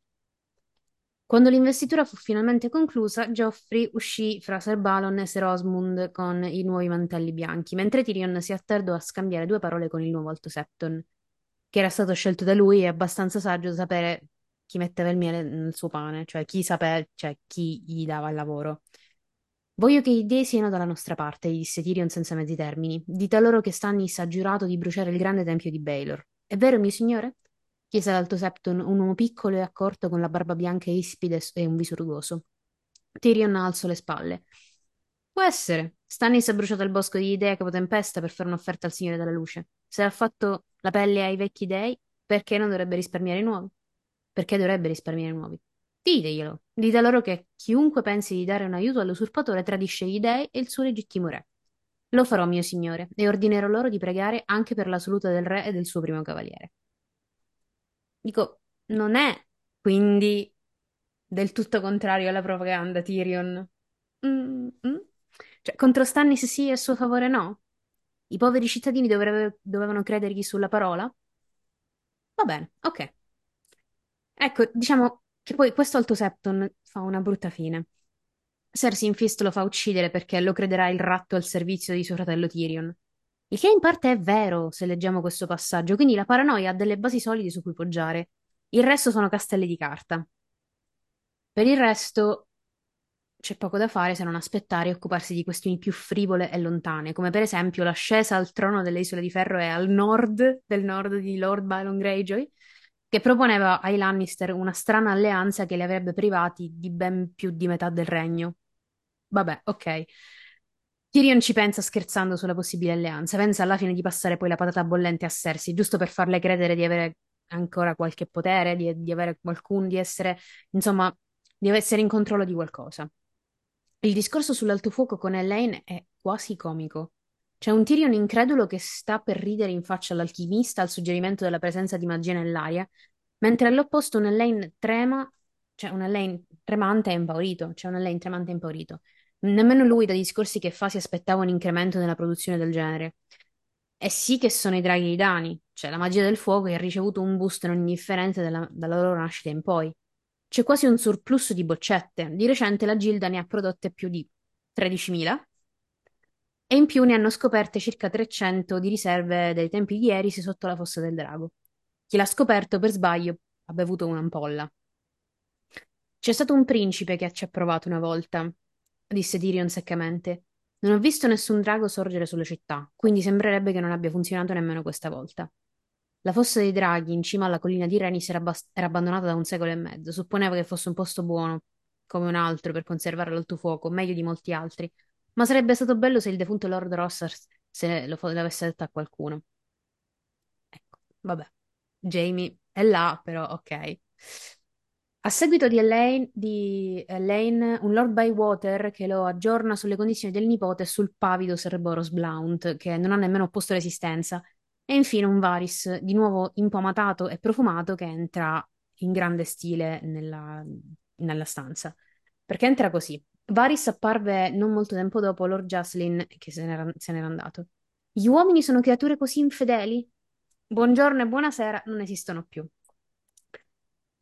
Quando l'investitura fu finalmente conclusa, Geoffrey uscì fra Ser Balon e Ser Osmund con i nuovi mantelli bianchi, mentre Tyrion si attardò a scambiare due parole con il nuovo Alto Septon, che era stato scelto da lui e abbastanza saggio da sapere chi metteva il miele nel suo pane, cioè chi sapeva, cioè chi gli dava il lavoro. Voglio che i dei siano dalla nostra parte, gli disse Tyrion senza mezzi termini. Dite a loro che Stannis ha giurato di bruciare il grande tempio di Baelor. È vero, mio signore? chiese l'Alto Septon, un uomo piccolo e accorto con la barba bianca e ispide e un viso rugoso. Tyrion alzò le spalle. Può essere. Stannis ha bruciato il bosco di idee capo tempesta per fare un'offerta al Signore della Luce. Se ha fatto la pelle ai vecchi dei, perché non dovrebbe risparmiare i nuovi? Perché dovrebbe risparmiare nuovi? Diteglielo. Dite loro che chiunque pensi di dare un aiuto all'usurpatore tradisce gli dei e il suo legittimo re. Lo farò, mio signore, e ordinerò loro di pregare anche per la salute del re e del suo primo cavaliere. Dico, non è quindi del tutto contrario alla propaganda, Tyrion. Mm, mm. Cioè, contro Stannis sì e a suo favore no? I poveri cittadini dovrebbe- dovevano credergli sulla parola? Va bene, ok. Ecco, diciamo che poi questo Alto Septon fa una brutta fine. Cersei in Fist lo fa uccidere perché lo crederà il ratto al servizio di suo fratello Tyrion. Il che in parte è vero se leggiamo questo passaggio, quindi la paranoia ha delle basi solide su cui poggiare. Il resto sono castelli di carta. Per il resto c'è poco da fare se non aspettare e occuparsi di questioni più frivole e lontane, come per esempio l'ascesa al trono delle Isole di Ferro e al nord del nord di Lord Byron Greyjoy, che proponeva ai Lannister una strana alleanza che li avrebbe privati di ben più di metà del regno. Vabbè, ok. Tyrion ci pensa scherzando sulla possibile alleanza, pensa alla fine di passare poi la patata bollente a Cersei, giusto per farle credere di avere ancora qualche potere, di, di avere qualcuno, di essere, insomma, di essere in controllo di qualcosa. Il discorso sull'alto fuoco con Elaine è quasi comico. C'è un Tyrion incredulo che sta per ridere in faccia all'alchimista al suggerimento della presenza di magia nell'aria, mentre all'opposto un Elaine trema, cioè un Elaine tremante e impaurito, c'è un Elaine tremante e impaurito. Nemmeno lui, dai discorsi che fa, si aspettava un incremento nella produzione del genere. E sì che sono i draghi di Dani, cioè la magia del fuoco che ha ricevuto un boost non indifferente dalla, dalla loro nascita in poi. C'è quasi un surplus di boccette. Di recente la Gilda ne ha prodotte più di 13.000 e in più ne hanno scoperte circa 300 di riserve dai tempi di Eris sotto la fossa del drago. Chi l'ha scoperto per sbaglio ha bevuto un'ampolla. C'è stato un principe che ci ha provato una volta, disse Tyrion seccamente. Non ho visto nessun drago sorgere sulla città, quindi sembrerebbe che non abbia funzionato nemmeno questa volta. La fossa dei draghi in cima alla collina di Renis era, era abbandonata da un secolo e mezzo. Supponeva che fosse un posto buono, come un altro, per conservare l'alto fuoco, meglio di molti altri. Ma sarebbe stato bello se il defunto Lord Rossars se lo l'avesse detto a qualcuno. Ecco, vabbè. Jamie è là, però ok. A seguito di Elaine, di Elaine, un Lord Bywater che lo aggiorna sulle condizioni del nipote e sul pavido Ser Boros Blount, che non ha nemmeno opposto resistenza. E infine un Varys, di nuovo impomatato e profumato, che entra in grande stile nella, nella stanza. Perché entra così. Varys apparve non molto tempo dopo Lord Jaslyn, che se n'era, se n'era andato. Gli uomini sono creature così infedeli? Buongiorno e buonasera non esistono più.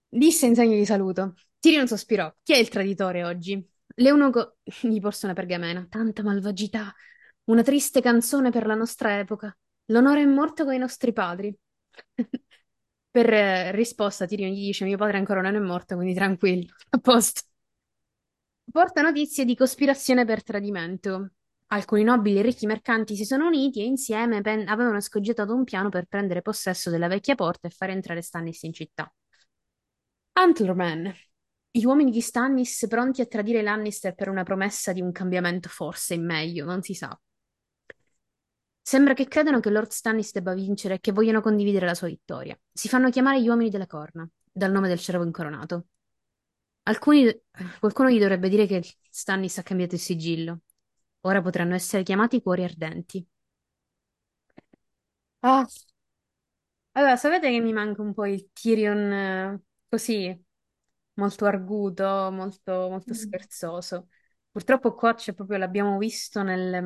Disse in segno di saluto. Tyrion sospirò. Chi è il traditore oggi? L'eunuco gli porse una pergamena. Tanta malvagità. Una triste canzone per la nostra epoca. L'onore è morto coi nostri padri. Per risposta, Tyrion gli dice: Mio padre ancora non è morto, quindi tranquillo. A posto. Porta notizie di cospirazione per tradimento. Alcuni nobili e ricchi mercanti si sono uniti e insieme pen- avevano escogitato un piano per prendere possesso della vecchia porta e fare entrare Stannis in città. Antlerman. Gli uomini di Stannis pronti a tradire Lannister per una promessa di un cambiamento forse in meglio, non si sa. Sembra che credano che Lord Stannis debba vincere e che vogliano condividere la sua vittoria. Si fanno chiamare gli uomini della corna, dal nome del cervo incoronato. Alcuni, qualcuno gli dovrebbe dire che Stannis ha cambiato il sigillo. Ora potranno essere chiamati cuori ardenti. Ah, Allora, sapete che mi manca un po' il Tyrion eh, così, molto arguto, molto, molto Mm. scherzoso. Purtroppo qua c'è proprio, l'abbiamo visto nel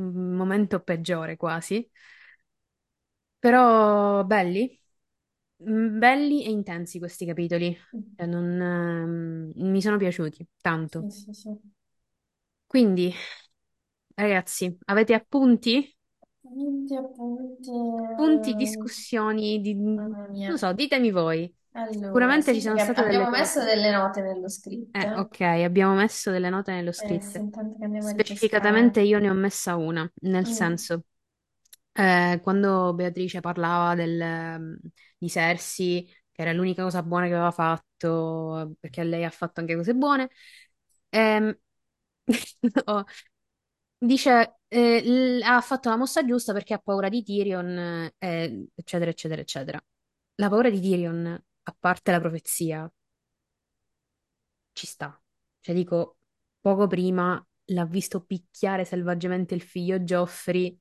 mm, momento peggiore quasi, però belli, belli e intensi questi capitoli. Cioè, non, ehm, mi sono piaciuti tanto. Sì, sì, sì. Quindi, ragazzi, avete appunti? Appunti, appunti. Punti, eh, discussioni, di... non Mamma lo mia. so, ditemi voi. Allora, Sicuramente ci sì, sono perché ab- state delle abbiamo messo cose. delle note nello script. Eh, ok, abbiamo messo delle note nello Eh, sì, scritto. intanto che andiamo a Specificatamente ripescare. io ne ho messa una, nel Mm, senso, eh, quando Beatrice parlava del, ehm, di Cersei, che era l'unica cosa buona che aveva fatto, perché lei ha fatto anche cose buone, ehm, oh, dice, eh, ha fatto la mossa giusta perché ha paura di Tyrion, eh, eccetera, eccetera, eccetera. La paura di Tyrion, a parte la profezia, ci sta. Cioè, dico, poco prima l'ha visto picchiare selvaggiamente il figlio Joffrey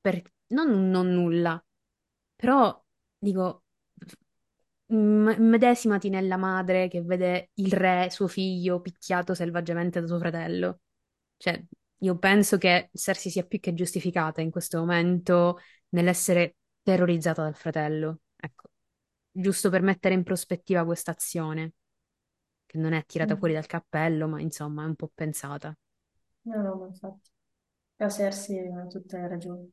per non, non nulla, però dico, m- medesimati nella madre che vede il re, suo figlio, picchiato selvaggiamente da suo fratello. Cioè, io penso che Cersei sia più che giustificata in questo momento nell'essere terrorizzata dal fratello. Ecco, giusto per mettere in prospettiva questa azione, che non è tirata fuori mm. dal cappello, ma insomma è un po' pensata. No, no, ma infatti. La Cersei ha tutte le ragioni.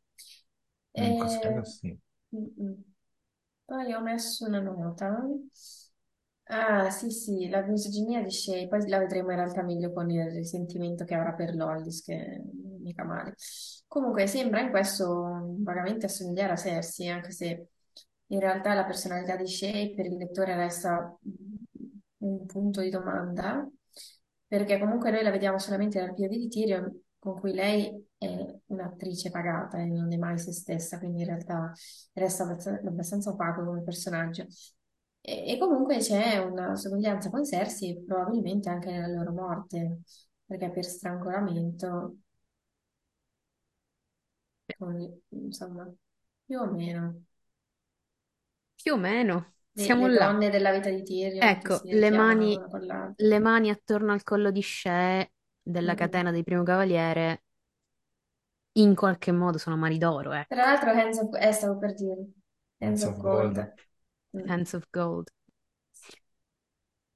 In questo caso E... sì. mm, mm. Poi ho messo una nota. Ah, sì, sì, la misoginia di Shay, poi la vedremo in realtà meglio con il risentimento che avrà per Lollis, che mica male. Comunque sembra in questo vagamente assomigliare a Cersei, anche se in realtà la personalità di Shay per il lettore resta un punto di domanda, perché comunque noi la vediamo solamente dal POV di Tyrion, con cui lei è un'attrice pagata e non è mai se stessa, quindi in realtà resta abbastanza opaco come personaggio. E, e comunque c'è una somiglianza con Cersei, probabilmente anche nella loro morte, perché per strangolamento, con- insomma, più o meno, Più o meno, le, siamo le là. donne della vita di Tyrion che Ecco, si le richiamano mani, una con l'altra. le mani attorno al collo di Shea della Mm-mm. catena del primo cavaliere in qualche modo sono mani d'oro, Tra ecco. l'altro, Hands of, eh, stavo per dire, Hands Hands of of Gold. Gold. Mm. Hands of Gold.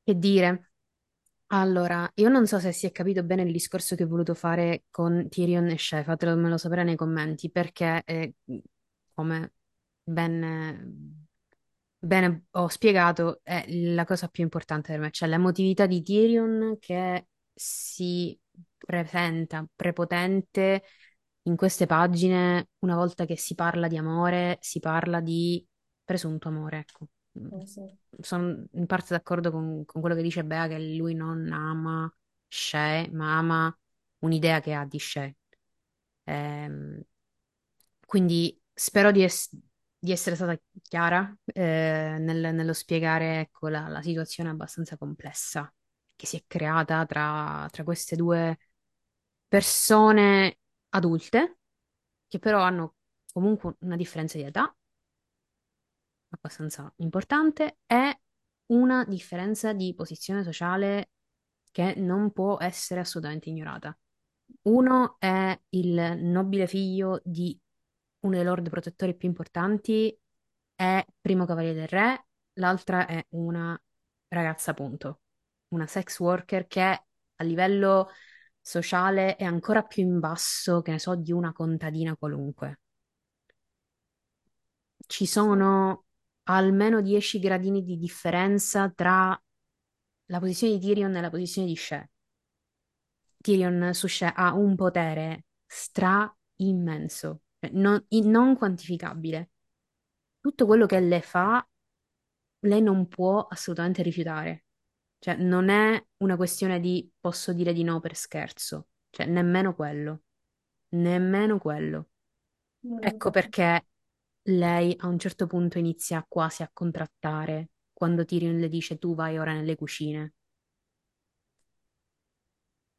Che dire? Allora, io non so se si è capito bene il discorso che ho voluto fare con Tyrion e Shea, fatemelo sapere nei commenti, perché eh, come ben, bene ho spiegato, è la cosa più importante per me, cioè l'emotività di Tyrion che si presenta prepotente in queste pagine, una volta che si parla di amore, si parla di presunto amore, ecco. Mm. Eh, sì. Sono in parte d'accordo con, con quello che dice Bea, che lui non ama Shay, ma ama un'idea che ha di Shay. Ehm, quindi spero di, ess- di essere stata chiara eh, nel- nello spiegare, ecco, la, la situazione abbastanza complessa che si è creata tra, tra queste due persone adulte, che però hanno comunque una differenza di età abbastanza importante e una differenza di posizione sociale che non può essere assolutamente ignorata. Uno è il nobile figlio di uno dei lord protettori più importanti, è primo cavaliere del re, l'altra è una ragazza, appunto, una sex worker che a livello sociale è ancora più in basso, che ne so, di una contadina qualunque. Ci sono almeno 10 gradini di differenza tra la posizione di Tyrion e la posizione di Shea. Tyrion su Shea ha un potere stra immenso, cioè non, non quantificabile. Tutto quello che le fa, lei non può assolutamente rifiutare. Cioè, non è una questione di posso dire di no per scherzo, cioè nemmeno quello, nemmeno quello. Ecco perché lei a un certo punto inizia quasi a contrattare quando Tyrion le dice tu vai ora nelle cucine.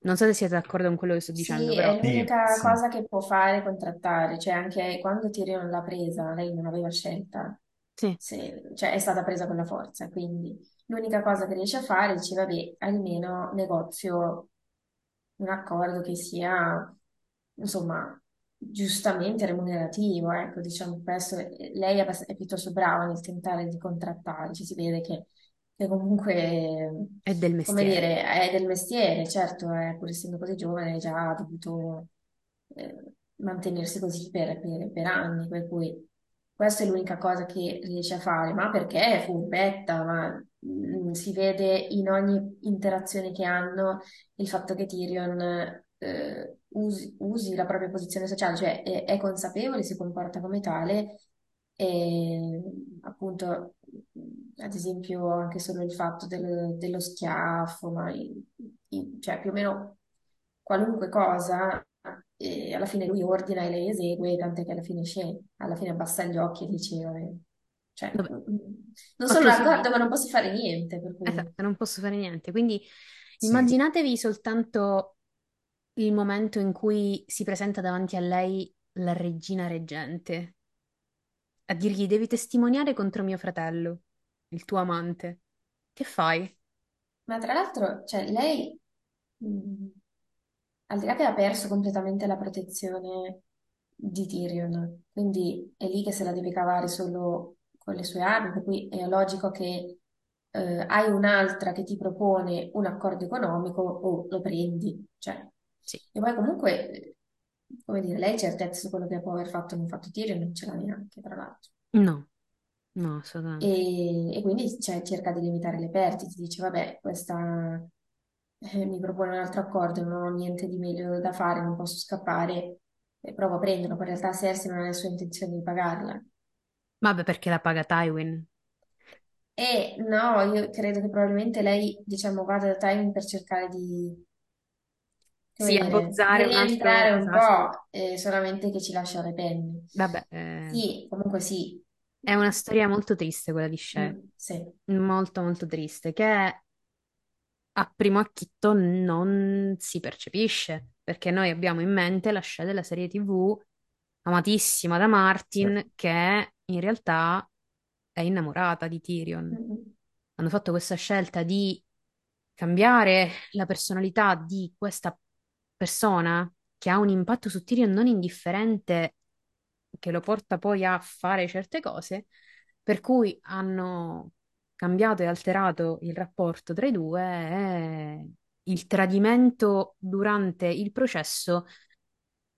Non so se siete d'accordo con quello che sto dicendo, Sì, è però Sì, l'unica sì. cosa che può fare contrattare, cioè anche quando Tyrion l'ha presa, lei non aveva scelta. Sì, se- cioè è stata presa con la forza, quindi l'unica cosa che riesce a fare, dice, vabbè, almeno negozio un accordo che sia, insomma, giustamente remunerativo, ecco, diciamo questo. Lei è, abbast- è piuttosto brava nel tentare di contrattare, ci si vede che, che comunque, è del come mestiere. dire, è del mestiere, certo, è, pur essendo così giovane, ha già dovuto eh, mantenersi così per, per- per anni, per cui questa è l'unica cosa che riesce a fare, ma perché è furbetta, ma mm, si vede in ogni interazione che hanno il fatto che Tyrion eh, usi, usi la propria posizione sociale, cioè è, è consapevole, si comporta come tale e appunto, ad esempio, anche solo il fatto del- dello schiaffo, ma i- i- cioè più o meno qualunque cosa, e alla fine lui ordina e lei esegue, tant'è che alla fine scende, alla fine abbassa gli occhi e dice, vabbè, cioè, Vabbè, mm, non sono d'accordo, ma non posso fare niente, per cui Esatto, non posso fare niente. Quindi Sì, immaginatevi soltanto il momento in cui si presenta davanti a lei la regina reggente, a dirgli devi testimoniare contro mio fratello, il tuo amante. Che fai? Ma tra l'altro, cioè, lei, mh, al di là che ha perso completamente la protezione di Tyrion, quindi è lì che se la deve cavare solo con le sue armi, per cui è logico che eh, hai un'altra che ti propone un accordo economico o lo prendi, cioè. Sì. E poi comunque, come dire, lei certezza su quello che può aver fatto o non fatto Tyrion non ce l'ha neanche, tra l'altro. No, no, assolutamente. E, e quindi cioè, cerca di limitare le perdite, dice, vabbè, questa eh, mi propone un altro accordo, non ho niente di meglio da fare, non posso scappare, e provo a prenderlo, poi in realtà Cersei non ha nessuna intenzione di pagarla. Vabbè, perché la paga Tywin. E no, io credo che probabilmente lei, diciamo, vada da Tywin per cercare di, come Sì, dire, abbozzare un altro un po', eh, solamente che ci lascia le penne. Vabbè, eh, Sì, comunque sì. è una storia molto triste quella di Shay, Mm, sì. molto molto triste, che a primo acchitto non si percepisce, perché noi abbiamo in mente la Shay della serie TV amatissima da. Martin, che in realtà è innamorata di Tyrion. Mm, Hanno fatto questa scelta di cambiare la personalità di questa persona che ha un impatto su Tyrion non indifferente, che lo porta poi a fare certe cose, per cui hanno cambiato e alterato il rapporto tra i due e il tradimento durante il processo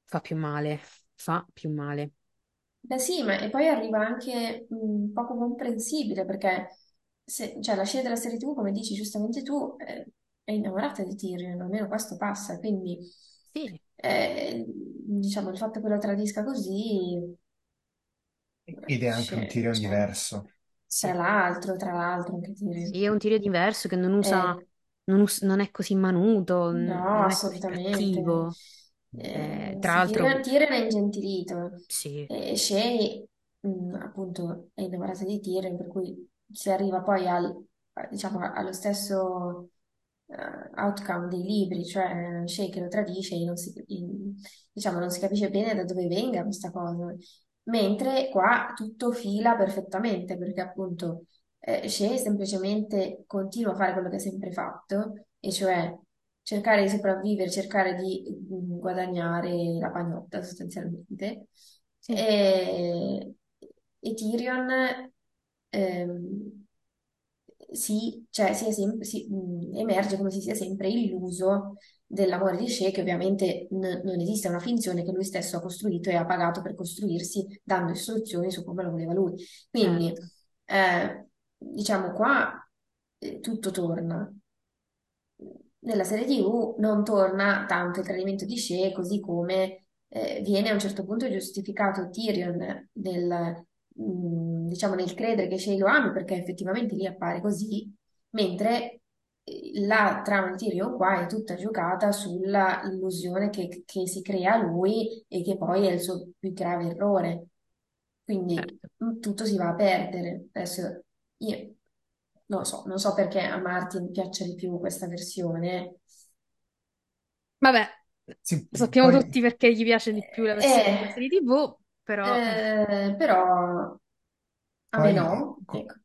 fa più male, fa più male. Beh sì, ma e poi arriva anche mh, poco comprensibile perché se- cioè, la scena della serie TV, come dici giustamente tu, eh, è innamorata di Tyrion, almeno questo passa, quindi Sì, eh, diciamo il fatto che lo tradisca così, Ed è anche un Tyrion cioè, diverso. Tra sì. l'altro, tra l'altro anche Sì, Tyrion. è un tiro diverso che non usa, Eh, non, us- non è così manuto, n- No, non è così assolutamente. cattivo. Eh, Eh, tra sì, l'altro, Tyrion, Tyrion è ingentilito sì, e Shay, mh, appunto, è innamorata di Tyrion, per cui si arriva poi al, a- diciamo, allo stesso eh, outcome dei libri, cioè Shay che lo tradisce e non si, in- diciamo, non si capisce bene da dove venga questa cosa. Mentre qua tutto fila perfettamente, perché appunto eh, Shay semplicemente continua a fare quello che ha sempre fatto, e cioè cercare di sopravvivere, cercare di mm, guadagnare la pagnotta sostanzialmente. sì, E, e Tyrion ehm, si, cioè, sia sem- si- emerge come si sia sempre illuso dell'amore di Shea, che ovviamente n- non esiste, è una finzione che lui stesso ha costruito e ha pagato per costruirsi, dando istruzioni su come lo voleva lui. Quindi, certo. eh, diciamo qua, eh, tutto torna. Nella serie TV non torna tanto il tradimento di Shea, così come eh, viene a un certo punto giustificato Tyrion nel, mh, diciamo, nel credere che Shea lo ami, perché effettivamente lì appare così, mentre la trama di Tyrion qua è tutta giocata sulla illusione che, che si crea lui e che poi è il suo più grave errore. Quindi certo. tutto si va a perdere. Adesso io non so, non so perché a Martin piaccia di più questa versione. Vabbè, Sì, sappiamo poi tutti perché gli piace di più la versione della Eh, serie TV, però eh, eh, però A me Poi no, co- ecco.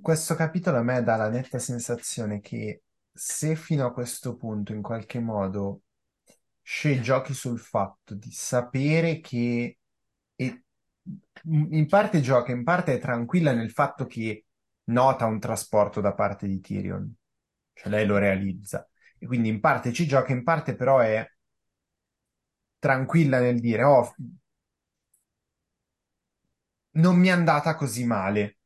Questo capitolo a me dà la netta sensazione che se fino a questo punto in qualche modo Sce giochi sul fatto di sapere che e in parte gioca, in parte è tranquilla nel fatto che nota un trasporto da parte di Tyrion, cioè lei lo realizza. E quindi in parte ci gioca, in parte però è tranquilla nel dire, oh, non mi è andata così male.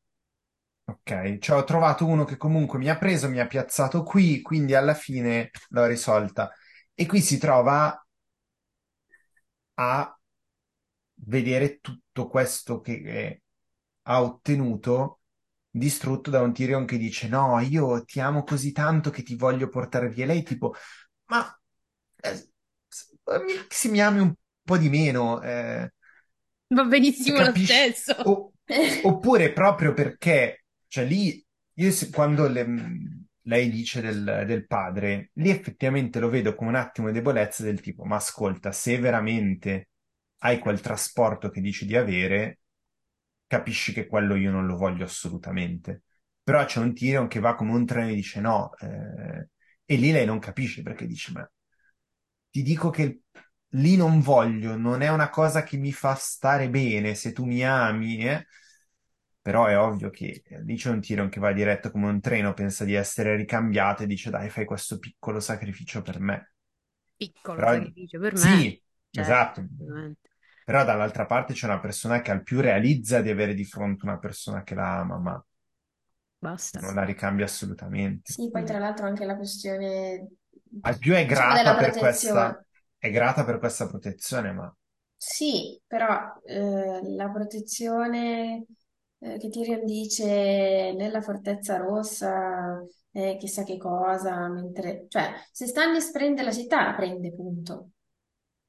Ok, cioè ho trovato uno che comunque mi ha preso, mi ha piazzato qui, quindi alla fine l'ho risolta. E qui si trova a vedere tutto questo che eh, ha ottenuto distrutto da un Tyrion che dice no, io ti amo così tanto che ti voglio portare via. Lei tipo, ma eh, se mi ami un po' di meno, eh, Va benissimo lo capisci? stesso. O- oppure proprio perché, cioè lì, io se- quando le- lei dice del, del padre, lì effettivamente lo vedo come un attimo di debolezza del tipo, ma ascolta, se veramente hai quel trasporto che dici di avere, capisci che quello io non lo voglio assolutamente. Però c'è un Tyrion che va come un treno e dice no, eh, e lì lei non capisce perché dice, ma ti dico che lì non voglio, non è una cosa che mi fa stare bene se tu mi ami, eh? Però è ovvio che eh, lì c'è un Tyrion che va diretto come un treno, pensa di essere ricambiato e dice dai, fai questo piccolo sacrificio per me. Piccolo Però sacrificio per me. sì, Certo, esatto. Però dall'altra parte c'è una persona che al più realizza di avere di fronte una persona che la ama, ma Basta. non la ricambia assolutamente. Sì, poi tra l'altro anche la questione, Al più è diciamo, della grata per protezione. questa, è grata per questa protezione, ma Sì, però eh, la protezione eh, che Tyrion dice nella Fortezza Rossa è chissà che cosa, mentre, cioè, se Stannis prende la città, la prende, punto.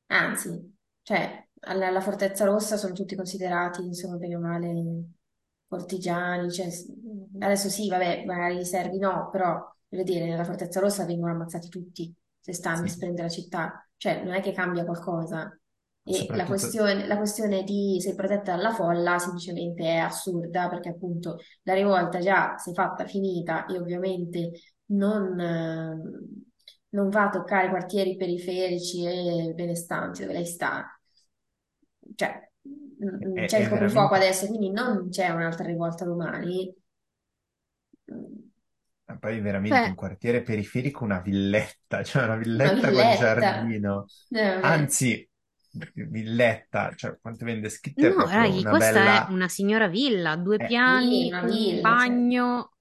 Anzi, cioè, alla, alla Fortezza Rossa sono tutti considerati, insomma, bene o male, cortigiani, cioè, adesso sì, vabbè, magari i servi no, però, voglio dire, nella Fortezza Rossa vengono ammazzati tutti se Stannis sì, prende la città, cioè, non è che cambia qualcosa. E la questione, la questione di sei protetta dalla folla semplicemente è assurda, perché appunto la rivolta già si è fatta, finita, e ovviamente non, non va a toccare quartieri periferici e benestanti dove lei sta. Cioè, mm, è, c'è il è coprifuoco veramente adesso, quindi non c'è un'altra rivolta domani. Mm, Poi veramente Cioè, un quartiere periferico, una villetta, cioè una Una villetta col villetta. giardino. Eh. Anzi, villetta, cioè quanto viene scritto è no, proprio ragazzi, una questa è bella... una signora villa, due eh, piani, una un villa, cioè. bagno,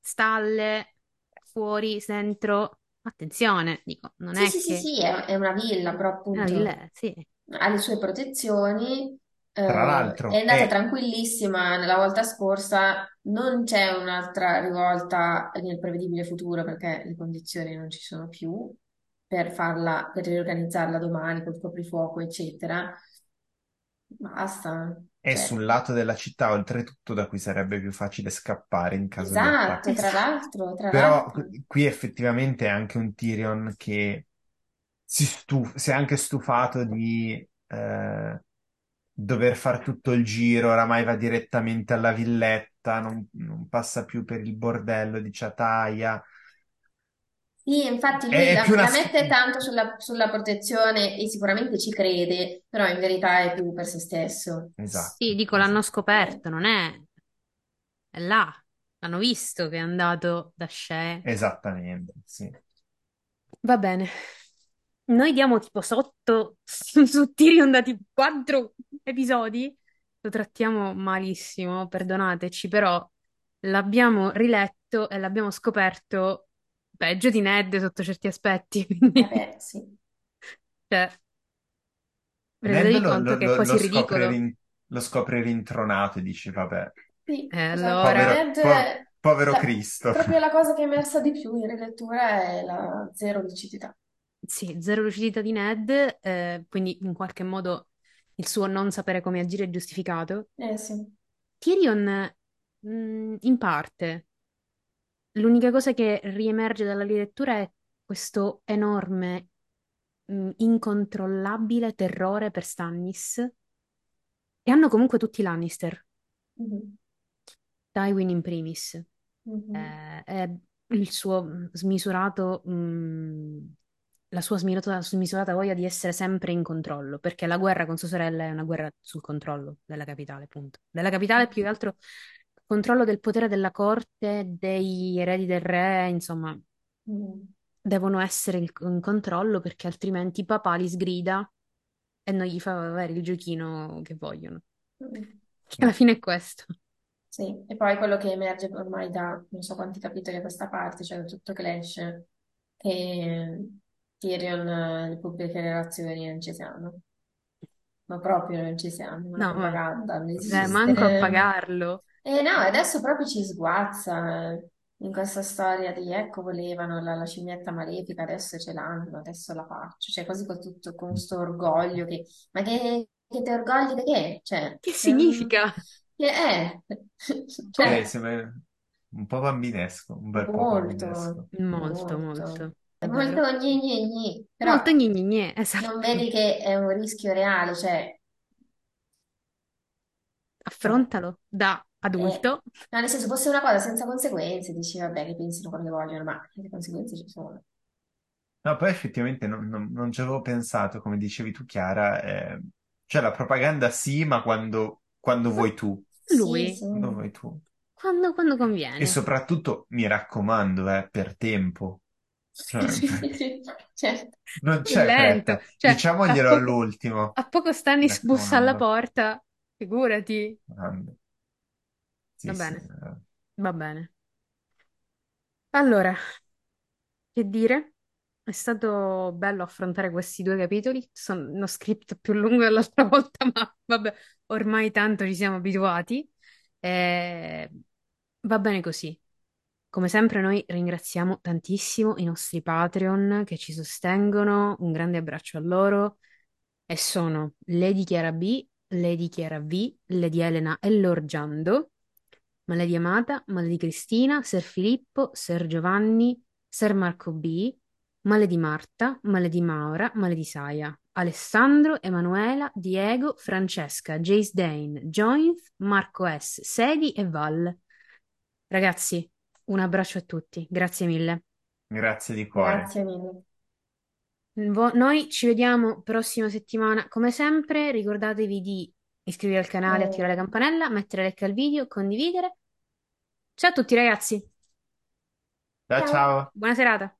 stalle, fuori, dentro. Attenzione, dico, non Sì, è sì, sì, che sì, è, è una villa, però è una appunto villa, sì. ha le sue protezioni, tra eh, è l'altro andata è, tranquillissima nella volta scorsa, non c'è un'altra rivolta nel prevedibile futuro perché le condizioni non ci sono più per farla, per riorganizzarla domani col coprifuoco, eccetera. Basta, è cioè, sul lato della città, oltretutto, da cui sarebbe più facile scappare in caso di esatto, tra l'altro, tra Però l'altro. qui effettivamente è anche un Tyrion che si, stuf- si è anche stufato di eh, dover fare tutto il giro, oramai va direttamente alla villetta, non, non passa più per il bordello di Ciataia. Sì, infatti lui È, la, più una... la mette tanto sulla, sulla protezione e sicuramente ci crede, però in verità è più per se stesso. Sì, Esatto, dico, l'hanno esatto, scoperto, non è, è là. L'hanno visto che è andato da Shea. esattamente, sì. Va bene. Noi diamo tipo sotto su, su Tyrion da tipo quattro episodi. Lo trattiamo malissimo, perdonateci, però l'abbiamo riletto e l'abbiamo scoperto peggio di Ned sotto certi aspetti. eh Quindi, beh, sì. cioè, Ned rendetevi lo, conto lo- che è lo- quasi lo scopre ridicolo. rin- lo scopre rintronato e dici, vabbè, Sì, E esatto. allora, povero, Ned, po- povero la- Cristo. proprio la cosa che è emersa di più in rilettura è la zero lucidità. sì, zero lucidità di Ned, eh, quindi in qualche modo il suo non sapere come agire è giustificato. Eh sì. Tyrion, mh, in parte. L'unica cosa che riemerge dalla lettura è questo enorme, mh, incontrollabile terrore per Stannis. E hanno comunque tutti Lannister. Mhm. Tywin in primis. Mhm. Eh, è il suo smisurato, mh, la sua smisurata, smisurata voglia di essere sempre in controllo, perché la guerra con sua sorella è una guerra sul controllo della capitale, punto. Della capitale più che altro controllo del potere della corte, dei eredi del re, insomma, Mhm. devono essere il- in controllo perché altrimenti papà li sgrida e non gli fa avere il giochino che vogliono. Mhm. Che alla fine è questo. Sì, e poi quello che emerge ormai da non so quanti capitoli a questa parte, cioè da tutto esce, che Tyrion eh, le pubbliche relazioni non ci siamo, ma proprio non ci siamo, la No, ma propaganda non eh, manco a pagarlo. E no, adesso proprio ci sguazza eh, in questa storia di ecco volevano la, la scimmietta malefica, adesso ce l'hanno, adesso la faccio, cioè così con tutto con sto orgoglio che, ma che, che te orgogli di che? Cioè, Che ehm, significa? che è? Eh, Cioè, sembra un po' bambinesco, un bel po' molto, bambinesco. Molto, molto, molto, è è molto vero. gni gni gni, però Molto gni gni gni, non esatto. vedi che è un rischio reale, cioè Affrontalo da Eh, adulto. no, nel senso, fosse una cosa senza conseguenze, dici, vabbè, che pensino quello che vogliono, ma le conseguenze ci sono. No, poi effettivamente non, non- non ci avevo pensato, come dicevi tu, Chiara, eh, cioè la propaganda sì, ma quando, quando vuoi tu, Sì, lui, sì. quando vuoi tu. quando, quando E conviene. soprattutto, mi raccomando, eh, per tempo. Sì, Cioè, sì, sì, certo. non Più c'è lento. fretta, Cioè, a diciamoglielo poco, all'ultimo, a poco mi Stannis bussa alla raccomando. porta, figurati. Grande. Va Sì, sì. bene, eh. va bene. Allora, che dire? È stato bello affrontare questi due capitoli. Sono uno script più lungo dell'altra volta, ma vabbè, ormai tanto ci siamo abituati. Eh, va bene così. Come sempre, noi ringraziamo tantissimo i nostri Patreon che ci sostengono. Un grande abbraccio a loro. E sono Lady Chiara B, Lady Chiara V, Lady Elena e Lord Maledi Amata, Maledi Cristina, Ser Filippo, Ser Giovanni, Ser Marco B, Maledi Marta, Maledi Maura, Maledi Saia, Alessandro, Emanuela, Diego, Francesca, Jace Dane, Jointh, Marco S, Sedi e Val. Ragazzi, un abbraccio a tutti, grazie mille. Grazie di cuore. Grazie mille. Noi ci vediamo prossima settimana. Come sempre, ricordatevi di iscrivervi al canale, attivare la Eh, campanella, mettere like al video, condividere. Ciao a tutti, ragazzi. Ciao. ciao. Buona serata.